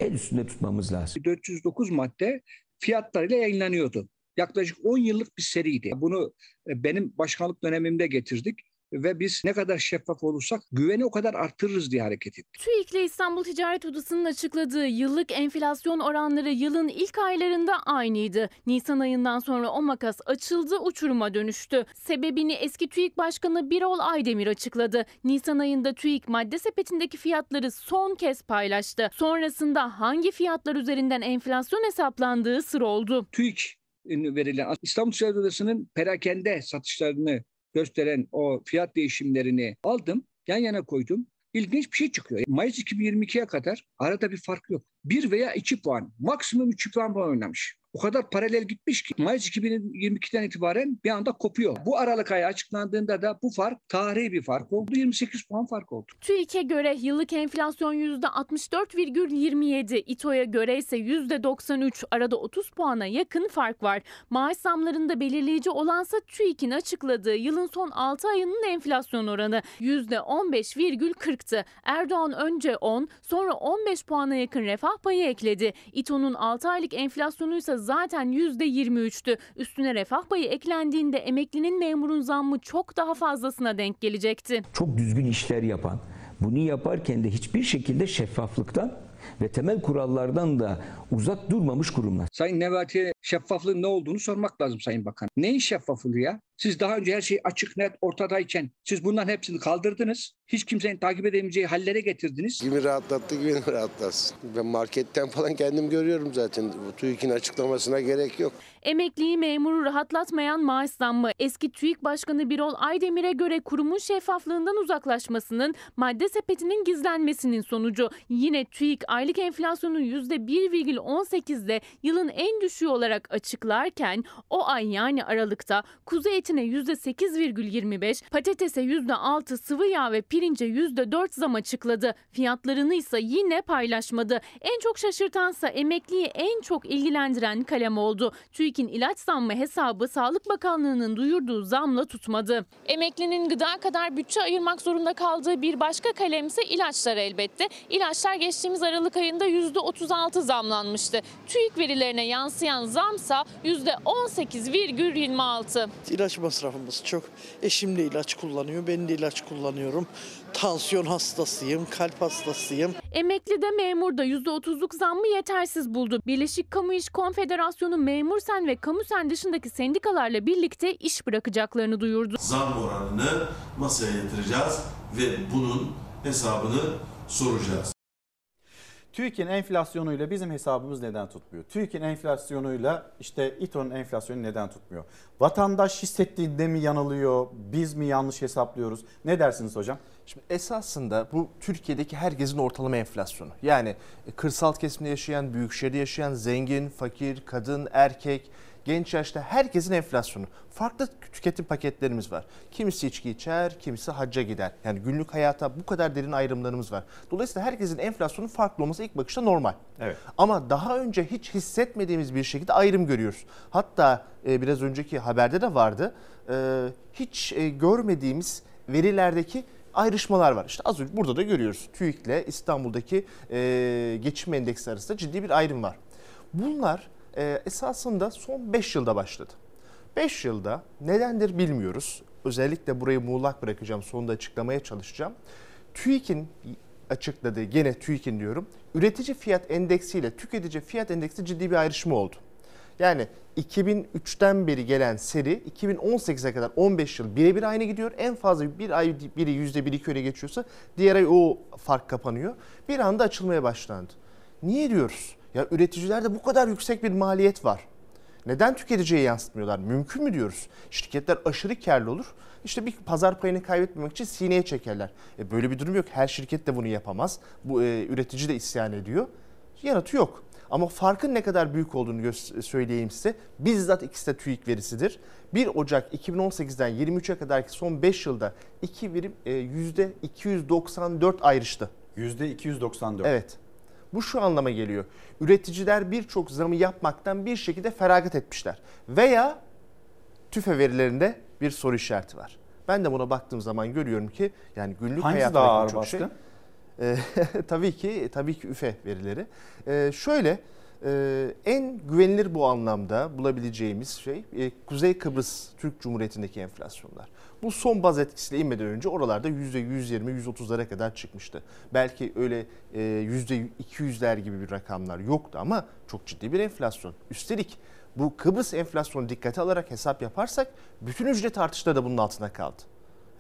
el üstünde tutmamız lazım. 409 madde fiyatlarıyla yayınlanıyordu. Yaklaşık 10 yıllık bir seriydi. Bunu e, benim başkanlık dönemimde getirdik ve biz ne kadar şeffaf olursak güveni o kadar arttırırız diye hareket ettik. TÜİK ile İstanbul Ticaret Odası'nın açıkladığı yıllık enflasyon oranları yılın ilk aylarında aynıydı. Nisan ayından sonra o makas açıldı, uçuruma dönüştü. Sebebini eski TÜİK Başkanı Birol Aydemir açıkladı. Nisan ayında TÜİK madde sepetindeki fiyatları son kez paylaştı. Sonrasında hangi fiyatlar üzerinden enflasyon hesaplandığı sır oldu. TÜİK verilen İstanbul Ticaret Odası'nın perakende satışlarını gösteren o fiyat değişimlerini aldım, yan yana koydum. İlginç bir şey çıkıyor. Mayıs 2022'ye kadar arada bir fark yok. 1 veya 2 puan, maksimum 3 puan oynamış. O kadar paralel gitmiş ki Mayıs 2022'den itibaren bir anda kopuyor. Bu Aralık ayı açıklandığında da bu fark tarihi bir fark oldu. 28 puan fark oldu. TÜİK'e göre yıllık enflasyon %64,27, İTO'ya göre ise %93. Arada 30 puana yakın fark var. Maaş zamlarında belirleyici olansa TÜİK'in açıkladığı yılın son 6 ayının enflasyon oranı %15,40'tı. Erdoğan önce 10, sonra 15 puana yakın refah payı ekledi. İTO'nun 6 aylık enflasyonu ise zaten %23'tü. Üstüne refah payı eklendiğinde emeklinin memurun zammı çok daha fazlasına denk gelecekti. Çok düzgün işler yapan, bunu yaparken de hiçbir şekilde şeffaflıktan ve temel kurallardan da uzak durmamış kurumlar. Sayın Nebati'ye şeffaflığın ne olduğunu sormak lazım Sayın Bakan. Neyin şeffaflığı ya? Siz daha önce her şey açık net ortadayken siz bunların hepsini kaldırdınız. Hiç kimsenin takip edemeyeceği hallere getirdiniz. Kimi rahatlattı gibi beni rahatlatsın. Ben marketten falan kendim görüyorum zaten. Bu TÜİK'in açıklamasına gerek yok. Emekliyi memuru rahatlatmayan maaş zammı eski TÜİK Başkanı Birol Aydemir'e göre kurumun şeffaflığından uzaklaşmasının madde sepetinin gizlenmesinin sonucu. Yine TÜİK aylık enflasyonu %1,18'de yılın en düşüğü olarak açıklarken o ay yani Aralık'ta kuzu etine %8,25, patatese %6, sıvı yağ ve pirince %4 zam açıkladı. Fiyatlarını ise yine paylaşmadı. En çok şaşırtansa emekliyi en çok ilgilendiren kalem oldu. TÜİK'in ilaç zammı hesabı Sağlık Bakanlığı'nın duyurduğu zamla tutmadı. Emeklinin gıda kadar bütçe ayırmak zorunda kaldığı bir başka kalem ise ilaçlar elbette. İlaçlar geçtiğimiz Aralık ayında %36 zamlanmıştı. TÜİK verilerine yansıyan zamsa %18,26. İlaç masrafımız çok. Eşim de ilaç kullanıyor, ben de ilaç kullanıyorum. Tansiyon hastasıyım, kalp hastasıyım. Emekli de memur da %30'luk zammı yetersiz buldu. Birleşik Kamu İş Konfederasyonu Memur Sen ve Kamu Sen dışındaki sendikalarla birlikte iş bırakacaklarını duyurdu. Zam oranını masaya yatıracağız ve bunun hesabını soracağız. TÜİK'in enflasyonuyla bizim hesabımız neden tutmuyor? TÜİK'in enflasyonuyla işte İTO'nun enflasyonu neden tutmuyor? Vatandaş hissettiğinde mi yanılıyor? Biz mi yanlış hesaplıyoruz? Ne dersiniz hocam? Şimdi esasında bu Türkiye'deki herkesin ortalama enflasyonu. Yani kırsal kesimde yaşayan, büyük şehirde yaşayan, zengin, fakir, kadın, erkek, genç yaşta herkesin enflasyonu. Farklı tüketim paketlerimiz var. Kimisi içki içer, kimisi hacca gider. Yani günlük hayata bu kadar derin ayrımlarımız var. Dolayısıyla herkesin enflasyonu farklı olması ilk bakışta normal. Evet. Ama daha önce hiç hissetmediğimiz bir şekilde ayrım görüyoruz. Hatta e, biraz önceki haberde de vardı. E, hiç e, görmediğimiz verilerdeki ayrışmalar var. İşte az önce burada da görüyoruz. TÜİK ile İstanbul'daki e, geçim endeksi arasında ciddi bir ayrım var. Bunlar e, esasında son 5 yılda başladı. 5 yılda nedendir bilmiyoruz. Özellikle burayı muğlak bırakacağım. Sonunda açıklamaya çalışacağım. TÜİK'in açıkladığı, gene TÜİK'in diyorum, üretici fiyat endeksiyle tüketici fiyat endeksi ciddi bir ayrışma oldu. Yani 2003'ten beri gelen seri 2018'e kadar 15 yıl birebir aynı gidiyor. En fazla bir ay biri %1-2 öne geçiyorsa diğer ay o fark kapanıyor. Bir anda açılmaya başlandı. Niye diyoruz? Ya üreticilerde bu kadar yüksek bir maliyet var. Neden tüketiciye yansıtmıyorlar? Mümkün mü diyoruz? Şirketler aşırı karlı olur. İşte bir pazar payını kaybetmemek için sineye çekerler. E böyle bir durum yok. Her şirket de bunu yapamaz. Bu e, üretici de isyan ediyor. Yanıtı yok. Ama farkın ne kadar büyük olduğunu gö- söyleyeyim size. Bizzat ikisi de TÜİK verisidir. 1 Ocak 2018'den 23'e kadarki son 5 yılda iki birim e, %294 ayrıştı. %294. Evet. Bu şu anlama geliyor. Üreticiler birçok zamı yapmaktan bir şekilde feragat etmişler. Veya TÜFE verilerinde bir soru işareti var. Ben de buna baktığım zaman görüyorum ki yani günlük Hangisi hayatta daha ağır birçok baskın? Ee, tabii ki tabii ki üfe verileri. Ee, şöyle e, en güvenilir bu anlamda bulabileceğimiz şey e, Kuzey Kıbrıs Türk Cumhuriyeti'ndeki enflasyonlar. Bu son baz etkisiyle inmeden önce oralarda %120-130'lara kadar çıkmıştı. Belki öyle e, %200'ler gibi bir rakamlar yoktu ama çok ciddi bir enflasyon. Üstelik bu Kıbrıs enflasyonu dikkate alarak hesap yaparsak bütün ücret artışları da bunun altında kaldı.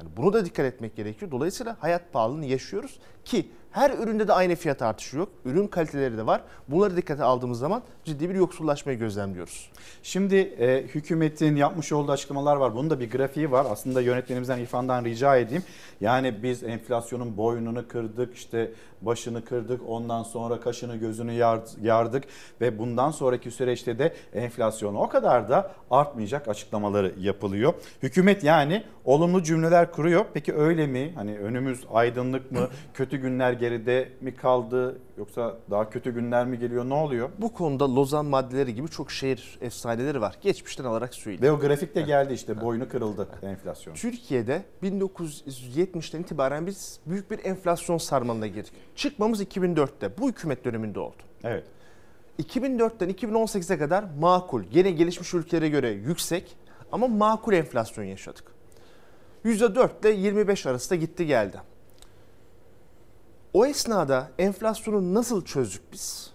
Yani bunu da dikkat etmek gerekiyor. Dolayısıyla hayat pahalılığını yaşıyoruz ki her üründe de aynı fiyat artışı yok. Ürün kaliteleri de var. Bunları dikkate aldığımız zaman ciddi bir yoksullaşmayı gözlemliyoruz. Şimdi e, hükümetin yapmış olduğu açıklamalar var. Bunun da bir grafiği var. Aslında yönetmenimizden İrfan'dan rica edeyim. Yani biz enflasyonun boynunu kırdık, işte başını kırdık, ondan sonra kaşını gözünü yar- yardık ve bundan sonraki süreçte de enflasyon o kadar da artmayacak açıklamaları yapılıyor. Hükümet yani olumlu cümleler kuruyor. Peki öyle mi? Hani önümüz aydınlık mı? Kötü günler geride mi kaldı? Yoksa daha kötü günler mi geliyor? Ne oluyor? Bu konuda Lozan maddeleri gibi çok şehir efsaneleri var. Geçmişten alarak söyleyeyim. Ve o grafikte geldi işte boynu kırıldı enflasyon. Türkiye'de 1970'ten itibaren biz büyük bir enflasyon sarmalına girdik. Çıkmamız 2004'te. Bu hükümet döneminde oldu. Evet. 2004'ten 2018'e kadar makul, gene gelişmiş ülkelere göre yüksek ama makul enflasyon yaşadık. %4 ile 25 arasında gitti geldi. O esnada enflasyonu nasıl çözdük biz?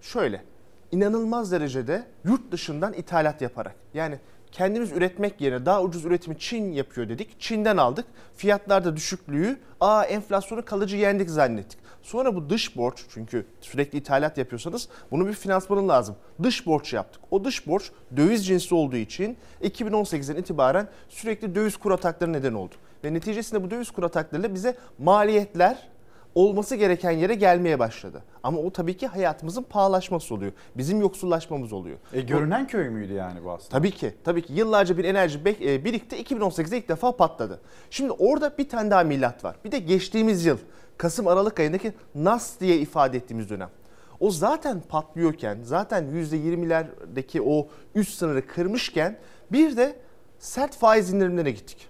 Şöyle, inanılmaz derecede yurt dışından ithalat yaparak. Yani kendimiz üretmek yerine daha ucuz üretimi Çin yapıyor dedik. Çin'den aldık. Fiyatlarda düşüklüğü, aa enflasyonu kalıcı yendik zannettik. Sonra bu dış borç çünkü sürekli ithalat yapıyorsanız bunun bir finansmanı lazım. Dış borç yaptık. O dış borç döviz cinsi olduğu için 2018'den itibaren sürekli döviz kur atakları neden oldu. Ve neticesinde bu döviz kur ataklarıyla bize maliyetler olması gereken yere gelmeye başladı. Ama o tabii ki hayatımızın pahalaşması oluyor. Bizim yoksullaşmamız oluyor. E, görünen köy müydü yani bu aslında? Tabii ki. Tabii ki yıllarca bir enerji e, birikti. 2018'de ilk defa patladı. Şimdi orada bir tane daha milat var. Bir de geçtiğimiz yıl Kasım Aralık ayındaki NAS diye ifade ettiğimiz dönem. O zaten patlıyorken, zaten %20'lerdeki o üst sınırı kırmışken bir de sert faiz indirimlerine gittik.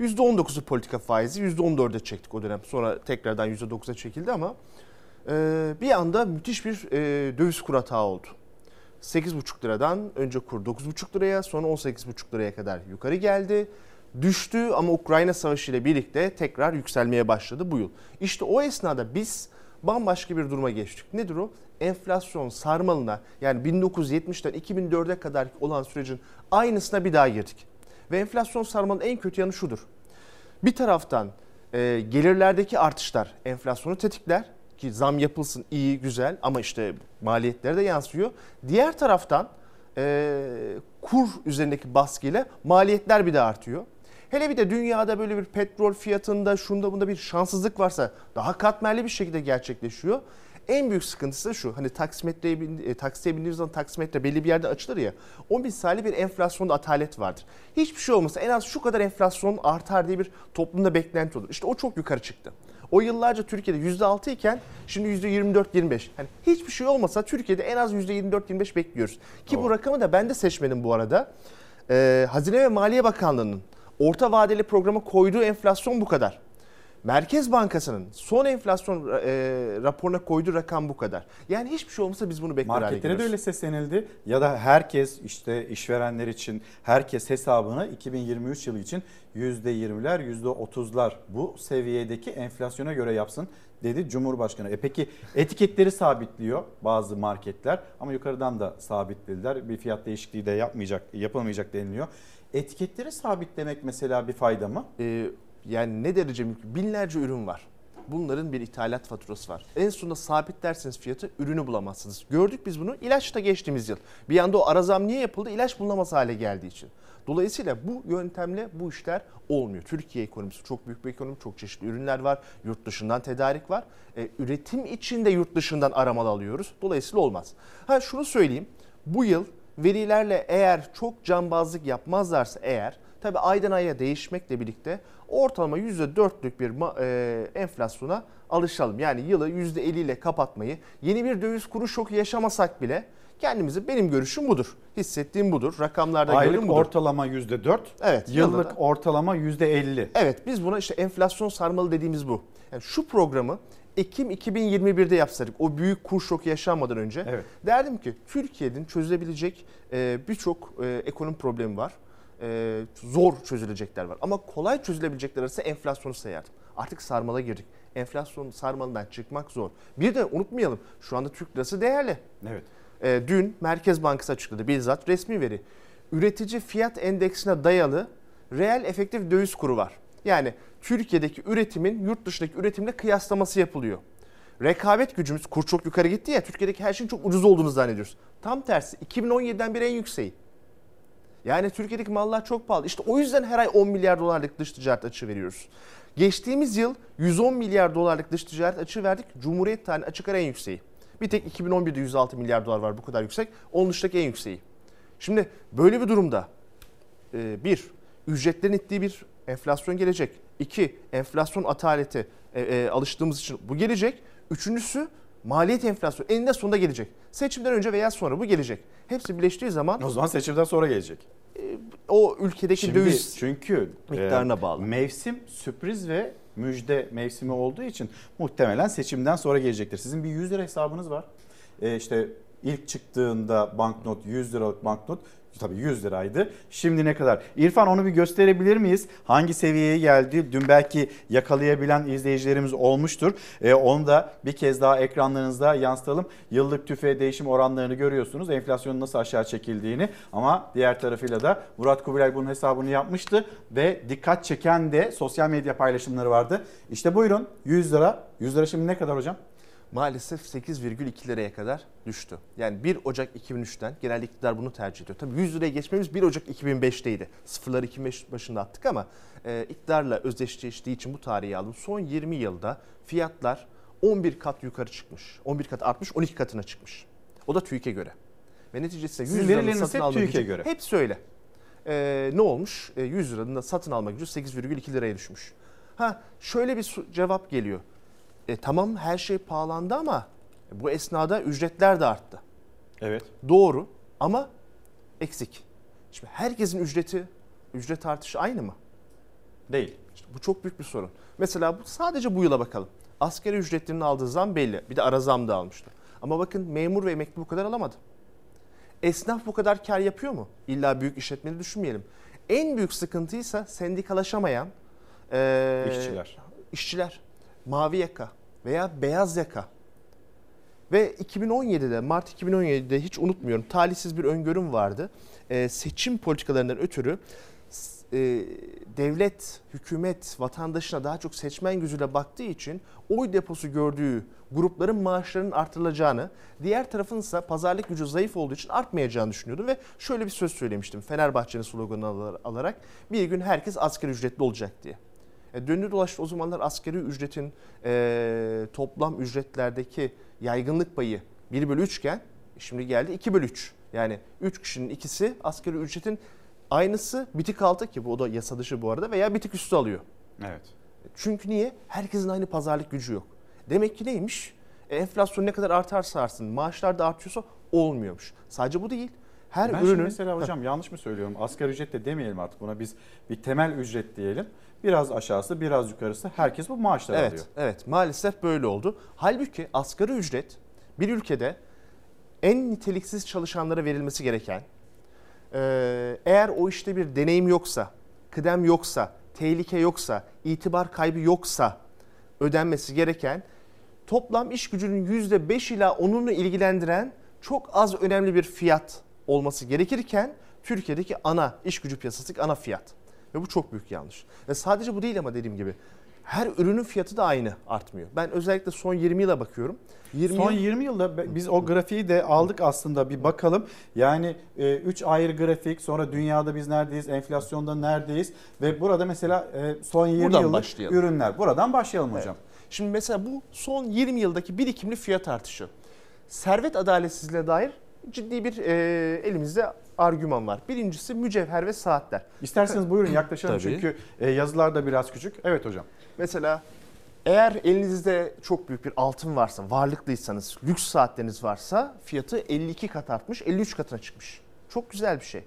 %19'u politika faizi, %14'e çektik o dönem. Sonra tekrardan %9'a çekildi ama e, bir anda müthiş bir e, döviz kur hata oldu. 8,5 liradan önce kur 9,5 liraya sonra 18,5 liraya kadar yukarı geldi. Düştü ama Ukrayna Savaşı ile birlikte tekrar yükselmeye başladı bu yıl. İşte o esnada biz bambaşka bir duruma geçtik. Nedir o? Enflasyon sarmalına yani 1970'ten 2004'e kadar olan sürecin aynısına bir daha girdik. Ve enflasyon sarmalının en kötü yanı şudur. Bir taraftan e, gelirlerdeki artışlar enflasyonu tetikler ki zam yapılsın iyi güzel ama işte maliyetlere de yansıyor. Diğer taraftan e, kur üzerindeki baskıyla maliyetler bir de artıyor. Hele bir de dünyada böyle bir petrol fiyatında şunda bunda bir şanssızlık varsa daha katmerli bir şekilde gerçekleşiyor. En büyük sıkıntısı da şu hani taksimetreye e, taksiye bindiğiniz zaman taksimetre belli bir yerde açılır ya. O misali bir enflasyonda atalet vardır. Hiçbir şey olmasa en az şu kadar enflasyon artar diye bir toplumda beklenti olur. İşte o çok yukarı çıktı. O yıllarca Türkiye'de %6 iken şimdi %24-25. Yani hiçbir şey olmasa Türkiye'de en az %24-25 bekliyoruz. Ki bu rakamı da ben de seçmedim bu arada. Ee, Hazine ve Maliye Bakanlığı'nın orta vadeli programa koyduğu enflasyon bu kadar. Merkez Bankası'nın son enflasyon e, raporuna koyduğu rakam bu kadar. Yani hiçbir şey olmasa biz bunu bekler Marketlere de öyle seslenildi ya da herkes işte işverenler için herkes hesabını 2023 yılı için %20'ler %30'lar bu seviyedeki enflasyona göre yapsın dedi Cumhurbaşkanı. E peki etiketleri sabitliyor bazı marketler ama yukarıdan da sabitlediler. Bir fiyat değişikliği de yapmayacak, yapılmayacak deniliyor. Etiketleri sabitlemek mesela bir fayda mı? Ee, yani ne derece mümkün? Binlerce ürün var. Bunların bir ithalat faturası var. En sonunda sabitlerseniz fiyatı ürünü bulamazsınız. Gördük biz bunu ilaçta geçtiğimiz yıl. Bir anda o ara zam niye yapıldı? İlaç bulunamaz hale geldiği için. Dolayısıyla bu yöntemle bu işler olmuyor. Türkiye ekonomisi çok büyük bir ekonomi, çok çeşitli ürünler var. Yurt dışından tedarik var. E, üretim için de yurt dışından aramalı alıyoruz. Dolayısıyla olmaz. Ha şunu söyleyeyim. Bu yıl verilerle eğer çok cambazlık yapmazlarsa eğer tabi aydan aya değişmekle birlikte ortalama %4'lük bir e, enflasyona alışalım. Yani yılı %50 ile kapatmayı yeni bir döviz kuru şoku yaşamasak bile kendimizi benim görüşüm budur. Hissettiğim budur. Rakamlarda Aylık gördüğüm budur. ortalama %4, Evet, yıllık da- ortalama %50. Evet biz buna işte enflasyon sarmalı dediğimiz bu. Yani şu programı Ekim 2021'de yapsaydık o büyük kur şoku yaşanmadan önce Evet. derdim ki Türkiye'nin çözülebilecek e, birçok e, ekonomi problemi var. E, zor çözülecekler var ama kolay çözülebilecekler arasında enflasyonu sayardım. Artık sarmala girdik. Enflasyon sarmalından çıkmak zor. Bir de unutmayalım şu anda Türk lirası değerli. Evet. E, dün Merkez Bankası açıkladı bizzat resmi veri. Üretici fiyat endeksine dayalı reel efektif döviz kuru var. Yani Türkiye'deki üretimin yurt dışındaki üretimle kıyaslaması yapılıyor. Rekabet gücümüz kur çok yukarı gitti ya Türkiye'deki her şeyin çok ucuz olduğunu zannediyoruz. Tam tersi 2017'den beri en yükseği. Yani Türkiye'deki mallar çok pahalı. İşte o yüzden her ay 10 milyar dolarlık dış ticaret açığı veriyoruz. Geçtiğimiz yıl 110 milyar dolarlık dış ticaret açığı verdik. Cumhuriyet tarihinin açık ara en yükseği. Bir tek 2011'de 106 milyar dolar var bu kadar yüksek. Onun dışındaki en yükseği. Şimdi böyle bir durumda e, bir, ücretlerin ittiği bir enflasyon gelecek. İki, enflasyon ataleti e, e, alıştığımız için bu gelecek. Üçüncüsü maliyet enflasyonu eninde sonunda gelecek. Seçimden önce veya sonra bu gelecek. Hepsi birleştiği zaman O zaman seçimden sonra gelecek. o ülkedeki Şimdi döviz çünkü miktarına e, bağlı. Mevsim sürpriz ve müjde mevsimi olduğu için muhtemelen seçimden sonra gelecektir. Sizin bir 100 lira hesabınız var. E, işte ilk çıktığında banknot 100 liralık banknot tabii 100 liraydı. Şimdi ne kadar? İrfan onu bir gösterebilir miyiz? Hangi seviyeye geldi? Dün belki yakalayabilen izleyicilerimiz olmuştur. E, onu da bir kez daha ekranlarınızda yansıtalım. Yıllık tüfe değişim oranlarını görüyorsunuz. Enflasyonun nasıl aşağı çekildiğini. Ama diğer tarafıyla da Murat Kubilay bunun hesabını yapmıştı. Ve dikkat çeken de sosyal medya paylaşımları vardı. İşte buyurun 100 lira. 100 lira şimdi ne kadar hocam? Maalesef 8,2 liraya kadar düştü. Yani 1 Ocak 2003'ten genelde iktidar bunu tercih ediyor. Tabii 100 liraya geçmemiz 1 Ocak 2005'teydi. Sıfırları 2005 başında attık ama e, iktidarla özdeşleştiği için bu tarihi aldım. Son 20 yılda fiyatlar 11 kat yukarı çıkmış. 11 kat artmış 12 katına çıkmış. O da TÜİK'e göre. Ve neticesinde 100 Sizin liranın satın hep alma gücü göre. hepsi öyle. E, ne olmuş? E, 100 liranın da satın alma gücü 8,2 liraya düşmüş. Ha şöyle bir cevap geliyor. E, tamam her şey pahalandı ama bu esnada ücretler de arttı. Evet. Doğru ama eksik. Şimdi herkesin ücreti, ücret artışı aynı mı? Değil. İşte bu çok büyük bir sorun. Mesela bu, sadece bu yıla bakalım. Asgari ücretlerinin aldığı zam belli. Bir de ara zam da almıştı. Ama bakın memur ve emekli bu kadar alamadı. Esnaf bu kadar kar yapıyor mu? İlla büyük işletmeleri düşünmeyelim. En büyük sıkıntıysa sendikalaşamayan eee, İşçiler. işçiler, mavi yaka veya beyaz yaka. Ve 2017'de, Mart 2017'de hiç unutmuyorum talihsiz bir öngörüm vardı. Ee, seçim politikalarından ötürü e, devlet, hükümet vatandaşına daha çok seçmen gözüyle baktığı için oy deposu gördüğü grupların maaşlarının artırılacağını, diğer tarafın ise pazarlık gücü zayıf olduğu için artmayacağını düşünüyordum ve şöyle bir söz söylemiştim Fenerbahçe'nin sloganını al- alarak bir gün herkes asgari ücretli olacak diye. E, döndü dolaştı o zamanlar asgari ücretin e, toplam ücretlerdeki yaygınlık payı 1 bölü 3 iken şimdi geldi 2 bölü 3. Yani 3 kişinin ikisi asgari ücretin aynısı bitik altı ki bu o da yasa dışı bu arada veya bitik üstü alıyor. Evet. Çünkü niye? Herkesin aynı pazarlık gücü yok. Demek ki neymiş? E, enflasyon ne kadar artarsa artsın maaşlar da artıyorsa olmuyormuş. Sadece bu değil. Her ben şimdi ürünün mesela hocam yanlış mı söylüyorum? Asgari ücret de demeyelim artık buna biz bir temel ücret diyelim. Biraz aşağısı biraz yukarısı herkes bu maaşları evet, alıyor. Evet maalesef böyle oldu. Halbuki asgari ücret bir ülkede en niteliksiz çalışanlara verilmesi gereken e, eğer o işte bir deneyim yoksa, kıdem yoksa, tehlike yoksa, itibar kaybı yoksa ödenmesi gereken toplam iş gücünün %5 ila onunla ilgilendiren çok az önemli bir fiyat olması gerekirken Türkiye'deki ana iş gücü piyasası ana fiyat. Ve bu çok büyük yanlış. Ve sadece bu değil ama dediğim gibi her ürünün fiyatı da aynı artmıyor. Ben özellikle son 20 yıla bakıyorum. 20 Son yıl- 20 yılda biz o grafiği de aldık aslında bir bakalım. Yani 3 ayrı grafik sonra dünyada biz neredeyiz, enflasyonda neredeyiz ve burada mesela e, son 20 Buradan yıllık başlayalım. ürünler. Buradan başlayalım hocam. Şimdi mesela bu son 20 yıldaki birikimli fiyat artışı. Servet adaletsizliğine dair ciddi bir e, elimizde argüman var. Birincisi mücevher ve saatler. İsterseniz buyurun yaklaşalım Tabii. çünkü e, yazılar da biraz küçük. Evet hocam. Mesela eğer elinizde çok büyük bir altın varsa, varlıklıysanız, lüks saatleriniz varsa fiyatı 52 kat artmış, 53 katına çıkmış. Çok güzel bir şey.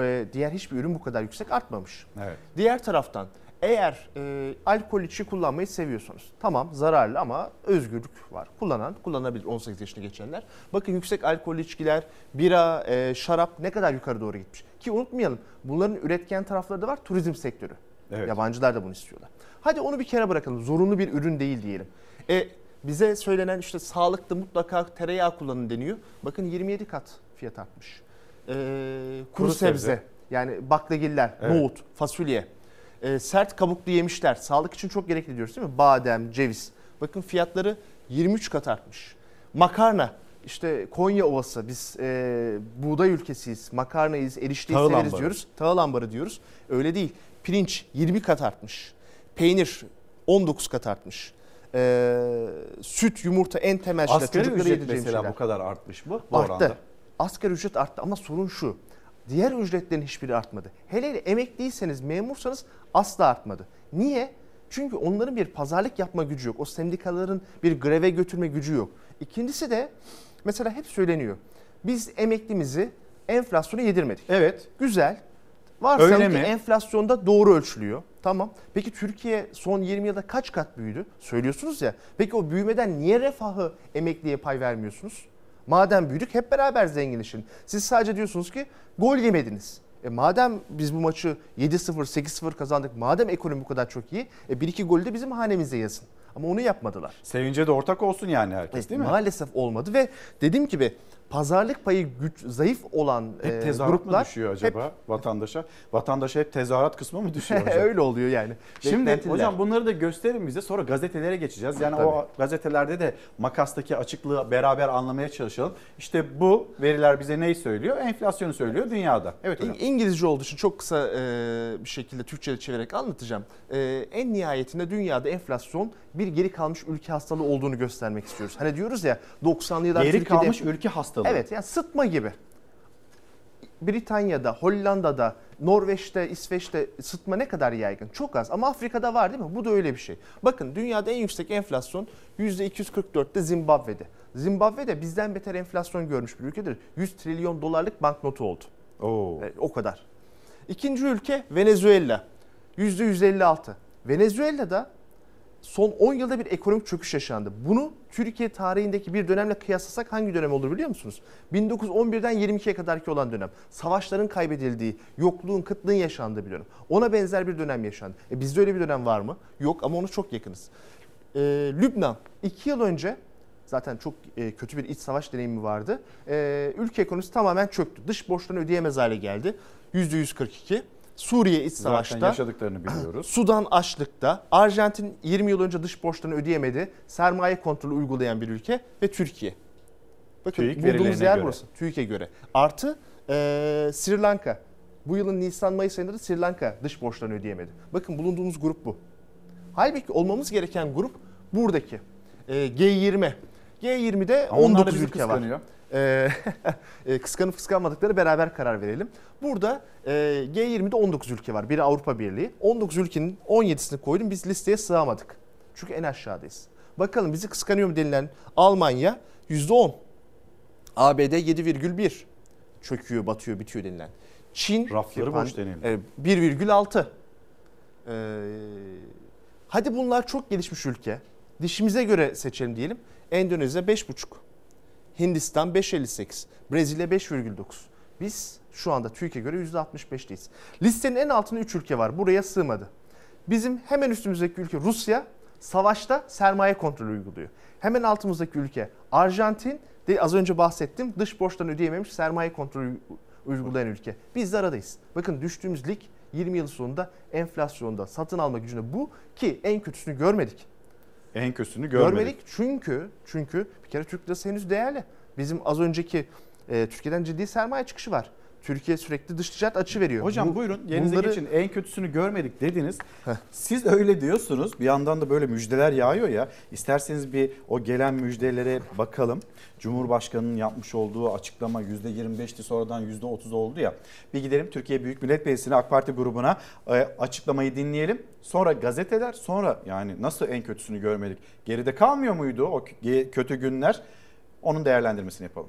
Ee, diğer hiçbir ürün bu kadar yüksek artmamış. Evet. Diğer taraftan eğer e, alkol içi kullanmayı seviyorsanız tamam zararlı ama özgürlük var. Kullanan kullanabilir 18 yaşını geçenler. Bakın yüksek alkollü içkiler, bira, e, şarap ne kadar yukarı doğru gitmiş. Ki unutmayalım bunların üretken tarafları da var turizm sektörü. Evet. Yabancılar da bunu istiyorlar. Hadi onu bir kere bırakalım. Zorunlu bir ürün değil diyelim. E, bize söylenen işte sağlıklı mutlaka tereyağı kullanın deniyor. Bakın 27 kat fiyat artmış. E, kuru, Kuru sebze. sebze. yani baklagiller, Evet. nohut, fasulye, e, sert kabuklu yemişler. Sağlık için çok gerekli diyoruz değil mi? Badem, ceviz. Bakın fiyatları 23 kat artmış. Makarna. işte Konya Ovası biz e, buğday ülkesiyiz, makarnayız, erişteyi Tahıl severiz ambarı. diyoruz. Tahıl ambarı diyoruz. Öyle değil. Pirinç 20 kat artmış. Peynir 19 kat artmış. E, süt, yumurta en temel şeyler. Asgari ücret mesela şeyler. bu kadar artmış mı? Bu Arttı. oranda. Asgari ücret arttı ama sorun şu. Diğer ücretlerin hiçbiri artmadı. Hele hele emekliyseniz, memursanız asla artmadı. Niye? Çünkü onların bir pazarlık yapma gücü yok. O sendikaların bir greve götürme gücü yok. İkincisi de mesela hep söyleniyor. Biz emeklimizi enflasyona yedirmedik. Evet. Güzel. Varsayalım Öyle ki mi? enflasyonda doğru ölçülüyor. Tamam. Peki Türkiye son 20 yılda kaç kat büyüdü? Söylüyorsunuz ya. Peki o büyümeden niye refahı emekliye pay vermiyorsunuz? Madem büyüdük hep beraber zenginleşin. Siz sadece diyorsunuz ki gol yemediniz. E madem biz bu maçı 7-0, 8-0 kazandık, madem ekonomi bu kadar çok iyi, e bir iki golü de bizim hanemize yazın. Ama onu yapmadılar. Sevince de ortak olsun yani herkes değil mi? Maalesef olmadı ve dediğim gibi pazarlık payı güç zayıf olan Hep e, tezahürat mı gruplar düşüyor acaba vatandaşa? Vatandaşa hep tezahürat kısmı mı düşüyor hocam? öyle oluyor yani. Şimdi hocam bunları da gösterin bize sonra gazetelere geçeceğiz. Yani o gazetelerde de makastaki açıklığı beraber anlamaya çalışalım. İşte bu veriler bize neyi söylüyor? Enflasyonu söylüyor dünyada. Evet hocam. İng- İngilizce olduğu için çok kısa e, bir şekilde Türkçe'ye çevirerek anlatacağım. E, en nihayetinde dünyada enflasyon bir geri kalmış ülke hastalığı olduğunu göstermek istiyoruz. Hani diyoruz ya 90'lı yıllar Geri Türkiye'de... kalmış ülke hastalığı. Evet yani sıtma gibi. Britanya'da, Hollanda'da, Norveç'te, İsveç'te sıtma ne kadar yaygın? Çok az ama Afrika'da var değil mi? Bu da öyle bir şey. Bakın dünyada en yüksek enflasyon %244'te Zimbabwe'de. Zimbabwe de bizden beter enflasyon görmüş bir ülkedir. 100 trilyon dolarlık banknotu oldu. Oo. Evet, o kadar. İkinci ülke Venezuela. %156. Venezuela'da son 10 yılda bir ekonomik çöküş yaşandı. Bunu Türkiye tarihindeki bir dönemle kıyaslasak hangi dönem olur biliyor musunuz? 1911'den 22'ye kadarki olan dönem. Savaşların kaybedildiği, yokluğun, kıtlığın yaşandığı bir dönem. Ona benzer bir dönem yaşandı. E bizde öyle bir dönem var mı? Yok ama ona çok yakınız. Ee, Lübnan 2 yıl önce zaten çok e, kötü bir iç savaş deneyimi vardı. Ee, ülke ekonomisi tamamen çöktü. Dış borçlarını ödeyemez hale geldi. %142. Suriye iç Zaten savaşta. yaşadıklarını biliyoruz. Sudan açlıkta. Arjantin 20 yıl önce dış borçlarını ödeyemedi. Sermaye kontrolü uygulayan bir ülke ve Türkiye. Bakın TÜİK bulduğumuz yer göre. burası. TÜİK'e göre. Artı eee, Sri Lanka. Bu yılın Nisan-Mayıs ayında da Sri Lanka dış borçlarını ödeyemedi. Bakın bulunduğumuz grup bu. Halbuki olmamız gereken grup buradaki. Eee, G20. G20'de Ama onlar da 19 bizi ülke var. Ee, e, kıskanıp kıskanmadıkları beraber karar verelim. Burada e, G20'de 19 ülke var. Biri Avrupa Birliği. 19 ülkenin 17'sini koydum. Biz listeye sığamadık. Çünkü en aşağıdayız. Bakalım bizi kıskanıyor mu denilen Almanya %10. ABD 7,1. Çöküyor, batıyor, bitiyor denilen. Çin Rafları boş denilen. e, 1,6. Ee, hadi bunlar çok gelişmiş ülke. Dişimize göre seçelim diyelim. Endonezya 5,5. Hindistan 5.58, Brezilya 5,9. Biz şu anda Türkiye göre %65'teyiz. Listenin en altında 3 ülke var. Buraya sığmadı. Bizim hemen üstümüzdeki ülke Rusya savaşta sermaye kontrolü uyguluyor. Hemen altımızdaki ülke Arjantin de az önce bahsettim dış borçlarını ödeyememiş sermaye kontrolü uygulayan ülke. Biz de aradayız. Bakın düştüğümüz lig 20 yıl sonunda enflasyonda satın alma gücünde bu ki en kötüsünü görmedik. En kötüsünü görmedik. Görmedik çünkü çünkü bir kere Türk lirası henüz değerli. Bizim az önceki e, Türkiye'den ciddi sermaye çıkışı var. Türkiye sürekli dış ticaret açı veriyor. Hocam Bu- buyurun yerinize bunları- geçin. En kötüsünü görmedik dediniz. Siz öyle diyorsunuz. Bir yandan da böyle müjdeler yağıyor ya. İsterseniz bir o gelen müjdelere bakalım. Cumhurbaşkanının yapmış olduğu açıklama %25'ti sonradan %30 oldu ya. Bir gidelim Türkiye Büyük Millet Meclisi'ne AK Parti grubuna e, açıklamayı dinleyelim. Sonra gazeteler sonra yani nasıl en kötüsünü görmedik. Geride kalmıyor muydu o kötü günler? Onun değerlendirmesini yapalım.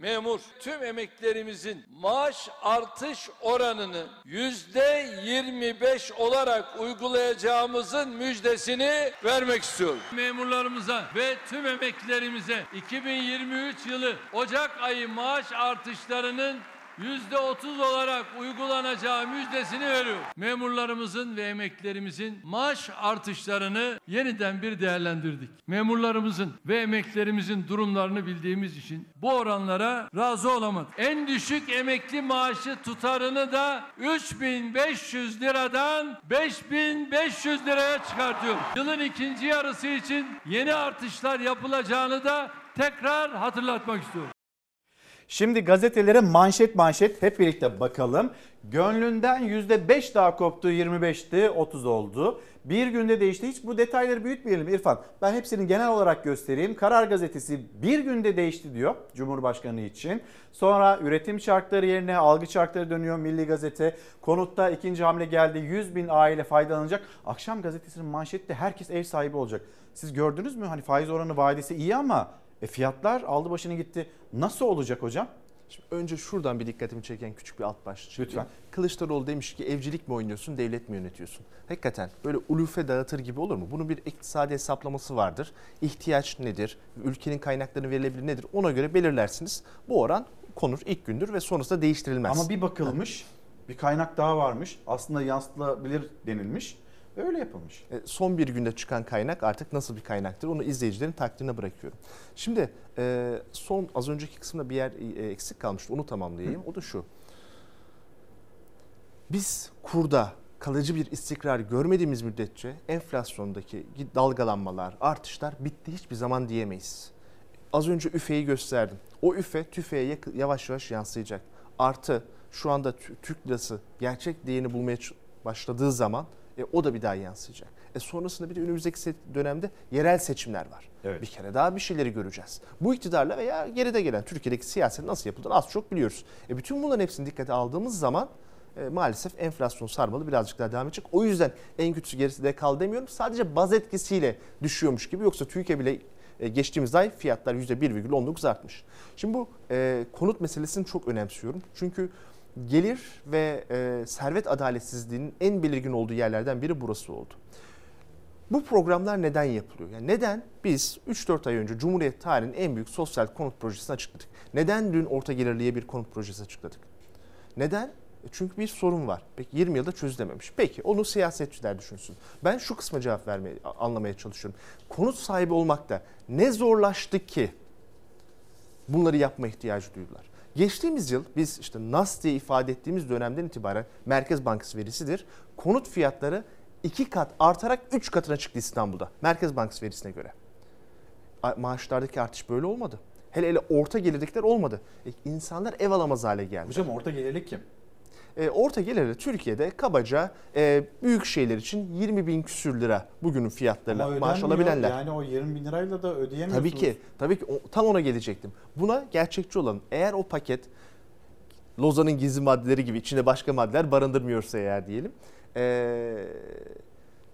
Memur tüm emeklerimizin maaş artış oranını yüzde 25 olarak uygulayacağımızın müjdesini vermek istiyorum. Memurlarımıza ve tüm emeklilerimize 2023 yılı Ocak ayı maaş artışlarının yüzde 30 olarak uygulanacağı müjdesini veriyorum. Memurlarımızın ve emeklilerimizin maaş artışlarını yeniden bir değerlendirdik. Memurlarımızın ve emeklilerimizin durumlarını bildiğimiz için bu oranlara razı olamadık. En düşük emekli maaşı tutarını da 3500 liradan 5500 liraya çıkartıyoruz. Yılın ikinci yarısı için yeni artışlar yapılacağını da tekrar hatırlatmak istiyorum. Şimdi gazetelere manşet manşet hep birlikte bakalım. Gönlünden %5 daha koptu 25'ti 30 oldu. Bir günde değişti. Hiç bu detayları büyütmeyelim İrfan. Ben hepsini genel olarak göstereyim. Karar gazetesi bir günde değişti diyor Cumhurbaşkanı için. Sonra üretim şartları yerine algı şartları dönüyor Milli Gazete. Konutta ikinci hamle geldi. 100 bin aile faydalanacak. Akşam gazetesinin manşette herkes ev sahibi olacak. Siz gördünüz mü? Hani faiz oranı vadesi iyi ama e fiyatlar aldı başını gitti. Nasıl olacak hocam? Şimdi önce şuradan bir dikkatimi çeken küçük bir alt başlık. Lütfen. Kılıçdaroğlu demiş ki evcilik mi oynuyorsun, devlet mi yönetiyorsun? Hakikaten böyle ulufe dağıtır gibi olur mu? Bunun bir iktisadi hesaplaması vardır. İhtiyaç nedir? Ülkenin kaynaklarını verilebilir nedir? Ona göre belirlersiniz. Bu oran konur ilk gündür ve sonrasında değiştirilmez. Ama bir bakılmış bir kaynak daha varmış. Aslında yansıtılabilir denilmiş. Öyle yapılmış. E, son bir günde çıkan kaynak artık nasıl bir kaynaktır onu izleyicilerin takdirine bırakıyorum. Şimdi e, son az önceki kısımda bir yer e, eksik kalmıştı onu tamamlayayım. O da şu. Biz kurda kalıcı bir istikrar görmediğimiz müddetçe enflasyondaki dalgalanmalar, artışlar bitti hiçbir zaman diyemeyiz. Az önce üfeyi gösterdim. O üfe tüfeğe yavaş yavaş yansıyacak. Artı şu anda tü- Türk lirası gerçek değerini bulmaya başladığı zaman e, o da bir daha yansıyacak. E sonrasında bir de önümüzdeki dönemde yerel seçimler var. Evet. Bir kere daha bir şeyleri göreceğiz. Bu iktidarla veya geride gelen Türkiye'deki siyaset nasıl yapıldığını az çok biliyoruz. E bütün bunların hepsini dikkate aldığımız zaman e, maalesef enflasyon sarmalı birazcık daha devam edecek. O yüzden en kötüsü gerisi de kal demiyorum. Sadece baz etkisiyle düşüyormuş gibi yoksa TÜİK'e bile e, geçtiğimiz ay fiyatlar %1,19 artmış. Şimdi bu e, konut meselesini çok önemsiyorum. Çünkü gelir ve e, servet adaletsizliğinin en belirgin olduğu yerlerden biri burası oldu. Bu programlar neden yapılıyor? Yani neden biz 3-4 ay önce Cumhuriyet tarihinin en büyük sosyal konut projesini açıkladık? Neden dün orta gelirliye bir konut projesi açıkladık? Neden? E Çünkü bir sorun var. Peki 20 yılda çözülememiş. Peki onu siyasetçiler düşünsün. Ben şu kısma cevap vermeye, anlamaya çalışıyorum. Konut sahibi olmakta ne zorlaştı ki bunları yapma ihtiyacı duydular. Geçtiğimiz yıl biz işte NAS diye ifade ettiğimiz dönemden itibaren Merkez Bankası verisidir. Konut fiyatları iki kat artarak üç katına çıktı İstanbul'da. Merkez Bankası verisine göre. Maaşlardaki artış böyle olmadı. Hele hele orta gelirlikler olmadı. E, insanlar ev alamaz hale geldi. Hocam orta gelirlik kim? E, orta gelirli Türkiye'de kabaca e, büyük şeyler için 20 bin küsür lira bugünün fiyatlarıyla Ama maaş ödenmiyor. alabilenler. Yani o 20 bin lirayla da ödeyemiyorsunuz. Tabii ki. Tabii ki o- tam ona gelecektim. Buna gerçekçi olalım. Eğer o paket Lozan'ın gizli maddeleri gibi içinde başka maddeler barındırmıyorsa eğer diyelim. ee,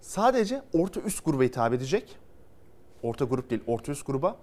sadece orta üst gruba hitap edecek. Orta grup değil, orta üst gruba.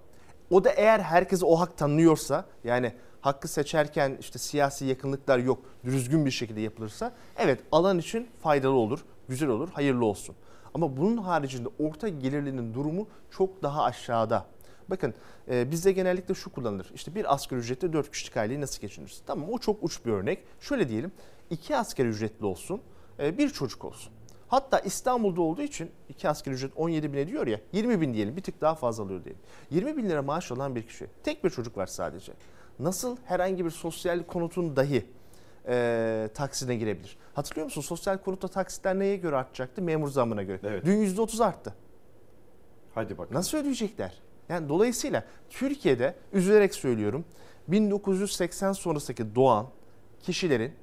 O da eğer herkese o hak tanınıyorsa yani hakkı seçerken işte siyasi yakınlıklar yok, düzgün bir şekilde yapılırsa evet alan için faydalı olur, güzel olur, hayırlı olsun. Ama bunun haricinde orta gelirlinin durumu çok daha aşağıda. Bakın e, bizde genellikle şu kullanılır. İşte bir asgari ücretle 4 kişilik aileyi nasıl geçiniriz? Tamam o çok uç bir örnek. Şöyle diyelim iki asgari ücretli olsun e, bir çocuk olsun. Hatta İstanbul'da olduğu için iki asgari ücret 17 bin ediyor ya 20 bin diyelim bir tık daha fazla alıyor diyelim. 20 bin lira maaş alan bir kişi tek bir çocuk var sadece. Nasıl herhangi bir sosyal konutun dahi e, taksine girebilir. Hatırlıyor musun? Sosyal konutta taksitler neye göre artacaktı? Memur zammına göre. Evet. Dün %30 arttı. Hadi bakalım. Nasıl ödeyecekler? Yani dolayısıyla Türkiye'de üzülerek söylüyorum 1980 sonrasındaki doğan kişilerin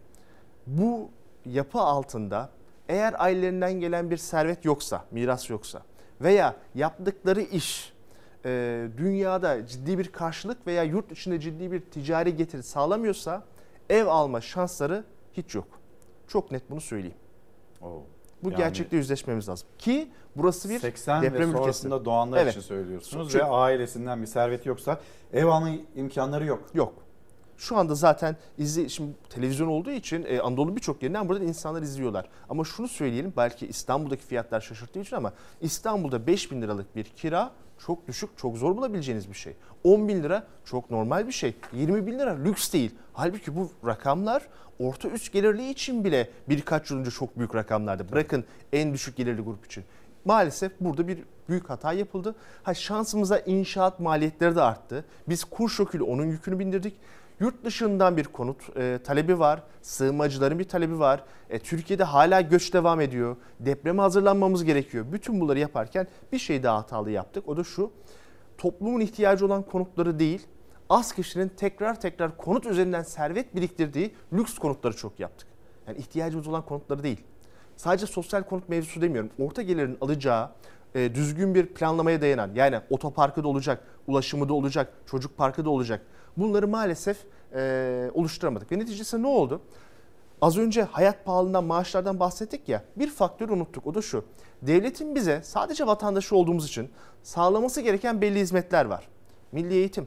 bu yapı altında eğer ailelerinden gelen bir servet yoksa, miras yoksa veya yaptıkları iş e, dünyada ciddi bir karşılık veya yurt içinde ciddi bir ticari getiri sağlamıyorsa ev alma şansları hiç yok. Çok net bunu söyleyeyim. Oo. Bu Yani- gerçekle yüzleşmemiz lazım. Ki burası bir 80 deprem ve ülkesi. sonrasında doğanlar Evet. için söylüyorsunuz Çünkü- ve ailesinden bir servet yoksa ev alma imkanları yok. Yok. Şu anda zaten izli şimdi televizyon olduğu için e, Anadolu'nun birçok yerinden burada insanlar izliyorlar. Ama şunu söyleyelim belki İstanbul'daki fiyatlar şaşırttığı için ama İstanbul'da 5 bin liralık bir kira çok düşük, çok zor bulabileceğiniz bir şey. 10 bin lira çok normal bir şey. 20 bin lira lüks değil. Halbuki bu rakamlar orta üst gelirli için bile birkaç yıl önce çok büyük rakamlardı. Bırakın en düşük gelirli grup için. Maalesef burada bir büyük hata yapıldı. Ha şansımıza inşaat maliyetleri de arttı. Biz kur şokuyla onun yükünü bindirdik. Yurt dışından bir konut e, talebi var. Sığınmacıların bir talebi var. E, Türkiye'de hala göç devam ediyor. Depreme hazırlanmamız gerekiyor. Bütün bunları yaparken bir şey daha hatalı yaptık. O da şu. Toplumun ihtiyacı olan konutları değil, az kişinin tekrar tekrar konut üzerinden servet biriktirdiği lüks konutları çok yaptık. Yani ihtiyacımız olan konutları değil. Sadece sosyal konut mevzusu demiyorum. Orta gelirin alacağı e, düzgün bir planlamaya dayanan yani otoparkı da olacak, ulaşımı da olacak, çocuk parkı da olacak. Bunları maalesef e, oluşturamadık. Ve neticesi ne oldu? Az önce hayat pahalılığından, maaşlardan bahsettik ya. Bir faktörü unuttuk. O da şu. Devletin bize sadece vatandaşı olduğumuz için sağlaması gereken belli hizmetler var. Milli eğitim.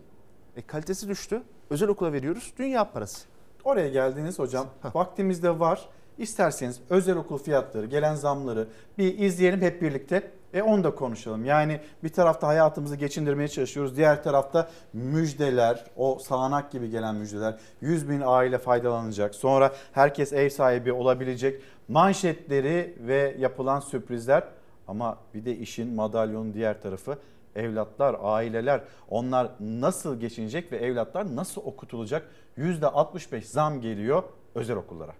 E, kalitesi düştü. Özel okula veriyoruz. Dünya parası. Oraya geldiniz hocam. Vaktimiz de var. İsterseniz özel okul fiyatları, gelen zamları bir izleyelim hep birlikte. E onu da konuşalım. Yani bir tarafta hayatımızı geçindirmeye çalışıyoruz. Diğer tarafta müjdeler, o sağanak gibi gelen müjdeler. 100 bin aile faydalanacak. Sonra herkes ev sahibi olabilecek. Manşetleri ve yapılan sürprizler. Ama bir de işin madalyonun diğer tarafı evlatlar, aileler onlar nasıl geçinecek ve evlatlar nasıl okutulacak? %65 zam geliyor özel okullara.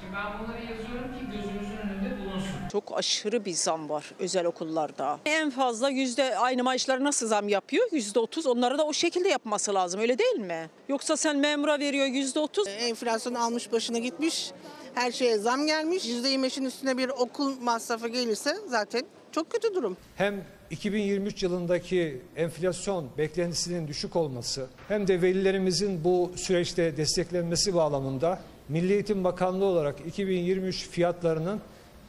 Şimdi ben bunları yazıyorum ki gözümüzün önünde bulunsun. Çok aşırı bir zam var özel okullarda. En fazla yüzde aynı maaşları nasıl zam yapıyor? Yüzde otuz onlara da o şekilde yapması lazım öyle değil mi? Yoksa sen memura veriyor yüzde otuz. Enflasyon almış başına gitmiş. Her şeye zam gelmiş. %25'in üstüne bir okul masrafı gelirse zaten çok kötü durum. Hem 2023 yılındaki enflasyon beklentisinin düşük olması hem de velilerimizin bu süreçte desteklenmesi bağlamında Milli Eğitim Bakanlığı olarak 2023 fiyatlarının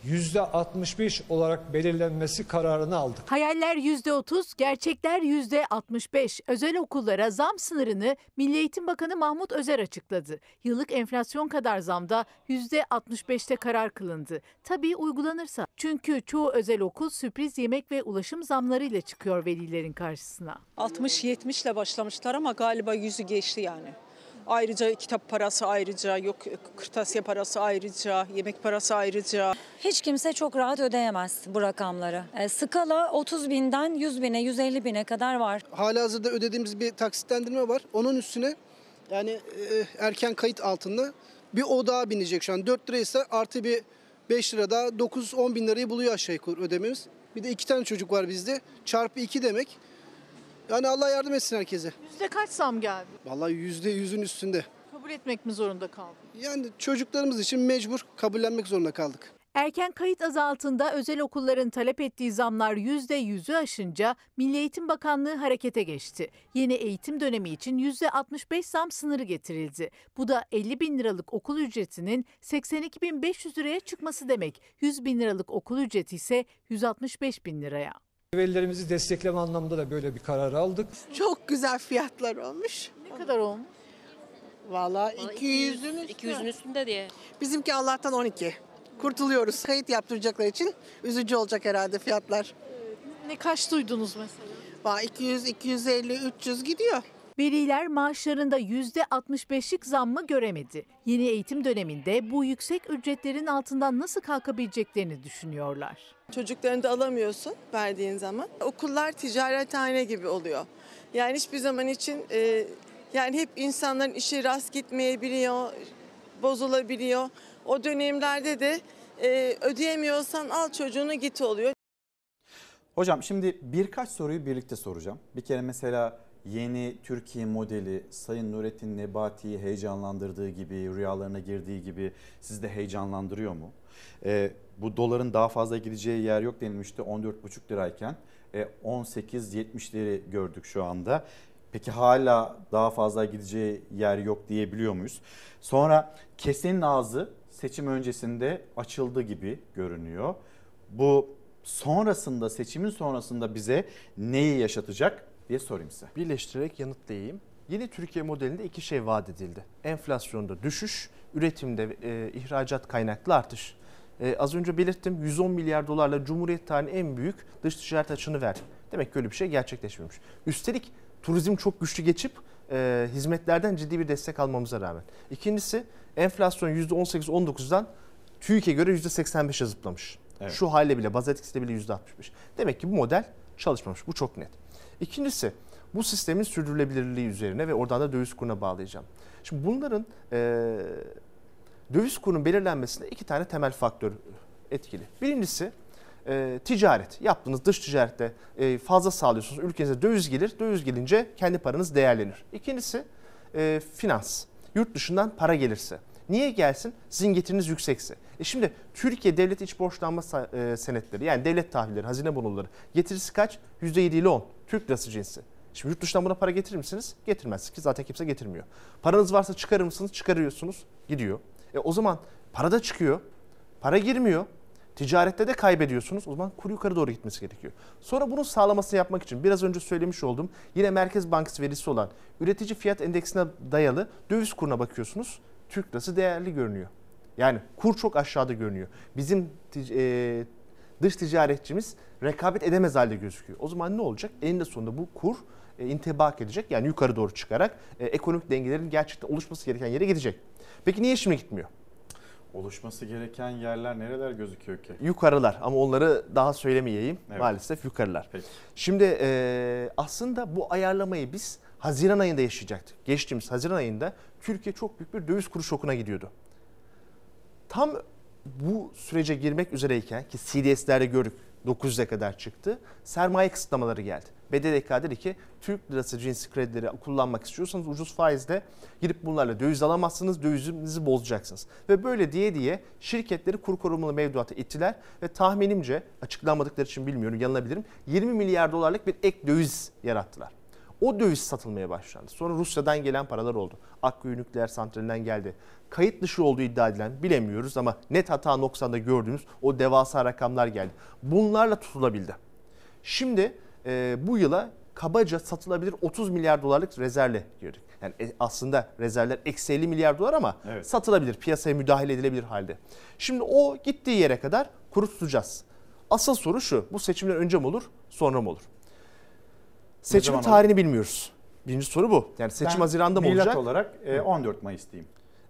%65 olarak belirlenmesi kararını aldık. Hayaller %30, gerçekler %65. Özel okullara zam sınırını Milli Eğitim Bakanı Mahmut Özer açıkladı. Yıllık enflasyon kadar zamda %65'te karar kılındı. Tabii uygulanırsa. Çünkü çoğu özel okul sürpriz yemek ve ulaşım zamlarıyla çıkıyor velilerin karşısına. 60-70 ile başlamışlar ama galiba yüzü geçti yani. Ayrıca kitap parası ayrıca, yok kırtasiye parası ayrıca, yemek parası ayrıca. Hiç kimse çok rahat ödeyemez bu rakamları. E, skala 30 binden 100 bine, 150 bine kadar var. Hala hazırda ödediğimiz bir taksitlendirme var. Onun üstüne yani e, erken kayıt altında bir o daha binecek şu an. 4 liraysa artı bir 5 lira daha 9-10 bin lirayı buluyor aşağı yukarı ödememiz. Bir de iki tane çocuk var bizde. Çarpı 2 demek. Yani Allah yardım etsin herkese. Yüzde kaç zam geldi? Vallahi yüzde yüzün üstünde. Kabul etmek mi zorunda kaldı? Yani çocuklarımız için mecbur kabullenmek zorunda kaldık. Erken kayıt adı altında özel okulların talep ettiği zamlar %100'ü aşınca Milli Eğitim Bakanlığı harekete geçti. Yeni eğitim dönemi için %65 zam sınırı getirildi. Bu da 50 bin liralık okul ücretinin 82 bin 500 liraya çıkması demek. 100 bin liralık okul ücreti ise 165 bin liraya. Velilerimizi destekleme anlamında da böyle bir karar aldık. Çok güzel fiyatlar olmuş. Ne kadar olmuş? Vallahi 200'ün 200'ün üstünde diye. Bizimki Allah'tan 12. Kurtuluyoruz. Kayıt yaptıracaklar için üzücü olacak herhalde fiyatlar. Ne kaç duydunuz mesela? Vallahi 200, 250, 300 gidiyor. Veliler maaşlarında %65'lik zammı göremedi. Yeni eğitim döneminde bu yüksek ücretlerin altından nasıl kalkabileceklerini düşünüyorlar. Çocuklarını da alamıyorsun verdiğin zaman. Okullar ticarethane gibi oluyor. Yani hiçbir zaman için e, yani hep insanların işi rast gitmeyebiliyor. bozulabiliyor. O dönemlerde de e, ödeyemiyorsan al çocuğunu git oluyor. Hocam şimdi birkaç soruyu birlikte soracağım. Bir kere mesela yeni Türkiye modeli Sayın Nurettin Nebati'yi heyecanlandırdığı gibi, rüyalarına girdiği gibi sizi de heyecanlandırıyor mu? Ee, bu doların daha fazla gideceği yer yok denilmişti 14,5 lirayken. E, 18.70'leri gördük şu anda. Peki hala daha fazla gideceği yer yok diyebiliyor muyuz? Sonra kesenin ağzı seçim öncesinde açıldı gibi görünüyor. Bu sonrasında seçimin sonrasında bize neyi yaşatacak diye sorayım size. Birleştirerek yanıtlayayım. Yeni Türkiye modelinde iki şey vaat edildi. Enflasyonda düşüş, üretimde e, ihracat kaynaklı artış. E, az önce belirttim 110 milyar dolarla Cumhuriyet tarihinin en büyük dış ticaret açığını verdi. Demek ki öyle bir şey gerçekleşmemiş. Üstelik turizm çok güçlü geçip e, hizmetlerden ciddi bir destek almamıza rağmen. İkincisi enflasyon %18-19'dan TÜİK'e göre %85'e zıplamış. Evet. Şu hale bile baz etkisiyle bile %65. Demek ki bu model çalışmamış. Bu çok net. İkincisi bu sistemin sürdürülebilirliği üzerine ve oradan da döviz kuruna bağlayacağım. Şimdi bunların e, döviz kurunun belirlenmesinde iki tane temel faktör etkili. Birincisi e, ticaret. Yaptığınız dış ticarette e, fazla sağlıyorsunuz. Ülkenize döviz gelir. Döviz gelince kendi paranız değerlenir. İkincisi e, finans. Yurt dışından para gelirse. Niye gelsin? Sizin getiriniz yüksekse. E şimdi Türkiye devlet iç borçlanma e, senetleri yani devlet tahvilleri, hazine bonoları getirisi kaç? %7 ile 10. Türk lirası cinsi. Şimdi yurt dışından buna para getirir misiniz? Getirmezsiniz ki zaten kimse getirmiyor. Paranız varsa çıkarır mısınız? Çıkarıyorsunuz. Gidiyor. E o zaman para da çıkıyor. Para girmiyor. Ticarette de kaybediyorsunuz. O zaman kur yukarı doğru gitmesi gerekiyor. Sonra bunun sağlamasını yapmak için biraz önce söylemiş olduğum yine Merkez Bankası verisi olan üretici fiyat endeksine dayalı döviz kuruna bakıyorsunuz. Türk lirası değerli görünüyor. Yani kur çok aşağıda görünüyor. Bizim e, dış ticaretçimiz rekabet edemez halde gözüküyor. O zaman ne olacak? Eninde sonunda bu kur e, intibak edecek. Yani yukarı doğru çıkarak e, ekonomik dengelerin gerçekten oluşması gereken yere gidecek. Peki niye şimdi gitmiyor? Oluşması gereken yerler nereler gözüküyor ki? Yukarılar ama onları daha söylemeyeyim. Evet. Maalesef yukarılar. Peki. Şimdi e, aslında bu ayarlamayı biz Haziran ayında yaşayacaktık. Geçtiğimiz Haziran ayında Türkiye çok büyük bir döviz kuru şokuna gidiyordu. Tam bu sürece girmek üzereyken ki CDS'lerde gördük 900'e kadar çıktı. Sermaye kısıtlamaları geldi. BDDK dedi ki Türk lirası cinsi kredileri kullanmak istiyorsanız ucuz faizle girip bunlarla döviz alamazsınız, dövizinizi bozacaksınız. Ve böyle diye diye şirketleri kur korumalı mevduata ittiler ve tahminimce açıklanmadıkları için bilmiyorum yanılabilirim 20 milyar dolarlık bir ek döviz yarattılar. O döviz satılmaya başlandı. Sonra Rusya'dan gelen paralar oldu. Akkuyu nükleer santralinden geldi. Kayıt dışı olduğu iddia edilen bilemiyoruz ama net hata noksanda gördüğümüz o devasa rakamlar geldi. Bunlarla tutulabildi. Şimdi e, bu yıla kabaca satılabilir 30 milyar dolarlık rezervle girdik. Yani e, aslında rezervler eksi 50 milyar dolar ama Evet. satılabilir, piyasaya müdahale edilebilir halde. Şimdi o gittiği yere kadar kuru tutacağız. Asıl soru şu, bu seçimler önce mi olur, sonra mı olur? Seçim tarihini bilmiyoruz. Birinci soru bu. Yani seçim Ben Haziran'da mı olacak? olarak e, 14 Mayıs diyeyim.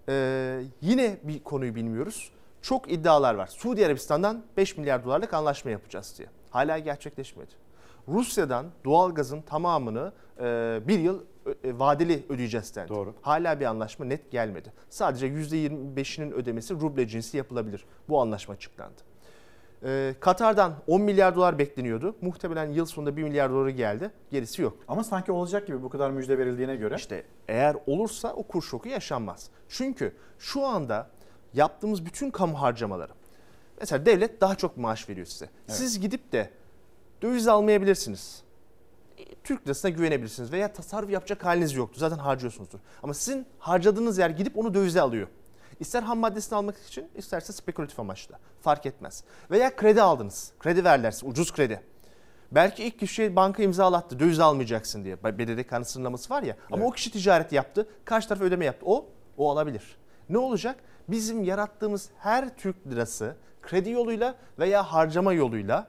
Ee, yine bir konuyu bilmiyoruz. Çok iddialar var. Suudi Arabistan'dan 5 milyar dolarlık anlaşma yapacağız diye. Hala gerçekleşmedi. Rusya'dan doğalgazın tamamını e, bir yıl e, vadeli ödeyeceğiz dendi. Doğru. Hala bir anlaşma net gelmedi. Sadece %25'inin ödemesi ruble cinsi yapılabilir. Bu anlaşma açıklandı. Ee, Katar'dan 10 milyar dolar bekleniyordu. Muhtemelen yıl sonunda 1 milyar doları geldi. Gerisi yok. Ama sanki olacak gibi bu kadar müjde verildiğine göre. İşte eğer olursa o kur şoku yaşanmaz. Çünkü şu anda yaptığımız bütün kamu harcamaları. Mesela devlet daha çok maaş veriyor size. Siz gidip de döviz almayabilirsiniz. Türk lirasına güvenebilirsiniz veya tasarruf yapacak haliniz yoktur. Zaten harcıyorsunuzdur. Ama sizin harcadığınız yer gidip onu dövize alıyor. İster ham maddesini almak için isterse spekülatif amaçla. Fark etmez. Veya kredi aldınız. Kredi verdiler size, ucuz kredi. Belki ilk kişi banka imzalattı döviz almayacaksın diye. BDDK'nın sınırlaması var ya. Ama Evet. o kişi ticaret yaptı. Karşı taraf ödeme yaptı. O, o alabilir. Ne olacak? Bizim yarattığımız her Türk lirası kredi yoluyla veya harcama yoluyla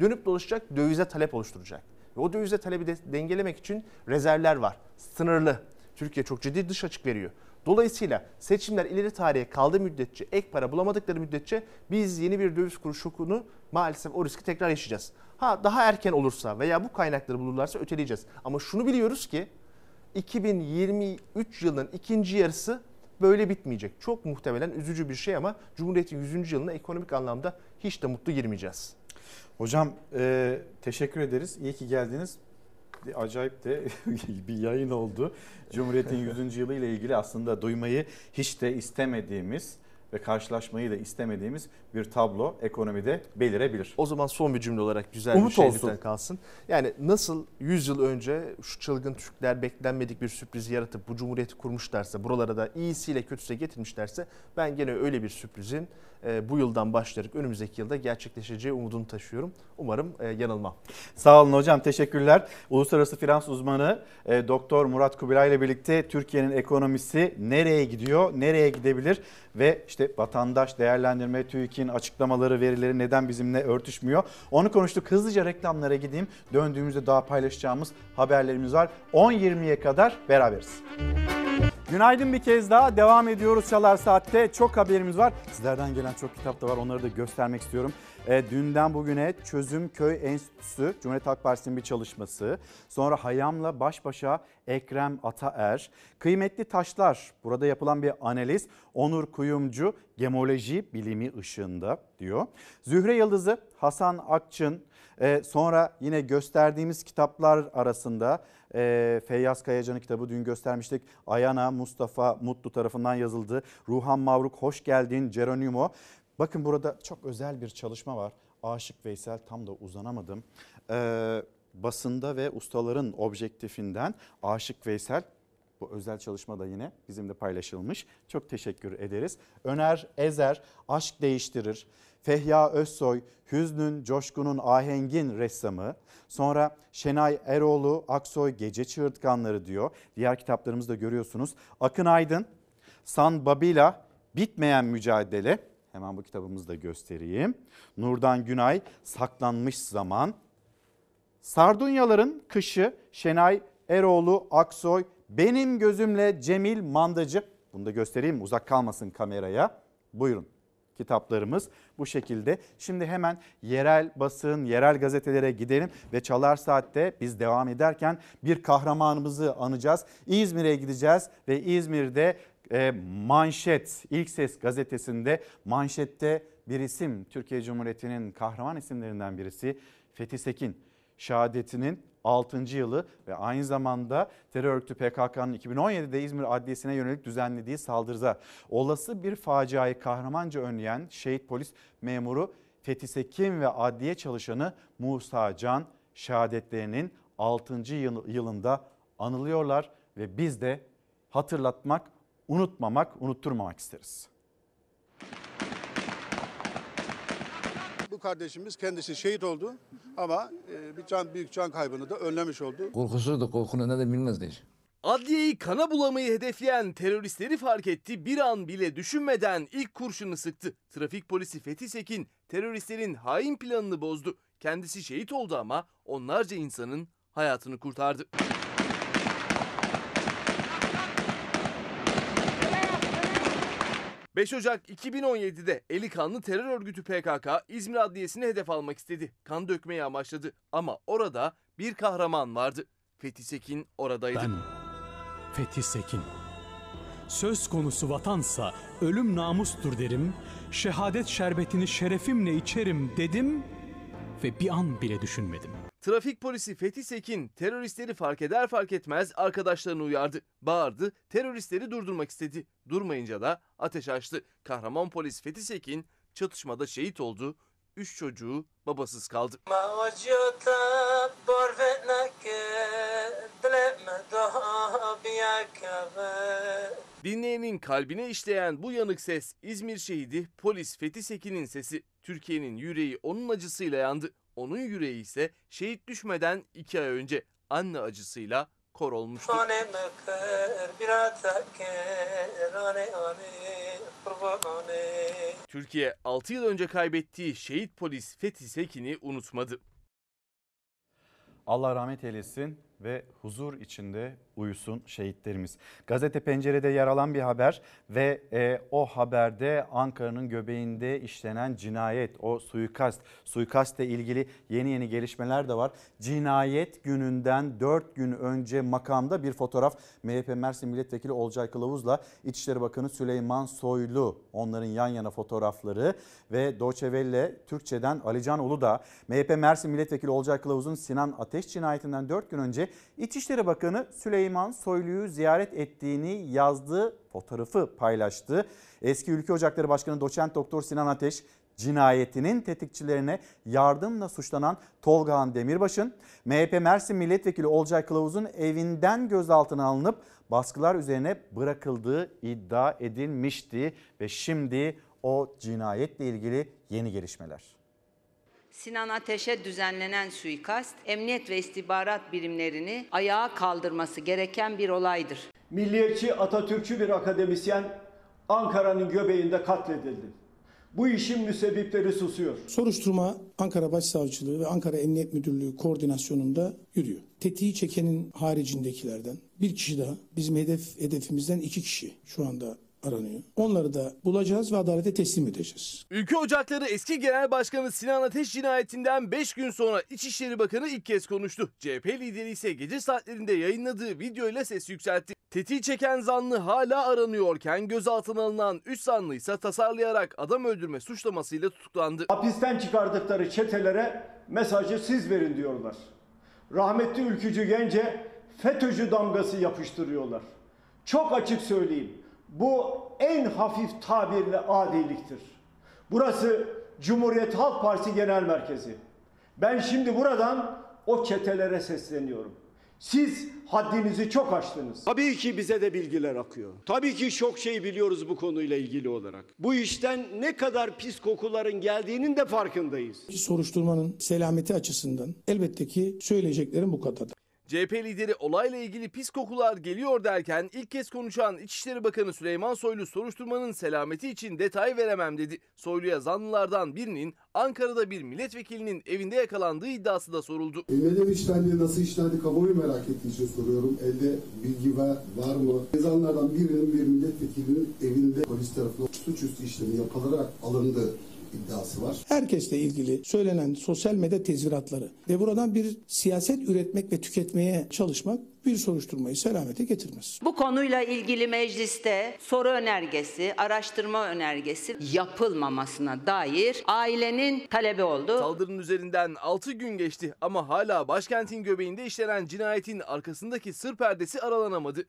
dönüp dolaşacak dövize talep oluşturacak. Ve o dövize talebi de dengelemek için rezervler var. Sınırlı. Türkiye çok ciddi dış açık veriyor. Dolayısıyla seçimler ileri tarihe kaldığı müddetçe, ek para bulamadıkları müddetçe biz yeni bir döviz kuru şokunu maalesef o riski tekrar yaşayacağız. Ha daha erken olursa veya bu kaynakları bulurlarsa öteleyeceğiz. Ama şunu biliyoruz ki 2023 yılının ikinci yarısı böyle bitmeyecek. Çok muhtemelen üzücü bir şey ama Cumhuriyet'in 100. yılına ekonomik anlamda hiç de mutlu girmeyeceğiz. Hocam e, teşekkür ederiz. İyi ki geldiniz. Acayip de bir yayın oldu. Cumhuriyet'in 100. yılı ile ilgili aslında duymayı hiç de istemediğimiz ve karşılaşmayı da istemediğimiz bir tablo ekonomide belirebilir. O zaman son bir cümle olarak güzel Umut bir şey olsun. kalsın. Yani nasıl 100 yıl önce şu çılgın Türkler beklenmedik bir sürpriz yaratıp bu cumhuriyeti kurmuşlarsa, buralara da iyisiyle kötüsüyle getirmişlerse ben gene öyle bir sürprizin bu yıldan başlayarak önümüzdeki yılda gerçekleşeceği umudunu taşıyorum. Umarım e, yanılmam. Sağ olun hocam teşekkürler. Uluslararası finans uzmanı e, Doktor Murat Kubilay ile birlikte Türkiye'nin ekonomisi nereye gidiyor, nereye gidebilir ve işte vatandaş değerlendirme TÜİK'in açıklamaları, verileri neden bizimle örtüşmüyor? Onu konuştuk. Hızlıca reklamlara gideyim. Döndüğümüzde daha paylaşacağımız haberlerimiz var. 10.20'ye kadar beraberiz. Günaydın bir kez daha devam ediyoruz Çalar Saat'te. Çok haberimiz var. Sizlerden gelen çok kitap da var onları da göstermek istiyorum. E, dünden bugüne Çözüm Köy Enstitüsü Cumhuriyet Halk Partisi'nin bir çalışması. Sonra Hayam'la baş başa Ekrem Ataer. Kıymetli Taşlar burada yapılan bir analiz. Onur Kuyumcu gemoloji bilimi ışığında diyor. Zühre Yıldızı Hasan Akçın ee, sonra yine gösterdiğimiz kitaplar arasında e, Feyyaz Kayacan'ın kitabı dün göstermiştik. Ayana Mustafa Mutlu tarafından yazıldı. Ruhan Mavruk hoş geldin Geronimo. Bakın burada çok özel bir çalışma var. Aşık Veysel tam da uzanamadım. Ee, basında ve ustaların objektifinden Aşık Veysel bu özel çalışma da yine bizimle paylaşılmış. Çok teşekkür ederiz. Öner Ezer Aşk Değiştirir. Fehya Özsoy Hüznün, Coşkun'un ahengin ressamı. Sonra Şenay Eroğlu Aksoy Gece Çığırtkanları diyor. Diğer kitaplarımızda görüyorsunuz. Akın Aydın San Babila Bitmeyen Mücadele. Hemen bu kitabımızı da göstereyim. Nurdan Günay Saklanmış Zaman. Sardunyaların Kışı Şenay Eroğlu Aksoy benim gözümle Cemil Mandacı. Bunu da göstereyim uzak kalmasın kameraya. Buyurun kitaplarımız bu şekilde. Şimdi hemen yerel basın, yerel gazetelere gidelim ve Çalar Saat'te biz devam ederken bir kahramanımızı anacağız. İzmir'e gideceğiz ve İzmir'de e, manşet, ilk ses gazetesinde manşette bir isim Türkiye Cumhuriyeti'nin kahraman isimlerinden birisi Fethi Sekin şehadetinin 6. yılı ve aynı zamanda terör örgütü PKK'nın 2017'de İzmir Adliyesi'ne yönelik düzenlediği saldırıda olası bir faciayı kahramanca önleyen şehit polis memuru Fethi Sekin ve adliye çalışanı Musa Can şehadetlerinin 6. yılında anılıyorlar ve biz de hatırlatmak, unutmamak, unutturmamak isteriz. Bu kardeşimiz kendisi şehit oldu ama e, bir can büyük can kaybını da önlemiş oldu. Korkusuzdu korkunun ne de bilmezdi. Adliyeyi kana bulamayı hedefleyen teröristleri fark etti. Bir an bile düşünmeden ilk kurşunu sıktı. Trafik polisi Fethi Sekin teröristlerin hain planını bozdu. Kendisi şehit oldu ama onlarca insanın hayatını kurtardı. ...5 Ocak 2017'de eli kanlı terör örgütü PKK İzmir Adliyesi'ne hedef almak istedi. Kan dökmeyi amaçladı ama orada bir kahraman vardı. Fethi Sekin oradaydı. Ben Fethi Sekin. Söz konusu vatansa ölüm namustur derim. Şehadet şerbetini şerefimle içerim dedim ve bir an bile düşünmedim. Trafik polisi Fethi Sekin teröristleri fark eder fark etmez arkadaşlarını uyardı. Bağırdı, teröristleri durdurmak istedi. Durmayınca da ateş açtı. Kahraman polis Fethi Sekin çatışmada şehit oldu. Üç çocuğu babasız kaldı. Dinleyenin kalbine işleyen bu yanık ses İzmir şehidi polis Fethi Sekin'in sesi. Türkiye'nin yüreği onun acısıyla yandı. Onun yüreği ise şehit düşmeden iki ay önce anne acısıyla kor olmuştu. Türkiye 6 yıl önce kaybettiği şehit polis Fethi Sekin'i unutmadı. Allah rahmet eylesin. Ve huzur içinde uyusun şehitlerimiz. Gazete Pencere'de yer alan bir haber ve e, o haberde Ankara'nın göbeğinde işlenen cinayet, o suikast, suikastle ilgili yeni yeni gelişmeler de var. Cinayet gününden 4 gün önce makamda bir fotoğraf MHP Mersin Milletvekili Olcay Kılavuz'la İçişleri Bakanı Süleyman Soylu onların yan yana fotoğrafları ve Welle Türkçe'den Alican Uludağ MHP Mersin Milletvekili Olcay Kılavuz'un Sinan Ateş cinayetinden 4 gün önce İçişleri Bakanı Süleyman Soylu'yu ziyaret ettiğini yazdığı fotoğrafı paylaştı. Eski Ülke Ocakları Başkanı Doçent Doktor Sinan Ateş cinayetinin tetikçilerine yardımla suçlanan Tolgahan Demirbaş'ın MHP Mersin Milletvekili Olcay Kılavuz'un evinden gözaltına alınıp baskılar üzerine bırakıldığı iddia edilmişti ve şimdi o cinayetle ilgili yeni gelişmeler. Sinan Ateş'e düzenlenen suikast, emniyet ve istihbarat birimlerini ayağa kaldırması gereken bir olaydır. Milliyetçi Atatürkçü bir akademisyen Ankara'nın göbeğinde katledildi. Bu işin müsebbipleri susuyor. Soruşturma Ankara Başsavcılığı ve Ankara Emniyet Müdürlüğü koordinasyonunda yürüyor. Tetiği çekenin haricindekilerden bir kişi daha bizim hedef hedefimizden iki kişi şu anda aranıyor. Onları da bulacağız ve adalete teslim edeceğiz. Ülke Ocakları eski Genel Başkanı Sinan Ateş cinayetinden 5 gün sonra İçişleri Bakanı ilk kez konuştu. CHP lideri ise gece saatlerinde yayınladığı videoyla ses yükseltti. Tetiği çeken zanlı hala aranıyorken gözaltına alınan 3 zanlı ise tasarlayarak adam öldürme suçlamasıyla tutuklandı. Hapisten çıkardıkları çetelere mesajı siz verin diyorlar. Rahmetli ülkücü gence FETÖ'cü damgası yapıştırıyorlar. Çok açık söyleyeyim. Bu en hafif tabirle adiliktir. Burası Cumhuriyet Halk Partisi Genel Merkezi. Ben şimdi buradan o çetelere sesleniyorum. Siz haddinizi çok aştınız. Tabii ki bize de bilgiler akıyor. Tabii ki çok şey biliyoruz bu konuyla ilgili olarak. Bu işten ne kadar pis kokuların geldiğinin de farkındayız. Soruşturmanın selameti açısından elbette ki söyleyeceklerim bu kadar. CHP lideri olayla ilgili pis kokular geliyor derken ilk kez konuşan İçişleri Bakanı Süleyman Soylu soruşturmanın selameti için detay veremem dedi. Soylu'ya zanlılardan birinin Ankara'da bir milletvekilinin evinde yakalandığı iddiası da soruldu. Emre'nin işlendi, nasıl işlendi kamuoyu merak ettiği için soruyorum. Elde bilgi var, var mı? Zanlardan birinin bir milletvekilinin evinde polis tarafından suçüstü işlemi yapılarak alındı iddiası var. Herkesle ilgili söylenen sosyal medya tezviratları ve buradan bir siyaset üretmek ve tüketmeye çalışmak bir soruşturmayı selamete getirmez. Bu konuyla ilgili mecliste soru önergesi, araştırma önergesi yapılmamasına dair ailenin talebi oldu. Saldırının üzerinden 6 gün geçti ama hala başkentin göbeğinde işlenen cinayetin arkasındaki sır perdesi aralanamadı.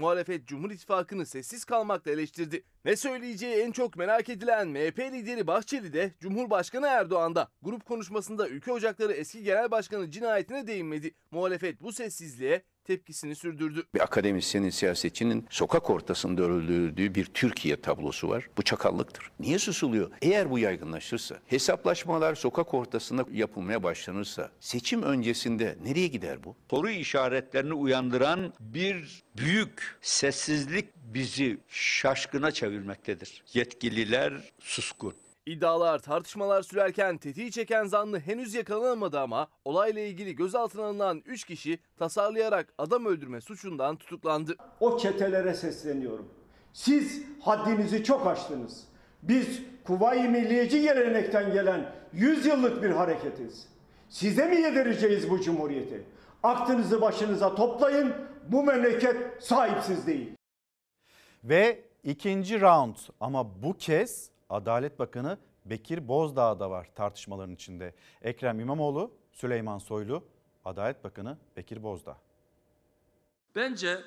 Muhalefet Cumhur İttifakı'nı sessiz kalmakla eleştirdi. Ne söyleyeceği en çok merak edilen MHP lideri Bahçeli de Cumhurbaşkanı Erdoğan'da grup konuşmasında Ülke Ocakları eski genel başkanı cinayetine değinmedi. Muhalefet bu sessizliğe tepkisini sürdürdü. Bir akademisyenin, siyasetçinin sokak ortasında öldürdüğü bir Türkiye tablosu var. Bu çakallıktır. Niye susuluyor? Eğer bu yaygınlaşırsa, hesaplaşmalar sokak ortasında yapılmaya başlanırsa, seçim öncesinde nereye gider bu? Soru işaretlerini uyandıran bir büyük sessizlik bizi şaşkına çevirmektedir. Yetkililer suskun. İddialar tartışmalar sürerken tetiği çeken zanlı henüz yakalanamadı ama olayla ilgili gözaltına alınan 3 kişi tasarlayarak adam öldürme suçundan tutuklandı. O çetelere sesleniyorum. Siz haddinizi çok aştınız. Biz Kuvayi Milliyeci gelenekten gelen 100 yıllık bir hareketiz. Size mi yedireceğiz bu cumhuriyeti? Aklınızı başınıza toplayın. Bu memleket sahipsiz değil. Ve ikinci round ama bu kez Adalet Bakanı Bekir Bozdağ da var tartışmaların içinde. Ekrem İmamoğlu, Süleyman Soylu, Adalet Bakanı Bekir Bozdağ. Bence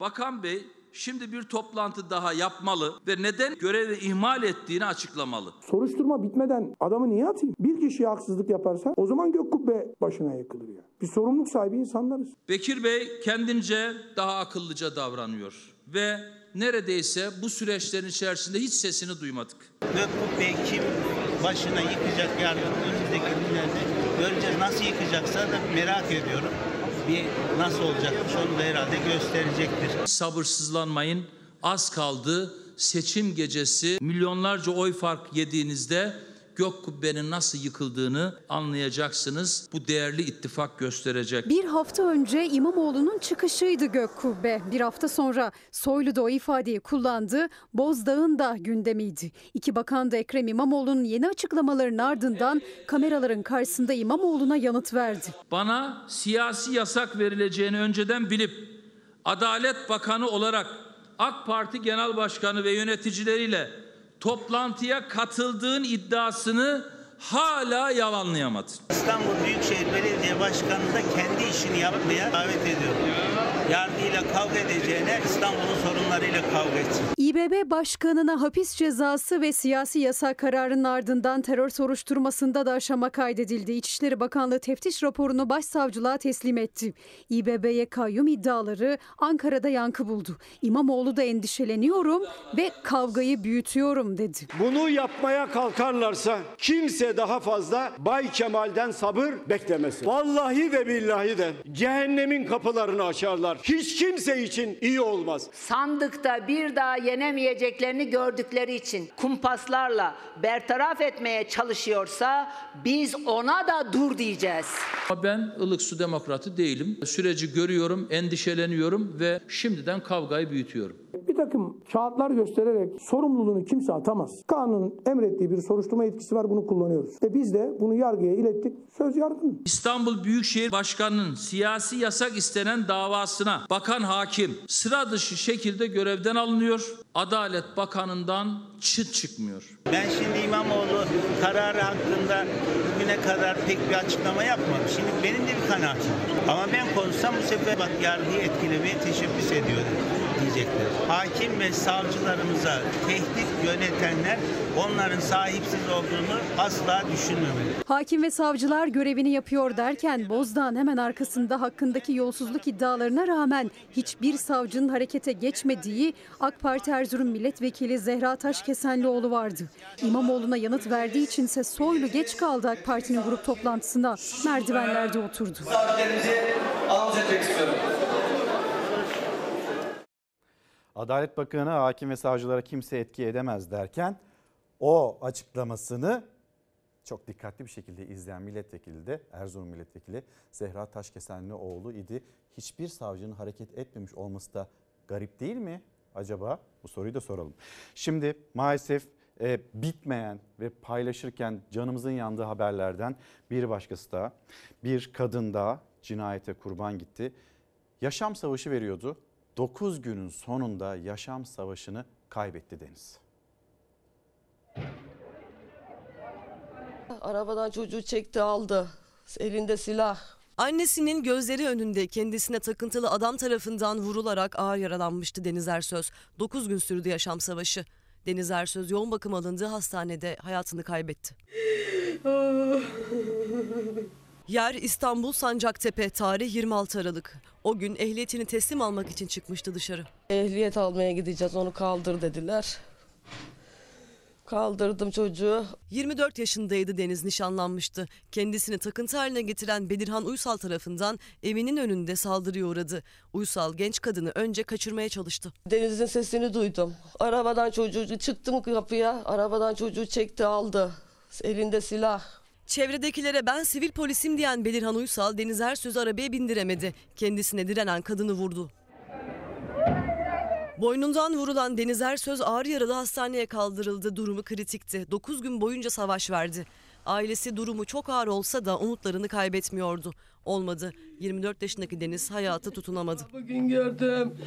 Bakan Bey şimdi bir toplantı daha yapmalı ve neden görevi ihmal ettiğini açıklamalı. Soruşturma bitmeden adamı niye atayım? Bir kişiye haksızlık yaparsan o zaman gök kubbe başına yakılır ya. Biz sorumluluk sahibi insanlarız. Bekir Bey kendince daha akıllıca davranıyor ve neredeyse bu süreçlerin içerisinde hiç sesini duymadık. Gökkuk Bey kim başına yıkacak yarın önümüzdeki günlerde göreceğiz. Nasıl yıkacaksa da merak ediyorum. Bir nasıl olacakmış onu da herhalde gösterecektir. Sabırsızlanmayın az kaldı. Seçim gecesi milyonlarca oy fark yediğinizde gök kubbenin nasıl yıkıldığını anlayacaksınız. Bu değerli ittifak gösterecek. Bir hafta önce İmamoğlu'nun çıkışıydı gök kubbe. Bir hafta sonra Soylu da o ifadeyi kullandı. Bozdağ'ın da gündemiydi. İki bakan da Ekrem İmamoğlu'nun yeni açıklamalarının ardından kameraların karşısında İmamoğlu'na yanıt verdi. Bana siyasi yasak verileceğini önceden bilip Adalet Bakanı olarak AK Parti Genel Başkanı ve yöneticileriyle toplantıya katıldığın iddiasını hala yalanlayamadın. İstanbul Büyükşehir Belediye Başkanı da kendi işini yapmaya davet ediyorum. Yargıyla kavga edeceğine İstanbul'un sorunlarıyla kavga etsin. İBB Başkanı'na hapis cezası ve siyasi yasak kararının ardından terör soruşturmasında da aşama kaydedildi. İçişleri Bakanlığı teftiş raporunu başsavcılığa teslim etti. İBB'ye kayyum iddiaları Ankara'da yankı buldu. İmamoğlu da endişeleniyorum ve kavgayı büyütüyorum dedi. Bunu yapmaya kalkarlarsa kimse daha fazla Bay Kemal'den sabır beklemesin. Vallahi de billahi de cehennemin kapılarını açarlar. Hiç kimse için iyi olmaz. Sandıkta bir daha yenemeyeceklerini gördükleri için kumpaslarla bertaraf etmeye çalışıyorsa biz ona da dur diyeceğiz. Ben ılık su demokratı değilim. Süreci görüyorum, endişeleniyorum ve şimdiden kavgayı büyütüyorum. Bir takım kağıtlar göstererek sorumluluğunu kimse atamaz. Kanun emrettiği bir soruşturma yetkisi var bunu kullanıyoruz. Ve biz de bunu yargıya ilettik. Söz yargının. İstanbul Büyükşehir Başkanı'nın siyasi yasak istenen davasına bakan hakim sıra dışı şekilde görevden alınıyor. Adalet Bakanı'ndan çıt çıkmıyor. Ben şimdi İmamoğlu kararı hakkında bugüne kadar pek bir açıklama yapmadım. Şimdi benim de bir kanaatim. Ama ben konuşsam bu sefer bak yargıyı etkilemeye teşebbüs ediyor diyecekler. Hakim ve savcılarımıza tehdit yönetenler onların sahipsiz olduğunu asla düşünmemeli. Hakim ve savcılar görevini yapıyor derken Bozdağ'ın hemen arkasında hakkındaki yolsuzluk iddialarına rağmen hiçbir savcının harekete geçmediği AK Parti Erzurum Milletvekili Zehra Taşkesenlioğlu vardı. İmamoğlu'na yanıt verdiği içinse Soylu geç kaldı AK Parti'nin grup toplantısına. Merdivenlerde oturdu. Adalet Bakanı hakim ve savcılara kimse etki edemez derken o açıklamasını çok dikkatli bir şekilde izleyen milletvekili de Erzurum milletvekili Zehra Taşkesenlioğlu idi. Hiçbir savcının hareket etmemiş olması da garip değil mi acaba? Bu soruyu da soralım. Şimdi maalesef e, bitmeyen ve paylaşırken canımızın yandığı haberlerden bir başkası da bir kadın da cinayete kurban gitti. Yaşam savaşı veriyordu. 9 günün sonunda yaşam savaşını kaybetti Deniz. Arabadan çocuğu çekti aldı. Elinde silah. Annesinin gözleri önünde kendisine takıntılı adam tarafından vurularak ağır yaralanmıştı Deniz Ersöz. 9 gün sürdü yaşam savaşı. Deniz Ersöz yoğun bakım alındığı hastanede hayatını kaybetti. Yer İstanbul Sancaktepe tarih 26 Aralık. O gün ehliyetini teslim almak için çıkmıştı dışarı. Ehliyet almaya gideceğiz onu kaldır dediler. Kaldırdım çocuğu. 24 yaşındaydı Deniz nişanlanmıştı. Kendisini takıntı haline getiren Bedirhan Uysal tarafından evinin önünde saldırıya uğradı. Uysal genç kadını önce kaçırmaya çalıştı. Deniz'in sesini duydum. Arabadan çocuğu çıktım kapıya. Arabadan çocuğu çekti aldı. Elinde silah. Çevredekilere ben sivil polisim diyen Belirhan Uysal Deniz Ersöz'ü arabaya bindiremedi. Kendisine direnen kadını vurdu. Boynundan vurulan Deniz Ersöz ağır yaralı hastaneye kaldırıldı. Durumu kritikti. 9 gün boyunca savaş verdi. Ailesi durumu çok ağır olsa da umutlarını kaybetmiyordu. Olmadı. 24 yaşındaki Deniz hayata tutunamadı. Bugün gördüm.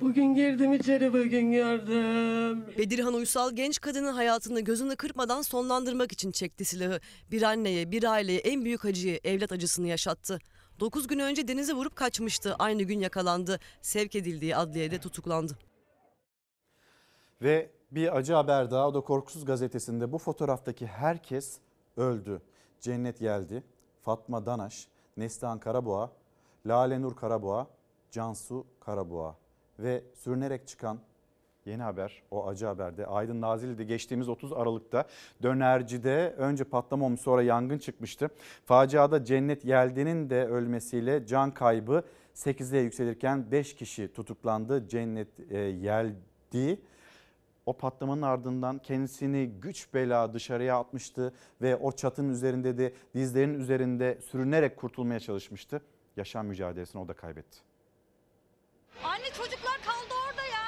Bugün girdim içeri bugün gördüm. Bedirhan Uysal genç kadının hayatını gözünü kırpmadan sonlandırmak için çekti silahı. Bir anneye, bir aileye en büyük acıyı, evlat acısını yaşattı. 9 gün önce Deniz'e vurup kaçmıştı. Aynı gün yakalandı. Sevk edildiği adliyede tutuklandı. Ve bir acı haber daha o da Korkusuz gazetesinde bu fotoğraftaki herkes öldü. Cennet geldi, Fatma Danaş, Neslihan Karaboğa, Lale Nur Karaboğa, Cansu Karaboğa ve sürünerek çıkan yeni haber o acı haberde Aydın Nazilli'de geçtiğimiz 30 Aralık'ta dönercide önce patlama olmuş sonra yangın çıkmıştı. Faciada Cennet Yeldi'nin de ölmesiyle can kaybı 8'e yükselirken 5 kişi tutuklandı. Cennet e, Yeldi o patlamanın ardından kendisini güç bela dışarıya atmıştı ve o çatının üzerinde de dizlerinin üzerinde sürünerek kurtulmaya çalışmıştı. Yaşam mücadelesini o da kaybetti. Anne çocuklar kaldı orada ya.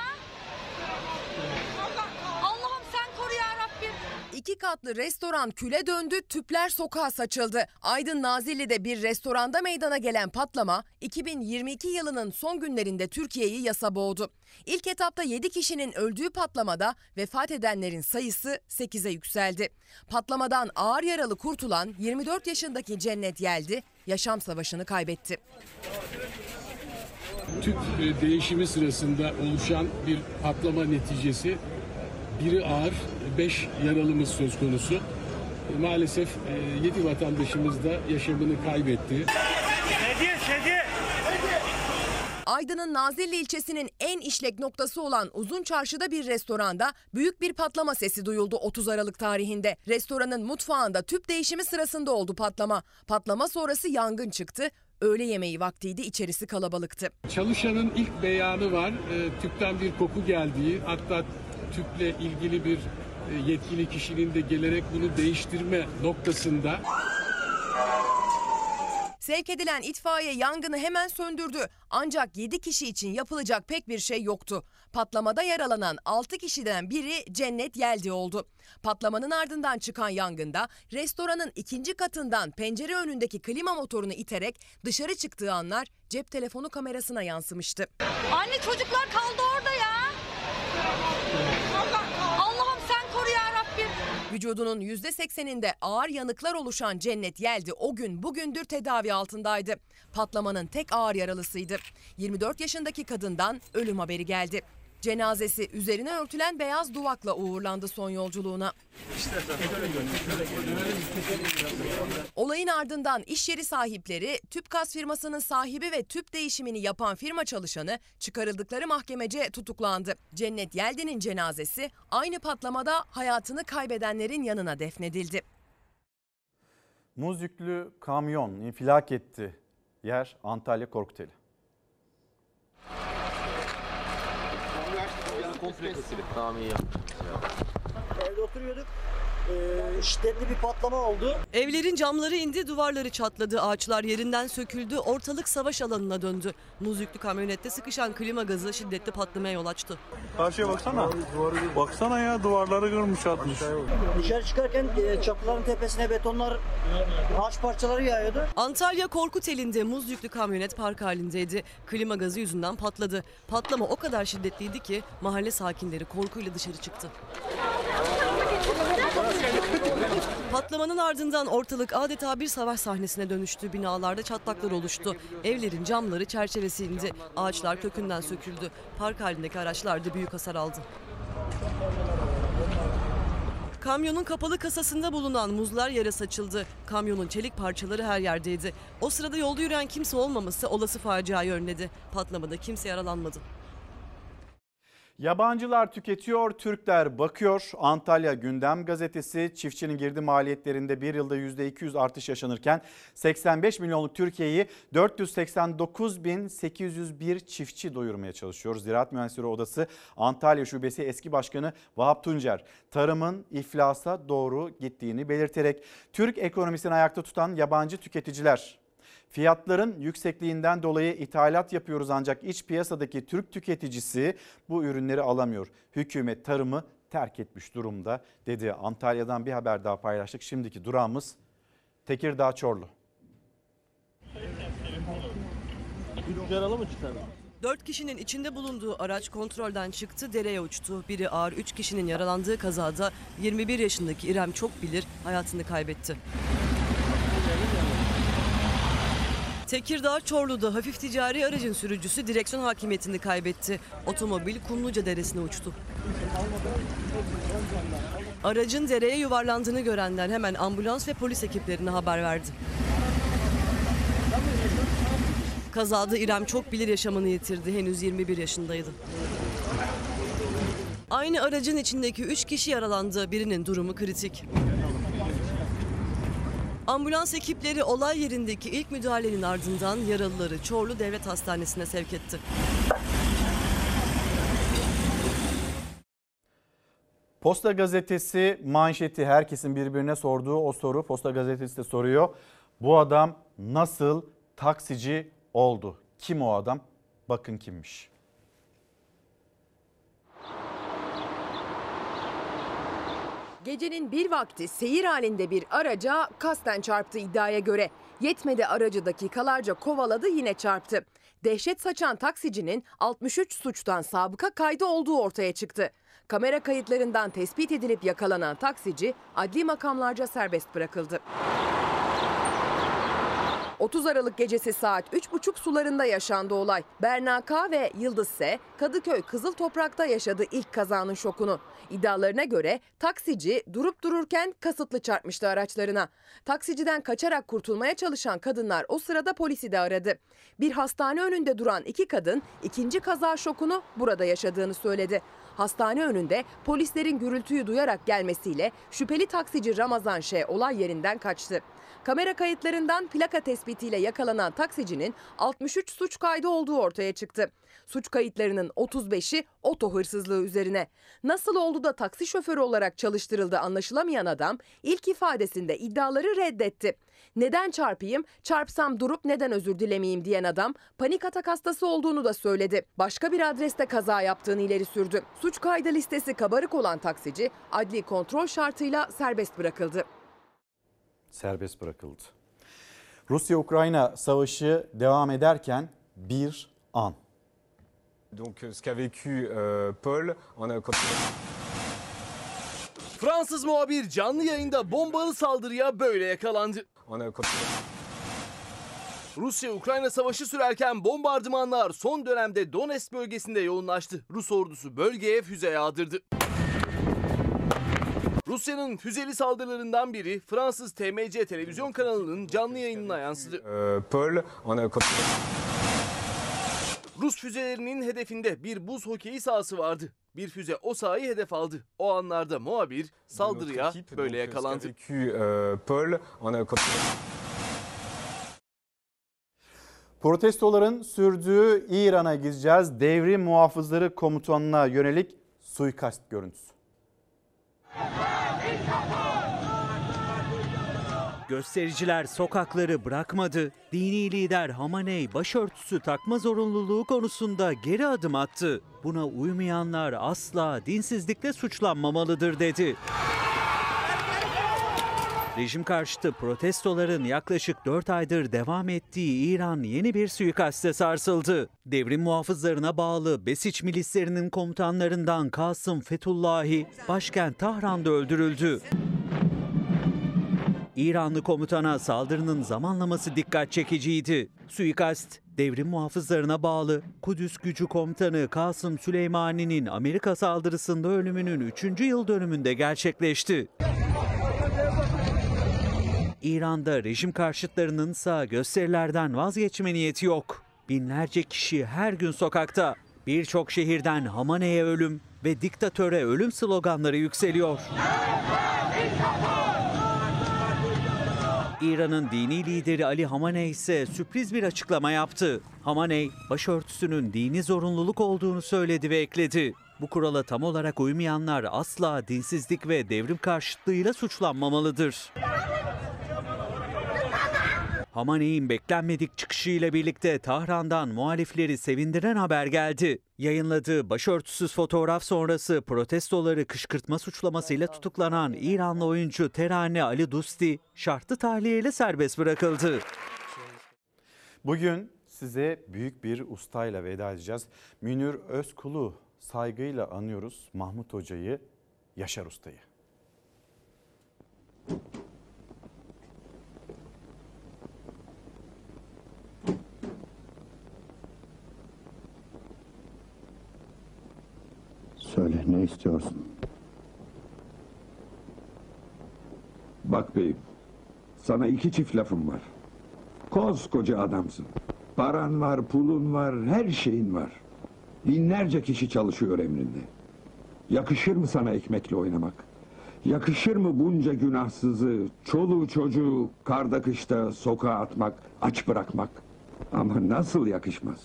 Allah'ım sen koru ya Rabbim. İki katlı restoran küle döndü, tüpler sokağa saçıldı. Aydın Nazilli'de bir restoranda meydana gelen patlama 2022 yılının son günlerinde Türkiye'yi yasa boğdu. İlk etapta 7 kişinin öldüğü patlamada vefat edenlerin sayısı 8'e yükseldi. Patlamadan ağır yaralı kurtulan 24 yaşındaki Cennet Yeldi yaşam savaşını kaybetti. Tüp e, değişimi sırasında oluşan bir patlama neticesi biri ağır, 5 yaralımız söz konusu. E, Maalesef 7 vatandaşımız da yaşamını kaybetti. Aydın'ın Nazilli ilçesinin en işlek noktası olan Uzun Çarşı'da bir restoranda büyük bir patlama sesi duyuldu 30 Aralık tarihinde. Restoranın mutfağında tüp değişimi sırasında oldu patlama. Patlama sonrası yangın çıktı. Öğle yemeği vaktiydi içerisi kalabalıktı. Çalışanın ilk beyanı var. E, Tüpten bir koku geldiği, hatta tüple ilgili bir e, yetkili kişinin de gelerek bunu değiştirme noktasında Sevk edilen itfaiye yangını hemen söndürdü. Ancak 7 kişi için yapılacak pek bir şey yoktu. Patlamada yaralanan 6 kişiden biri Cennet Yeldi oldu. Patlamanın ardından çıkan yangında restoranın ikinci katından pencere önündeki klima motorunu iterek dışarı çıktığı anlar cep telefonu kamerasına yansımıştı. Anne çocuklar kaldı orada ya. Allah'ım sen koru ya Rabbim. Vücudunun %80'inde ağır yanıklar oluşan Cennet Yeldi o gün bugündür tedavi altındaydı. Patlamanın tek ağır yaralısıydı. 24 yaşındaki kadından ölüm haberi geldi. Cenazesi üzerine örtülen beyaz duvakla uğurlandı son yolculuğuna. Olayın ardından iş yeri sahipleri, Tüpgaz firmasının sahibi ve tüp değişimini yapan firma çalışanı çıkarıldıkları mahkemece tutuklandı. Cennet Yeldi'nin cenazesi aynı patlamada hayatını kaybedenlerin yanına defnedildi. Muz yüklü kamyon infilak etti. Yer Antalya Korkuteli. Komple kesilip tamam iyi Evde oturuyorduk. Ee, şiddetli bir patlama oldu. Evlerin camları indi, duvarları çatladı, ağaçlar yerinden söküldü, ortalık savaş alanına döndü. Muz yüklü kamyonette sıkışan klima gazı şiddetli patlamaya yol açtı. Karşıya baksana. Baksana ya duvarları kırmış atmış. Dışarı çıkarken e, çatıların tepesine betonlar, ağaç parçaları yağıyordu. Antalya Korkuteli'nde muz yüklü kamyonet park halindeydi. Klima gazı yüzünden patladı. Patlama o kadar şiddetliydi ki mahalle sakinleri korkuyla dışarı çıktı. Patlamanın ardından ortalık adeta bir savaş sahnesine dönüştü. Binalarda çatlaklar oluştu. Evlerin camları çerçevesi indi. Ağaçlar kökünden söküldü. Park halindeki araçlar da büyük hasar aldı. Kamyonun kapalı kasasında bulunan muzlar yere saçıldı. Kamyonun çelik parçaları her yerdeydi. O sırada yolda yürüyen kimse olmaması olası faciayı önledi. Patlamada kimse yaralanmadı. Yabancılar tüketiyor, Türkler bakıyor. Antalya Gündem Gazetesi çiftçinin girdi maliyetlerinde bir yılda %200 artış yaşanırken 85 milyonluk Türkiye'yi 489.801 çiftçi doyurmaya çalışıyor. Ziraat Mühendisleri Odası Antalya Şubesi eski başkanı Vahap Tuncer tarımın iflasa doğru gittiğini belirterek Türk ekonomisini ayakta tutan yabancı tüketiciler Fiyatların yüksekliğinden dolayı ithalat yapıyoruz ancak iç piyasadaki Türk tüketicisi bu ürünleri alamıyor. Hükümet tarımı terk etmiş durumda dedi. Antalya'dan bir haber daha paylaştık. Şimdiki durağımız Tekirdağ Çorlu. Yaralı mı çıkardı? Dört kişinin içinde bulunduğu araç kontrolden çıktı, dereye uçtu. Biri ağır, üç kişinin yaralandığı kazada 21 yaşındaki İrem Çokbilir hayatını kaybetti. Tekirdağ Çorlu'da hafif ticari aracın sürücüsü direksiyon hakimiyetini kaybetti. Otomobil Kumluca Deresi'ne uçtu. Aracın dereye yuvarlandığını görenler hemen ambulans ve polis ekiplerine haber verdi. Kazada İrem çok bilir yaşamını yitirdi. Henüz 21 yaşındaydı. Aynı aracın içindeki 3 kişi yaralandı. Birinin durumu kritik. Ambulans ekipleri olay yerindeki ilk müdahalenin ardından yaralıları Çorlu Devlet Hastanesi'ne sevk etti. Posta Gazetesi manşeti herkesin birbirine sorduğu o soru. Posta Gazetesi de soruyor. Bu adam nasıl taksici oldu? Kim o adam? Bakın kimmiş. Gecenin bir vakti seyir halinde bir araca kasten çarptı iddiaya göre. Yetmedi aracı dakikalarca kovaladı yine çarptı. Dehşet saçan taksicinin 63 suçtan sabıka kaydı olduğu ortaya çıktı. Kamera kayıtlarından tespit edilip yakalanan taksici adli makamlarca serbest bırakıldı. 30 Aralık gecesi saat 3.30 sularında yaşandı olay. Berna K ve Yıldız S. Kadıköy Kızıl Toprak'ta yaşadı ilk kazanın şokunu. İddialarına göre taksici durup dururken kasıtlı çarpmıştı araçlarına. Taksiciden kaçarak kurtulmaya çalışan kadınlar o sırada polisi de aradı. Bir hastane önünde duran iki kadın ikinci kaza şokunu burada yaşadığını söyledi. Hastane önünde polislerin gürültüyü duyarak gelmesiyle şüpheli taksici Ramazan Ş. olay yerinden kaçtı. Kamera kayıtlarından plaka tespitiyle yakalanan taksicinin 63 suç kaydı olduğu ortaya çıktı. Suç kayıtlarının 35'i oto hırsızlığı üzerine. Nasıl oldu da taksi şoförü olarak çalıştırıldı anlaşılamayan adam ilk ifadesinde iddiaları reddetti. Neden çarpayım, çarpsam durup neden özür dilemeyeyim diyen adam panik atak hastası olduğunu da söyledi. Başka bir adreste kaza yaptığını ileri sürdü. Suç kaydı listesi kabarık olan taksici adli kontrol şartıyla serbest bırakıldı. Serbest bırakıldı. Rusya-Ukrayna savaşı devam ederken bir an. Donc ce qu'a vécu euh, Paul en a Fransız muhabir canlı yayında bombalı saldırıya böyle yakalandı. on a Rusya-Ukrayna savaşı sürerken bombardımanlar son dönemde Donetsk bölgesinde yoğunlaştı. Rus ordusu bölgeye füze yağdırdı. Rusya'nın füzeli saldırılarından biri Fransız TMC televizyon kanalının canlı yayınına yansıdı. Paul en a Rus füzelerinin hedefinde bir buz hokeyi sahası vardı. Bir füze o sahayı hedef aldı. O anlarda muhabir saldırıya böyle yakalandı. euh, Protestoların sürdüğü İran'a gideceğiz. Devrim muhafızları komutanına yönelik suikast görüntüsü. Göstericiler sokakları bırakmadı. Dini lider Hamaney başörtüsü takma zorunluluğu konusunda geri adım attı. Buna uymayanlar asla dinsizlikle suçlanmamalıdır dedi. Rejim karşıtı protestoların yaklaşık 4 aydır devam ettiği İran yeni bir suikaste sarsıldı. Devrim muhafızlarına bağlı Besiç milislerinin komutanlarından Kasım Fetullahi başkent Tahran'da öldürüldü. İranlı komutana saldırının zamanlaması dikkat çekiciydi. Suikast, devrim muhafızlarına bağlı Kudüs gücü komutanı Kasım Süleymani'nin Amerika saldırısında ölümünün 3. yıl dönümünde gerçekleşti. İran'da rejim karşıtlarının ise gösterilerden vazgeçme niyeti yok. Binlerce kişi her gün sokakta. Birçok şehirden Hamane'ye ölüm ve diktatöre ölüm sloganları yükseliyor. İran'ın dini lideri Ali Hamaney ise sürpriz bir açıklama yaptı. Hamaney, başörtüsünün dini zorunluluk olduğunu söyledi ve ekledi. Bu kurala tam olarak uymayanlar asla dinsizlik ve devrim karşıtlığıyla suçlanmamalıdır. Hamaney'in beklenmedik çıkışıyla birlikte Tahran'dan muhalifleri sevindiren haber geldi. Yayınladığı başörtüsüz fotoğraf sonrası protestoları kışkırtma suçlamasıyla tutuklanan İranlı oyuncu Terane Ali Dusti şartlı tahliyeyle serbest bırakıldı. Bugün size büyük bir ustayla veda edeceğiz. Münir Özkul'u saygıyla anıyoruz. Mahmut Hoca'yı, Yaşar Usta'yı. Söyle ne istiyorsun? Bak beyim, sana iki çift lafım var. Koskoca adamsın. Paran var, pulun var, her şeyin var. Binlerce kişi çalışıyor emrinde. Yakışır mı sana ekmekle oynamak? Yakışır mı bunca günahsızı, çoluğu çocuğu karda kışta sokağa atmak, aç bırakmak? Ama nasıl yakışmaz?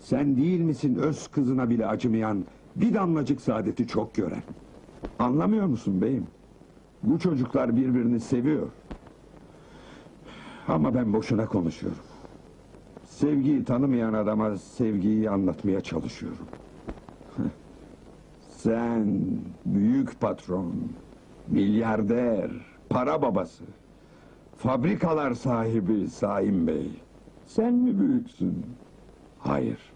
Sen değil misin öz kızına bile acımayan, bir damlacık saadeti çok gören? Anlamıyor musun beyim? Bu çocuklar birbirini seviyor. Ama ben boşuna konuşuyorum. Sevgiyi tanımayan adama sevgiyi anlatmaya çalışıyorum. Sen büyük patron, milyarder, para babası, fabrikalar sahibi Saim Bey. Sen mi büyüksün? Hayır,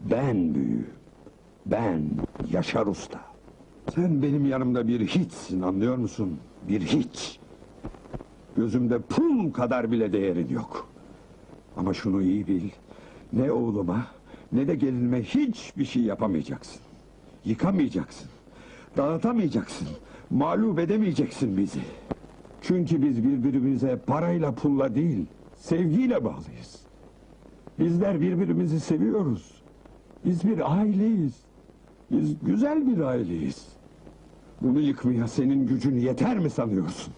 ben büyüğüm. Ben Yaşar Usta. Sen benim yanımda bir hiçsin anlıyor musun? Bir hiç. Gözümde pul kadar bile değerin yok. Ama şunu iyi bil. Ne oğluma ne de gelinime hiçbir şey yapamayacaksın. Yıkamayacaksın. Dağıtamayacaksın. Mağlup edemeyeceksin bizi. Çünkü biz birbirimize parayla pulla değil, sevgiyle bağlıyız. Bizler birbirimizi seviyoruz. Biz bir aileyiz. Biz güzel bir aileyiz. Bunu yıkmaya senin gücün yeter mi sanıyorsun?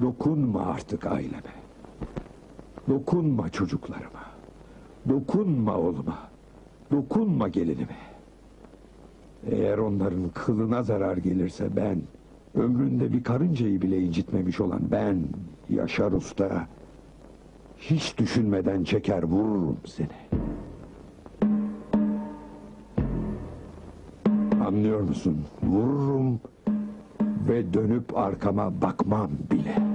Dokunma artık aileme. Dokunma çocuklarıma. Dokunma oğluma. Dokunma gelinime. Eğer onların kılına zarar gelirse ben, ömründe bir karıncayı bile incitmemiş olan ben, Yaşar Usta, hiç düşünmeden çeker vururum seni. Anlıyor musun? Vururum ve dönüp arkama bakmam bile.